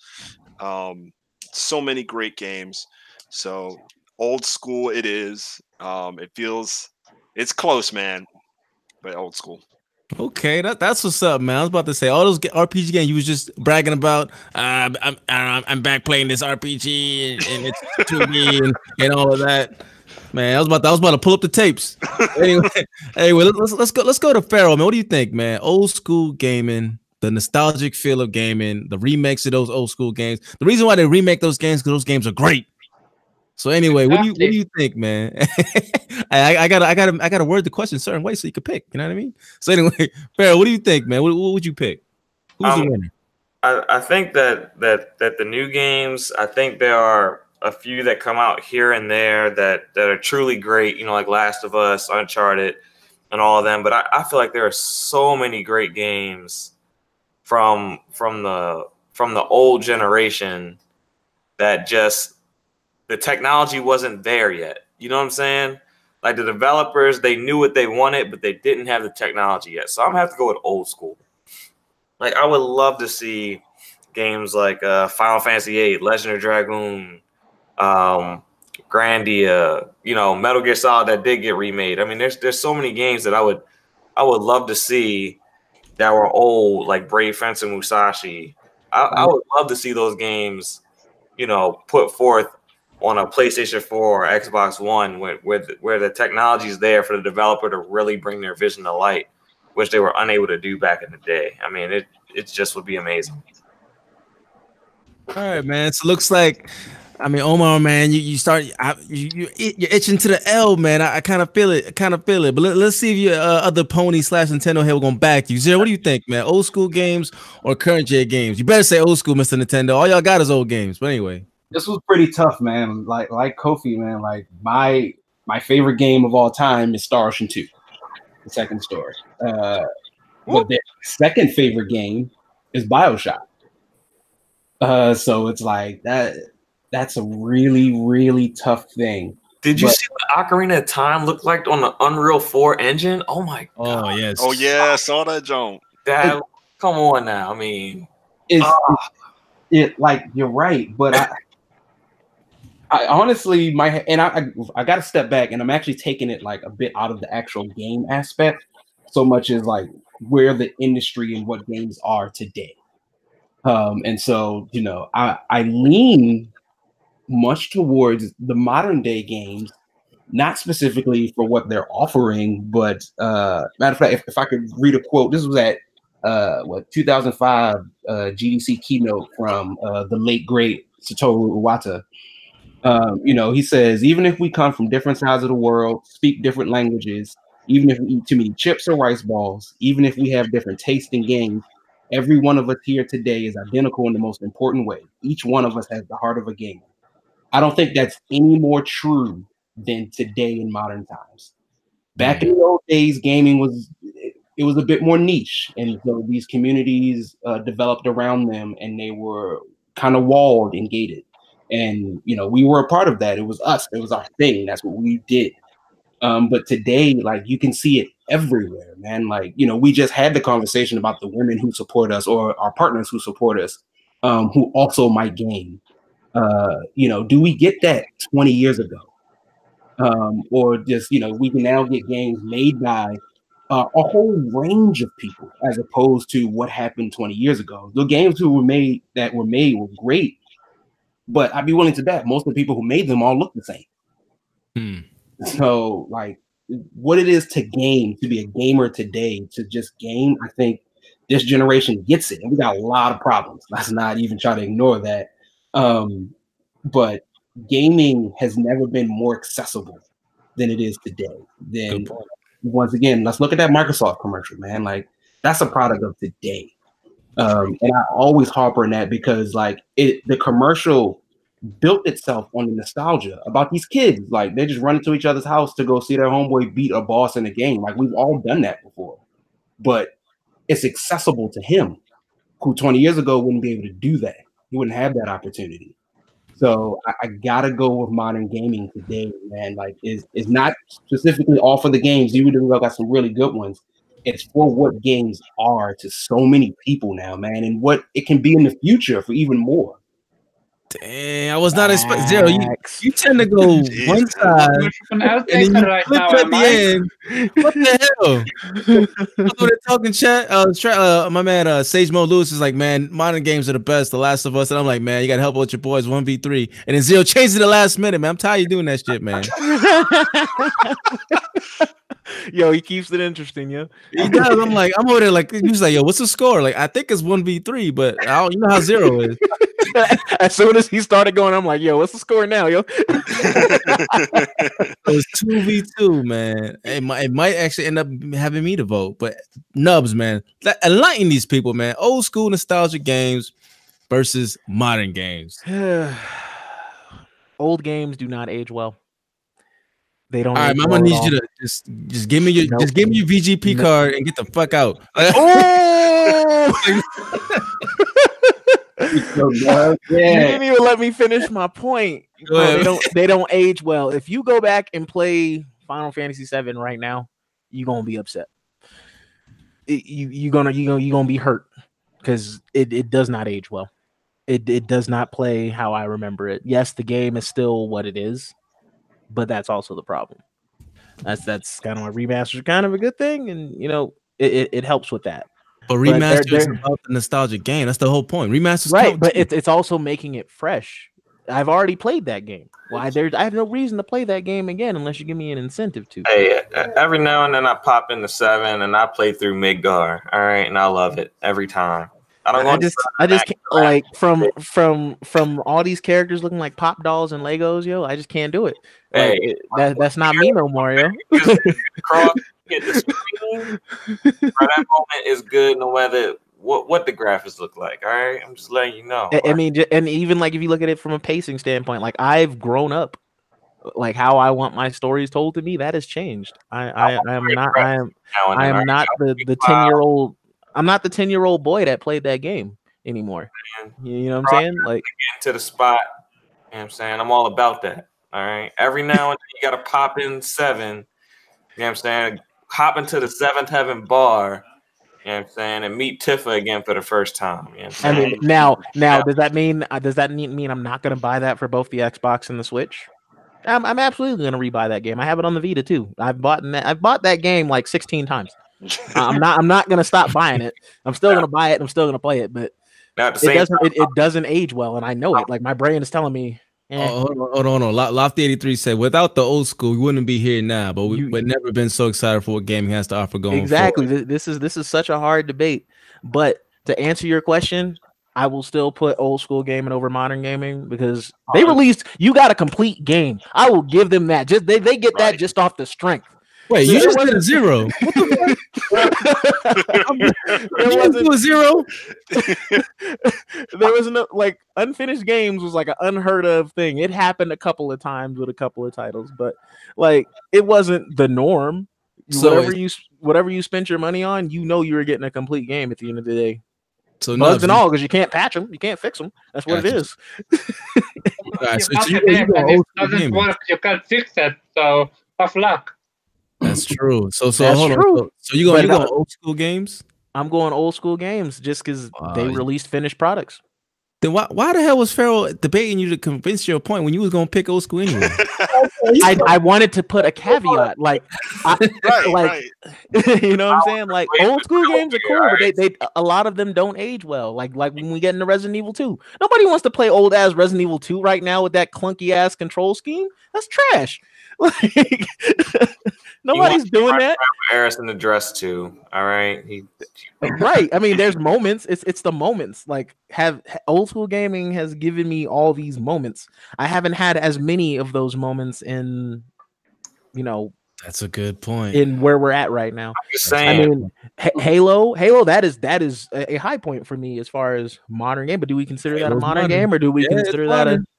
Um, so many great games. So old school it is. Um, it feels it's close, man, but old school. Okay, that, that's what's up, man. I was about to say all those RPG games you was just bragging about. Uh, I'm, I'm I'm back playing this RPG and, and it's 2D and, and all of that. Man, I was about to, I was about to pull up the tapes. anyway, anyway, let's let's go let's go to Pharaoh, man. What do you think, man? Old school gaming, the nostalgic feel of gaming, the remakes of those old school games. The reason why they remake those games because those games are great. So anyway, what do you what do you think, man? I, I gotta I gotta I gotta word the question certain way so you can pick. You know what I mean? So anyway, Pharaoh, what do you think, man? What, what would you pick? Who's um, the winner? I, I think that that that the new games, I think there are a few that come out here and there that that are truly great. You know, like Last of Us, Uncharted, and all of them. But I, I feel like there are so many great games from from the from the old generation that just the technology wasn't there yet. You know what I'm saying? Like the developers, they knew what they wanted, but they didn't have the technology yet. So I'm gonna have to go with old school. Like I would love to see games like uh, Final Fantasy VIII, Legend of Dragoon, um, Grandia, you know, Metal Gear Solid that did get remade. I mean, there's there's so many games that I would I would love to see that were old, like Brave Fencer Musashi. I, I would love to see those games, you know, put forth on a PlayStation 4 or Xbox One where, where, the, where the technology is there for the developer to really bring their vision to light, which they were unable to do back in the day. I mean, it it just would be amazing. All right, man. So looks like, I mean, Omar, man, you, you start I, you, you you're itching to the L, man. I, I kind of feel it, kind of feel it. But let, us see if your uh, other pony slash Nintendo head gonna back you. Zero, what do you think, man? Old school games or current gen games? You better say old school, Mister Nintendo. All y'all got is old games. But anyway this was pretty tough, man. Like like Kofi, man. Like my my favorite game of all time is Star Ocean Two, the second story. Uh, but the second favorite game is Bioshock. Uh, so it's like that. That's a really really tough thing. Did you but, see what Ocarina of Time looked like on the Unreal 4 engine? Oh my oh, god. Oh yes. Oh yeah, I saw that Joan. That come on now. I mean it's, uh, it like you're right, but I I honestly my and I I, I got to step back and I'm actually taking it like a bit out of the actual game aspect, so much as like where the industry and what games are today. Um, and so you know, I I lean much towards the modern day games, not specifically for what they're offering, but uh, matter of fact, if, if I could read a quote, this was at uh, what 2005 uh, GDC keynote from uh, the late great Satoru Iwata. Um, you know, he says, even if we come from different sides of the world, speak different languages, even if we eat too many chips or rice balls, even if we have different tastes in games, every one of us here today is identical in the most important way. Each one of us has the heart of a gamer. I don't think that's any more true than today in modern times. Back in the old days, gaming was it was a bit more niche, and so these communities uh, developed around them, and they were kind of walled and gated and you know we were a part of that. It was us. It was our thing. That's what we did. Um, but today like you can see it everywhere man. Like you know we just had the conversation about the women who support us or our partners who support us um, who also might game uh, you know do we get that 20 years ago? Um, or just you know we can now get games made by uh, a whole range of people as opposed to what happened 20 years ago. The games who were made that were made were great, but I'd be willing to bet most of the people who made them all look the same. Hmm. So, like, what it is to game, to be a gamer today, to just game, I think this generation gets it. And we got a lot of problems. Let's not even try to ignore that. Um, but gaming has never been more accessible than it is today. Then, once again, let's look at that Microsoft commercial, man. Like, that's a product of today. Um, and I always harp on that because, like, it the commercial built itself on the nostalgia about these kids. Like they just run into each other's house to go see their homeboy beat a boss in a game. Like we've all done that before, but it's accessible to him, who 20 years ago wouldn't be able to do that. He wouldn't have that opportunity. So I, I gotta go with modern gaming today, man. Like is is not specifically all for the games. You would got some really good ones. It's for what games are to so many people now, man, and what it can be in the future for even more. Dang, I was not expecting zero. You, you tend to go Jeez, one side and then you right flip now, at the I? end. What the hell? they're talking chat. Uh, tra- uh, my man, uh, Sage Mo Lewis is like, man, modern games are the best. The Last of Us, and I'm like, man, you got to help out your boys one v three, and then zero changed it the last minute, man. I'm tired of you doing that shit, man. yo, he keeps it interesting, yo. He does. I'm like, I'm over there like, he was like, yo, what's the score? Like, I think it's one v three, but I don't, you know how zero is. as soon as he started going, I'm like, yo, what's the score now, yo? It was two v two, man. It might, it might actually end up having me to vote, but Nubs, man, that- enlighten these people, man. Old school nostalgic games versus modern games. Old games do not age well. They don't. All right, age I'm gonna need you to just just give me your Nope. just give me your VGP Nope. card and get the fuck out. Oh! So, You didn't even let me finish my point. Go Bro, they don't. They don't age well. If you go back and play Final Fantasy VII right now, you're gonna be upset. It- you you gonna you gonna you gonna be hurt because it, it does not age well. It it does not play how I remember it. Yes, the game is still what it is, but that's also the problem. That's that's kind of why remasters are kind of a good thing, and you know it, it, it helps with that. But they're- remaster is they're- about the nostalgia game. That's the whole point. Remasters, right but it's, it's also making it fresh i've already played that game why there's i have no reason to play that game again unless you give me an incentive to Hey, every now and then I pop into seven and I play through Midgar. All right, and I love it every time. I don't i just i just can't like from from from all these characters looking like pop dolls and legos yo i just can't do it like, Hey, that, that's not me no more yo cross hit the screen. Bro, that moment is good no matter what what the graphics look like. All right, I'm just letting you know. I, I mean and even like if you look at it from a pacing standpoint like i've grown up like how i want my stories told to me that has changed i i, I am not i am I am not the the ten year old. I'm not the ten year old boy that played that game anymore. You you know what I'm saying? Like to the spot. You know what I'm saying? I'm all about that. All right. Every now and then you gotta pop in seven. You know what I'm saying? Hop into the seventh heaven bar. You know what I'm saying? And meet Tifa again for the first time. You know I mean, now now does that mean uh, does that mean mean I'm not gonna buy that for both the Xbox and the Switch? I'm, I'm absolutely gonna rebuy that game. I have it on the Vita too. I've bought that. I've bought that game like 16 times. I'm not. I'm not gonna stop buying it. I'm still gonna buy it. and I'm still gonna play it, but now it same doesn't. It, it doesn't age well, and I know it. Like my brain is telling me. eh, Oh, hold on, hold on, hold on. Lofty 83 said, without the old school, we wouldn't be here now, but we, You- we've never been so excited for what gaming has to offer going exactly forward. This is this is such a hard debate but to answer your question i will still put old school gaming over modern gaming because they released you got a complete game i will give them that just they, they get that just off the strength Wait, So you just did a zero. What the there you wasn't a zero? there was no like unfinished games was like an unheard of thing it happened a couple of times with a couple of titles but like it wasn't the norm So whatever it's- you s- whatever you spent your money on you know you were getting a complete game at the end of the day So bugs Nubs, and all because you can't patch them, you can't fix them. That's what it Gotcha. is. all right, so Not you, the you game, go and old if it school doesn't gaming. work, you can't fix it. So tough luck. That's true. So so That's hold true. on. So, so you go But you go no- old school games? I'm going old school games just because they Wow, you- released finished products. Then why why the hell was Pharaoh debating you to convince your point when you was gonna pick old school anyway? I, I wanted to put a caveat, like, I, Right, like right. you know what I'm saying? Like old school games are cool, but they, they a lot of them don't age well. Like like when we get into Resident Evil 2. Nobody wants to play old ass Resident Evil 2 right now with that clunky ass control scheme. That's trash. Like nobody's doing that. Harrison the dress too. All right. He right. I mean, there's moments. It's it's the moments. Like have old school gaming has given me all these moments. I haven't had as many of those moments in you know That's a good point. in where we're at right now. just I mean, H- Halo, Halo, that is that is a, a high point for me as far as modern game. But do we consider that a modern, modern. game, or do we Yeah, consider that modern. I-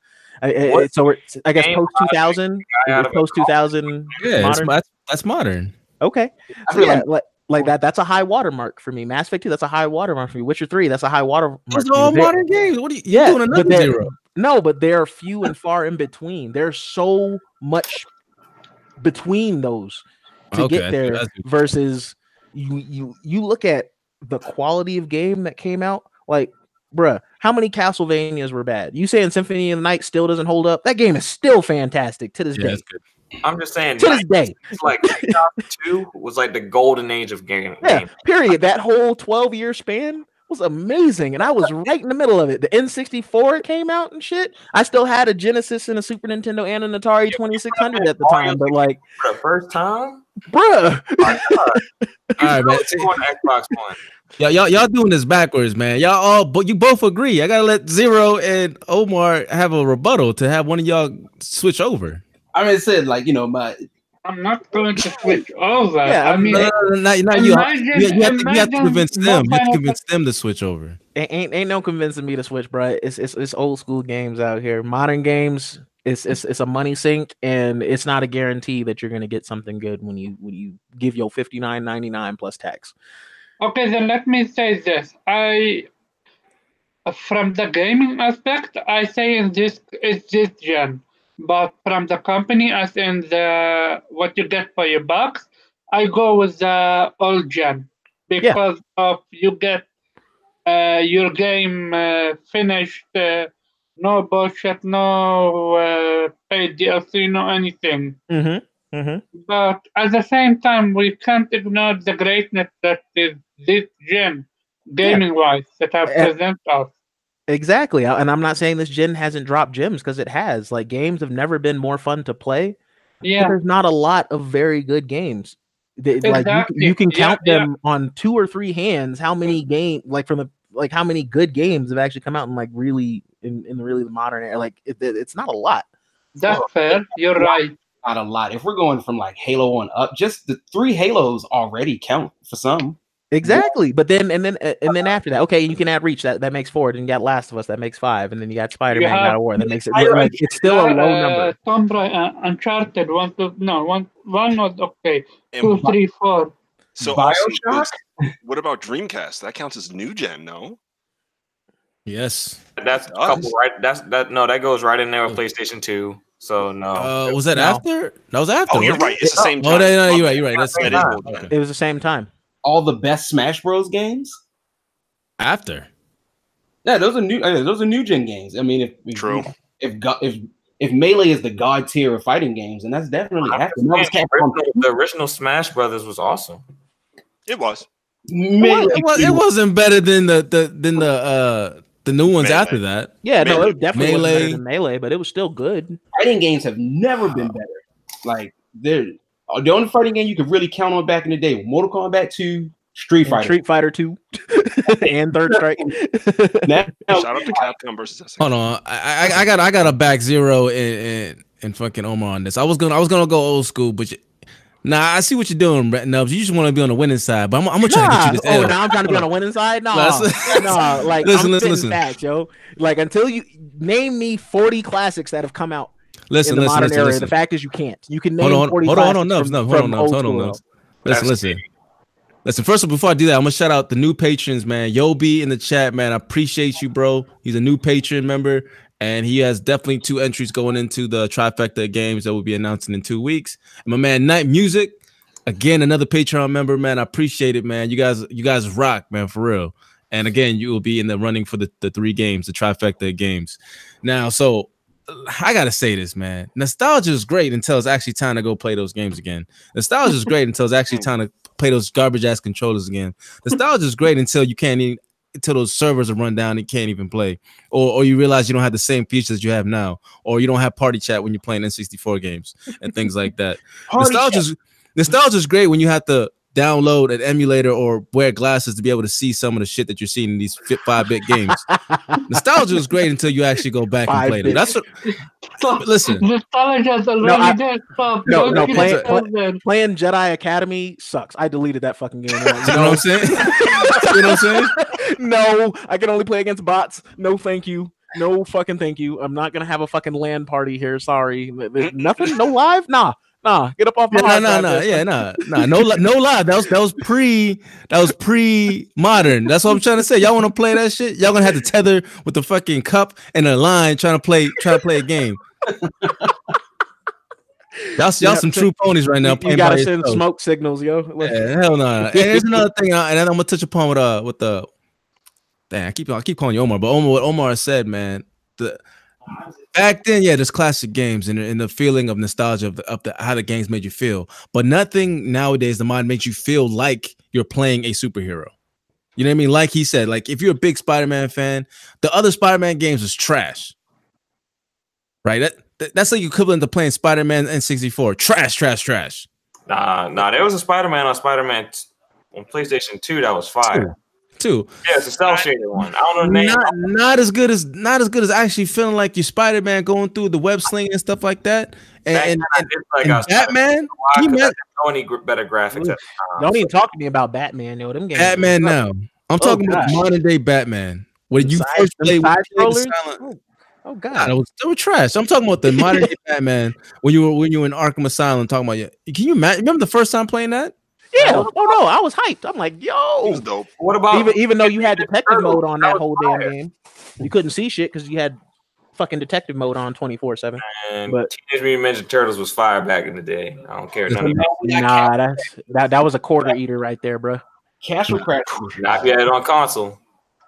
I- so we're, I guess post two thousand, guy out of a post two thousand, yeah, it's, modern. that's, that's modern. Okay, so yeah, like like, like that. That's a high watermark for me. Mass Effect two, that's a high watermark for me. Witcher three, that's a high watermark. Those for all modern games. What are you, you Yeah, doing another zero? No, but they're few and far in between. There's so much between those to Okay, get there versus you you you look at the quality of game that came out like bruh how many castlevanias were bad you saying symphony of the night still doesn't hold up that game is still fantastic to this Yeah, day good. I'm just saying. to this day It's like 2002 was like the golden age of game. yeah game. period that whole 12 year span was amazing and i was right in the middle of it the n64 came out and shit i still had a genesis and a super nintendo and an atari 2600 at the time but like For the first time. Bruh All right, man. You on Xbox One. Y'all, y'all, y'all doing this backwards, man. Y'all all, but you both agree. I gotta let Zero and Omar have a rebuttal to have one of y'all switch over. I mean, it said like you know my I'm not going to switch over. Yeah, I mean, No, no, no, not, not you. imagine- You, you have to, you have to convince them. You have to convince them to switch over. ain't ain't, ain't no convincing me to switch, bro. It's, it's it's old school games out here. Modern games, it's it's it's a money sink, and it's not a guarantee that you're gonna get something good when you when you give your fifty nine ninety nine plus tax. Okay, then let me say this. I, from the gaming aspect, I say in this it's this gen, but from the company, as in the what you get for your bucks, I go with the old gen because of you get uh, your game uh, finished. Uh, no bullshit, no uh, paid DLC, no anything. Mm-hmm. Mm-hmm. But at the same time, we can't ignore the greatness that is this gen, gaming wise, that have Eh, present us. Exactly, and I'm not saying this gen hasn't dropped gems because it has. Like games have never been more fun to play. Yeah, there's not a lot of very good games. They- Like you, you can count yeah. them on two or three hands. How many game like from the like how many good games have actually come out in like really in, in really the modern era? Like it, it- it's not a lot. that's fair. You're right. not a lot. If we're going from like Halo on up, just the three Halos already count for some. Exactly, but then and then uh, and then after that, okay, you can add Reach. That that makes four. Then you got Last of Us. That makes five. And then you got Spider Man. have- God of War. That makes it I- like it's still a low Uh, number. Tomb Raider, uh, Uncharted, one, two, no, one, one was okay. Two, And three, four. so Bioshock? Is- what about Dreamcast? That counts as new gen, no? Yes. That's a couple right. That's that. No, that goes right in there with PlayStation Two. So no. Uh, was that No. after? That was after. Oh, you're right. It's the same it? time. Oh, no, no, you're right. You're right. That's That That is time. It was the same time. All the best Smash Bros. games. after. Yeah, those are new. uh, Those are new gen games. I mean, if if True. if go- if if melee is the god tier of fighting games, and that's definitely I'm after. just That was saying, Capcom. the, original, the original Smash Brothers was awesome. It was. Melee, It, was, it wasn't better than the, the than the uh the new ones Melee. after that. Yeah, no, it definitely wasn't better Melee. than Melee, but it was still good. fighting games have never been better. Like they're the only fighting game you could really count on back in the day: Mortal Kombat Two, Street Fighter. Street Fighter Two, and Third Strike. Now, Shout out to Capcom versus SNK. Hold on, I, I, I got I got a back zero and, and and fucking Omar on this. I was gonna I was gonna go old school, but you, nah, I see what you're doing, Brett Nubs. You just want to be on the winning side, but I'm, I'm gonna try to get you this oh, L. now I'm trying to be on the winning side. No, Listen- no, like listen, I'm listen, listen. facts, yo. Like until you name me 40 classics that have come out listen, in the listen, modern listen, era. listen. The fact is, you can't. You can name Hold on, 40 hold on, hold on, classics Nubs, from- Nubs, hold on, Nubs, old hold on, school, Nubs. Listen, listen. Listen, first of all, before I do that, I'm gonna shout out the new patrons, man. Yobi in the chat, man. I appreciate you, bro. He's a new patron member, and he has definitely two entries going into the trifecta games that we'll be announcing in two weeks. And my man, Night Music, again, another Patreon member, man. I appreciate it, man. You guys, you guys rock, man, for real. And again, you will be in the running for the, the three games, the trifecta games. Now, so I gotta say this, man. Nostalgia is great until it's actually time to go play those games again. Nostalgia is great until it's actually time to play those garbage ass controllers again. Nostalgia is great until you can't even until those servers are run down and can't even play, or or you realize you don't have the same features you have now, or you don't have party chat when you're playing N64 games and things like that. nostalgia is nostalgia is great when you have to download an emulator or wear glasses to be able to see some of the shit that you're seeing in these five bit games. nostalgia is great until you actually go back and play them. That's what. Listen, Nostalgia's No, already I- there. Stop. no, no, get play- play- Playing Jedi Academy sucks. I deleted that fucking game. you know what I'm saying? you know what I'm saying? No, I can only play against bots. No, thank you. No fucking thank you. I'm not gonna have a fucking LAN party here. Sorry. There's nothing. No live. Nah, nah. Get up off my Yeah, hard no, no, no, yeah, no, no, no, li- no lie. That was that was pre, that was pre modern. That's what I'm trying to say. Y'all want to play that shit? Y'all gonna have to tether with the fucking cup and a line trying to play, trying to play a game. Y'all, y'all Yeah, some true ponies right now. You, gotta send yourself. smoke signals, yo. Look. Yeah, hell no. And there's another thing, uh, and I'm gonna touch upon with uh with the. Damn, I keep I keep calling you Omar, but Omar, what Omar said, man, the back then, yeah, there's classic games and, and the feeling of nostalgia of, the, of the how the games made you feel, but nothing nowadays the mind makes you feel like you're playing a superhero. You know what I mean? Like he said, like if you're a big Spider-Man fan, the other Spider-Man games was trash. Right? That, that- that's like equivalent to playing Spider-Man N64. Trash, trash, trash. Nah, nah. There was a Spider-Man on Spider-Man t- on PlayStation 2 that was fire. Too. Yeah, it's a cell shaded one. I don't know the name. not, not as good as not as good as actually feeling like you're Spider Man going through the web sling and stuff like that. And, Back and, and, like and I was Batman, Why? you 'Cause I met- didn't know any better graphics at the time. Don't even talk to me about Batman, yo. Them games. Batman now. I'm oh, talking about modern day Batman. When you Side- first them played side played Silent- Oh Nah, god. they, was, they were trash. I'm talking about the modern day Batman when you were when you were in Arkham Asylum. Talking about you. Can you imagine? Remember the first time playing that? Yeah. Oh no, I was hyped. I'm like, It was yo. dope. What about Even even though you had detective mode on that that whole damn game, you couldn't see shit because you had fucking detective mode on 24 seven. but- Teenage Mutant Ninja Turtles was fire back in the day. I don't care. None of that. Nah, that's that that was a quarter eater right there, bro. Castle Crash. Not if you had it on console.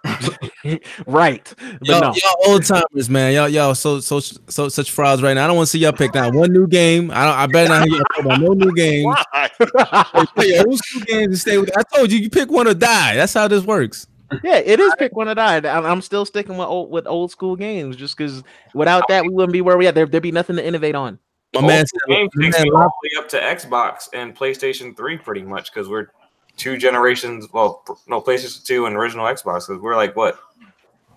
right. But Y'all, no. y'all old timers, man. Y'all, y'all, so, so, so, such frauds right now. I don't want to see y'all pick down one new game. I don't. I better not hear y'all talk about no new games. Why? Play your old school games and stay with. I told you, you pick one or die. That's how this works. yeah, it is pick one or die. I'm, I'm still sticking with old with old school games just because without that we wouldn't be where we at. There there'd be nothing to innovate on. My Old man, school said- games my takes me all the way up to Xbox and PlayStation 3 pretty much because we're two generations. Well, pr- no, PlayStation 2 and original Xbox because we're like what?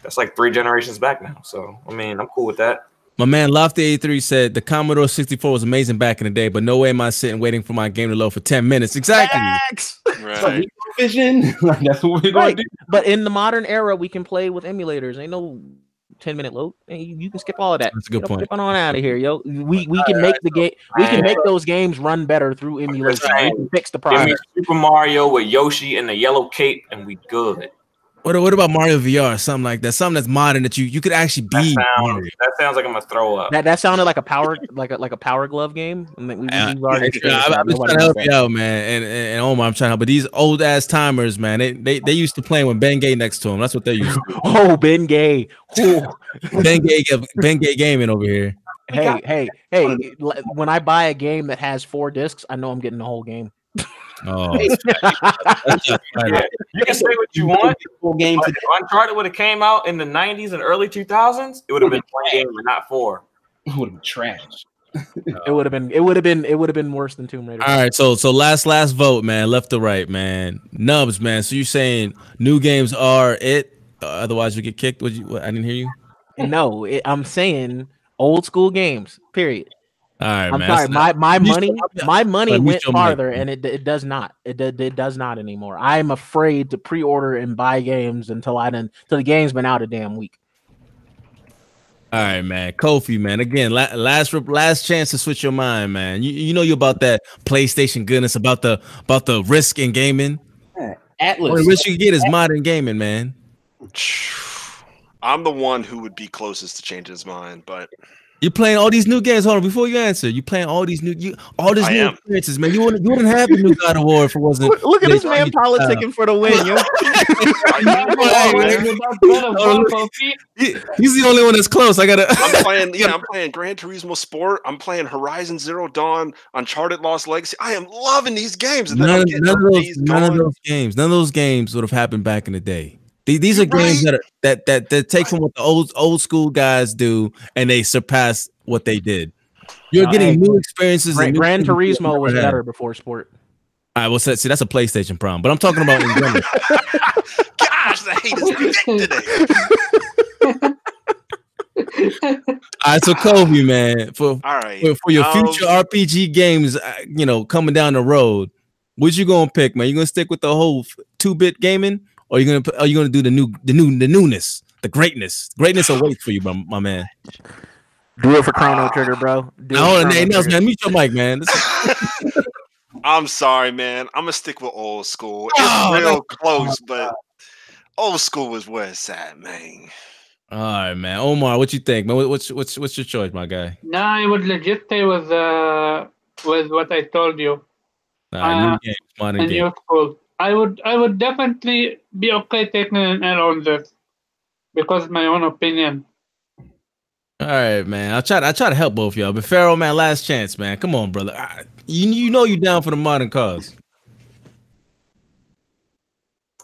That's like three generations back now. So I mean, I'm cool with that. My man Lofty 83 said the Commodore 64 was amazing back in the day, but no way am I sitting waiting for my game to load for 10 minutes. Exactly. Facts. Right. Vision. That's what we're gonna do. But in the modern era, we can play with emulators. Ain't no 10 minute load. And you, you can skip all of that. That's a good Get point. On out of here, yo. We we can make the game. We can make those games run better through emulation. We can fix the Give me problem. Super Mario with Yoshi and the yellow cape, and we good. What, what about Mario VR? Something like that. Something that's modern that you you could actually That be. sounds, Mario. that sounds like I'm gonna throw up. That that sounded like a power like a like a power glove game. And we, we, we've already I, am just trying to help wants you out, man. And, and, and Omar, I'm trying to help. But these old ass timers, man, they, they they used to play with Ben Gay next to him. That's what they used to. Oh, Ben Gay. Ben Gay, Ben Gay gaming over here. hey, hey, hey! When I buy a game that has four discs, I know I'm getting the whole game. Oh, you can say what you want. Full game But today. if Uncharted would have came out in the 90s and early 2000s, it would have been one game and not four. It would have been trash. It would have been. It would have been. It would have been worse than Tomb Raider. All right, so so last last vote, man, left to right, man. Nubs, man. So you're saying new games are it? Uh, otherwise, we get kicked. Would you? What, I didn't hear you. No, it, I'm saying old school games. Period. All right, I'm man. sorry. that's My my money yeah. my money went farther, man. and it it does not. It did- it does not anymore. I'm afraid to pre-order and buy games until I done till the game's been out a damn week. All right, man. Kofi, man. Again, la- last rep- last chance to switch your mind, man. You you know you about that PlayStation goodness, about the about the risk in gaming. Atlas. Only risk you can get is modern gaming, man. I'm the one who would be closest to change his mind, but You playing all these new games. Hold on, before you answer, you're playing all these new, you all these I new am. experiences, man. You wouldn't, you wouldn't have the new God of War if it wasn't. Look, look at this man your child. politicking for the win, yo. He's the only one that's close. I gotta. I'm playing, yeah, I'm playing Gran Turismo Sport. I'm playing Horizon Zero Dawn, Uncharted Lost Legacy. I am loving these games. And none, of- none of those, none of those games, none of those games would have happened back in the day. These, these are games right. that, are, that that that take from what the old old school guys do, and they surpass what they did. You're No, getting hey, new experiences. Gran, and new Gran Turismo was had. better before sport. All right, well, see, that's a PlayStation problem, but I'm talking about in general. Gosh, the hate is thick today. All right, so Kobe, man, for All right. for, for your um, future RPG games, uh, you know, coming down the road, what you gonna pick, man? You gonna stick with the whole two bit gaming, or you gonna p- are you gonna do the new the new the newness, the greatness? Greatness awaits for you, my, my man. Do it for Chrono Trigger, bro. Do it Now, hold for on, Chrono hey, Nels, Trigger. man, mute your mic, man. I'm sorry, man. I'm gonna stick with old school. It's Oh, real close, but old school is where it's at, man. All right, man. Omar, what you think, man? What's what's what's your choice, my guy? No, I would legit stay with uh with what I told you. All right, new Uh, games, modern A games. new school. I would I would definitely be okay taking an L on this because my own opinion. All right, man. I try. I try to help both y'all, but Pharaoh, man, last chance, man. Come on, brother. I- you you know you're down for the modern cause.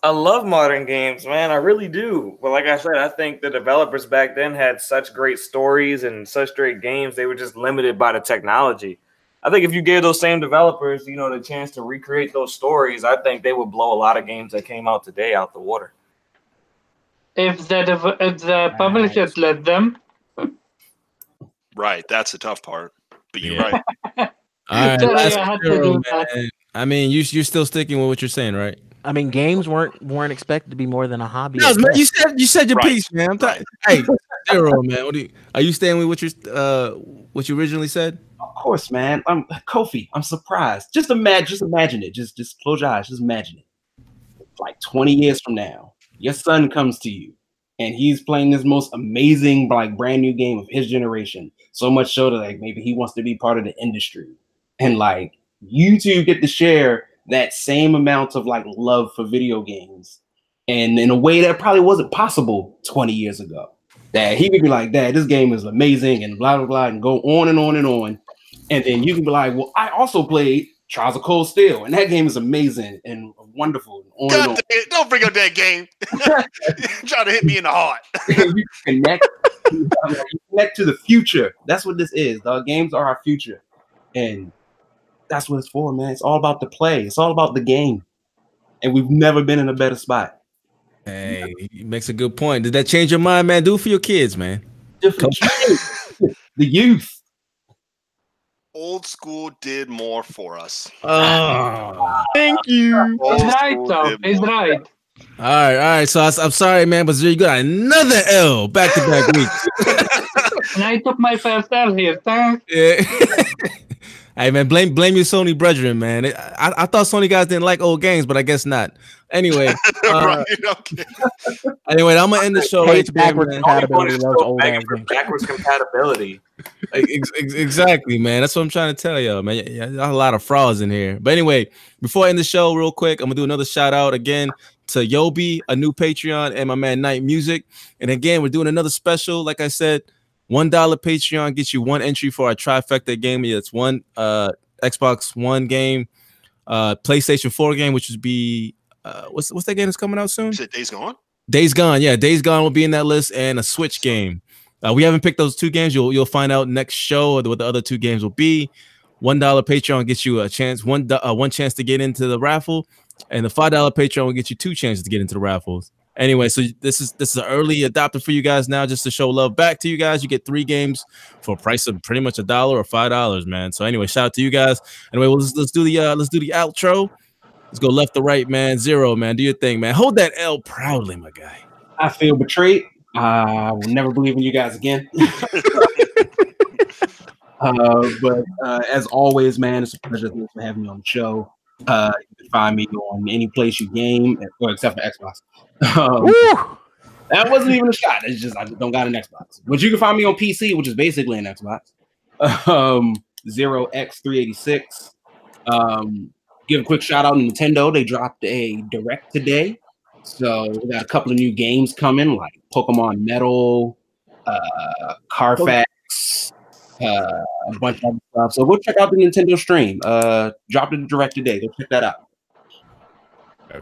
I love modern games, man. I really do. But like I said, I think the developers back then had such great stories and such great games. They were just limited by the technology. I think if you gave those same developers, you know, the chance to recreate those stories, I think they would blow a lot of games that came out today out the water. If the dev- if the publishers let them, Right. That's the tough part. But you're Yeah. right. All right, Sorry, last I had to Pharaoh, do that. man. I mean, you you're still sticking with what you're saying, right? I mean, games weren't weren't expected to be more than a hobby. No, man, you said you said your Right. piece, man. I'm talking. Hey, zero, man. What do you, are you staying with what you uh what you originally said? Of course, man. I'm Kofi. I'm surprised. Just imagine, just imagine it. Just just close your eyes. Just imagine it. Like 20 years from now, your son comes to you and he's playing this most amazing, like brand new game of his generation. So much so that like maybe he wants to be part of the industry. And like you two get to share that same amount of like love for video games. And in a way that probably wasn't possible 20 years ago. That he could be like, Dad, this game is amazing and blah blah blah, and go on and on and on. And then you can be like, Well, I also played Trails of Cold Steel, and that game is amazing and wonderful. And on and it, don't bring up that game. Trying to hit me in the heart. you connect, you connect to the future. That's what this is. The games are our future, and that's what it's for, man. It's all about the play. It's all about the game, and we've never been in a better spot. Hey, he makes a good point. Did that change your mind, man? Do it for your kids, man. The youth. Old school did more for us. Oh. Thank you. Old he's right school though. did He's more. right. All right, all right. So I, am sorry, man, but you got another L back to back weeks. And I took my first L here. Thanks. Yeah. hey man, blame blame your Sony brethren, man. It- I, I thought Sony guys didn't like old games, but I guess not. Anyway, uh, right. Okay. anyway, I'm gonna end the show right Hates there, backwards man. compatibility. Loves old Backwards, games. backwards compatibility. Ex- ex- exactly, man. That's what I'm trying to tell y'all, man. Yeah, yeah, there's a lot of frauds in here. But anyway, before I end the show, real quick, I'm gonna do another shout out again to Yobi, a new Patreon, and my man Night Music. And again, we're doing another special. Like I said, one dollar Patreon gets you one entry for our trifecta game. It's one uh Xbox One game, uh PlayStation 4 game, which would be uh what's what's that game that's coming out soon? You said Days Gone? Days Gone, yeah, Days Gone will be in that list, and a Switch game. Uh, we haven't picked those two games. You'll you'll find out next show what the other two games will be. One dollar Patreon gets you a chance, one uh, one chance to get into the raffle, and the five dollar Patreon will get you two chances to get into the raffles. Anyway, so this is this is an early adopter for you guys now, just to show love back to you guys. You get three games for a price of pretty much a dollar or five dollars, man. So anyway, shout out to you guys. Anyway, well, let's, let's do the uh, let's do the outro. Let's go left to right, man. Zero, man. Do your thing, man. Hold that L proudly, my guy. I feel betrayed. I will never believe in you guys again. uh, but uh, as always, man, it's a pleasure. Thanks for having me on the show. Uh, you can find me on any place you game, well, except for Xbox. Um, That wasn't even a shot. It's just I don't got an Xbox. But you can find me on PC, which is basically an Xbox. Um, Zero X three eighty six. Um, give a quick shout out to Nintendo. They dropped a direct today, so we got a couple of new games coming, like Pokemon Metal, uh, Carfax, uh, a bunch of stuff. So go check out the Nintendo stream. Uh, dropped a direct today. Go check that out.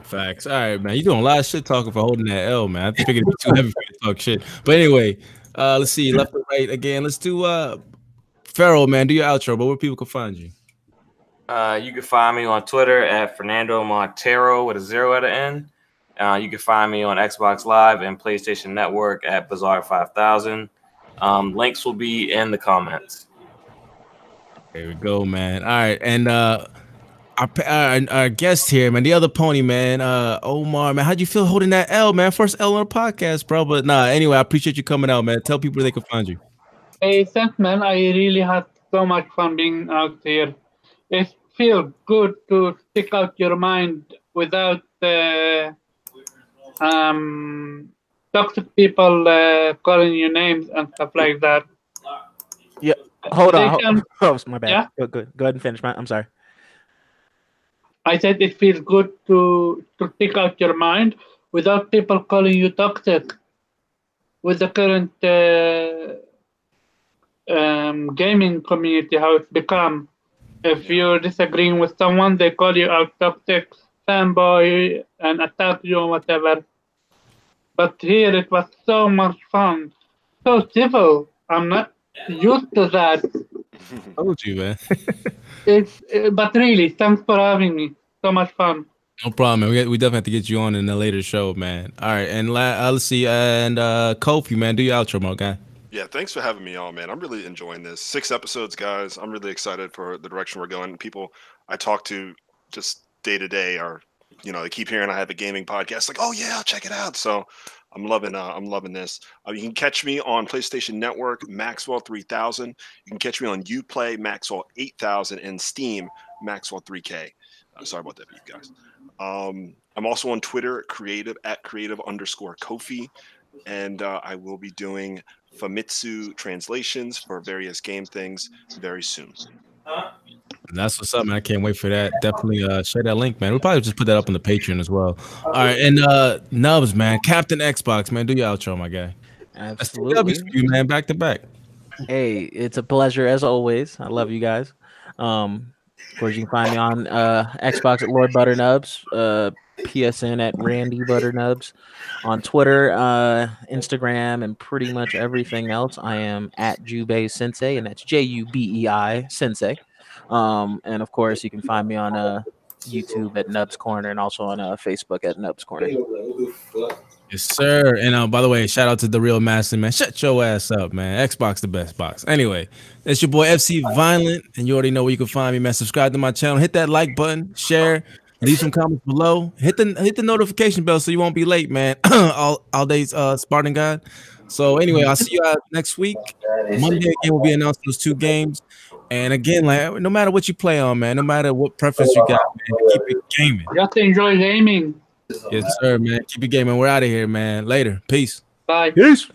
Facts. All right, man. You doing a lot of shit talking for holding that L, man. I figured it'd be too heavy for you to talk shit. But anyway, uh, let's see, left and right again. Let's do uh Pharaoh, man. Do your outro, but where people can find you. Uh, you can find me on Twitter at Fernando Montero with a zero at the end. Uh, you can find me on Xbox Live and PlayStation Network at Bizarre Five Thousand. Um, links will be in the comments. There we go, man. All right, and uh our, our, our guest here, man, the other pony, man, uh, Omar, man, how'd you feel holding that L, man? First L on the podcast, bro. But nah, anyway, I appreciate you coming out, man. Tell people where they can find you. Hey, thanks, man. I really had so much fun being out here. It feels good to stick out your mind without uh, um, toxic people uh, calling you names and stuff like that. Yeah, hold on. can- Oh, my bad. Yeah? Go, go, go ahead and finish, man. I'm sorry. I said it feels good to to stick out your mind without people calling you toxic. With the current uh, um, gaming community, how it's become, if you're disagreeing with someone, they call you out toxic, fanboy, and attack you or whatever. But here it was so much fun, so civil. I'm not used to that. Told you, man. It's, uh, but really, thanks for having me. So much fun. No problem, man. We, got, we definitely have to get you on in a later show, man. All right, and la- uh, let's see, and uh Kofi, man, do your outro, my guy. Yeah, thanks for having me on, man. I'm really enjoying this. Six episodes, guys. I'm really excited for the direction we're going. People I talk to just day to day are, you know, they keep hearing I have a gaming podcast. Like, oh yeah, I'll check it out. So I'm loving, uh, I'm loving this. Uh, you can catch me on PlayStation Network, Maxwell 3000. You can catch me on UPlay, Maxwell 8000, and Steam, Maxwell 3K. Uh, sorry about that, you guys. Um, I'm also on Twitter, creative at creative underscore Kofi, and uh, I will be doing Famitsu translations for various game things very soon. And that's what's up, man. I can't wait for that. Definitely uh share that link, man. We'll probably just put that up on the Patreon as well. All right, and uh Nubs, man, Captain Xbox, man. Do your outro, my guy. Absolutely. You, man, back to back. Hey, it's a pleasure as always. I love you guys. Um, of course, you can find me on uh, Xbox at Lord Butternubs, uh, PSN at Randy Butternubs, on Twitter, uh, Instagram, and pretty much everything else. I am at Jubei Sensei, and that's J U B E I Sensei. Um, and of course, you can find me on uh, YouTube at Nubs Corner and also on uh, Facebook at Nubs Corner. Yes, sir. And uh, by the way, shout out to the real master, man. Shut your ass up, man. Xbox the best box. Anyway, it's your boy FC Violent, and you already know where you can find me, man. Subscribe to my channel, hit that like button, share, leave some comments below, hit the hit the notification bell so you won't be late, man. all all days uh Spartan God. So anyway, I'll see you out next week. Monday again we'll be announcing those two games. And again, like no matter what you play on, man, no matter what preference you got, man, keep it gaming. You have to enjoy gaming. Yes, sir, man. Keep it gaming. We're out of here, man. Later. Peace. Bye. Peace.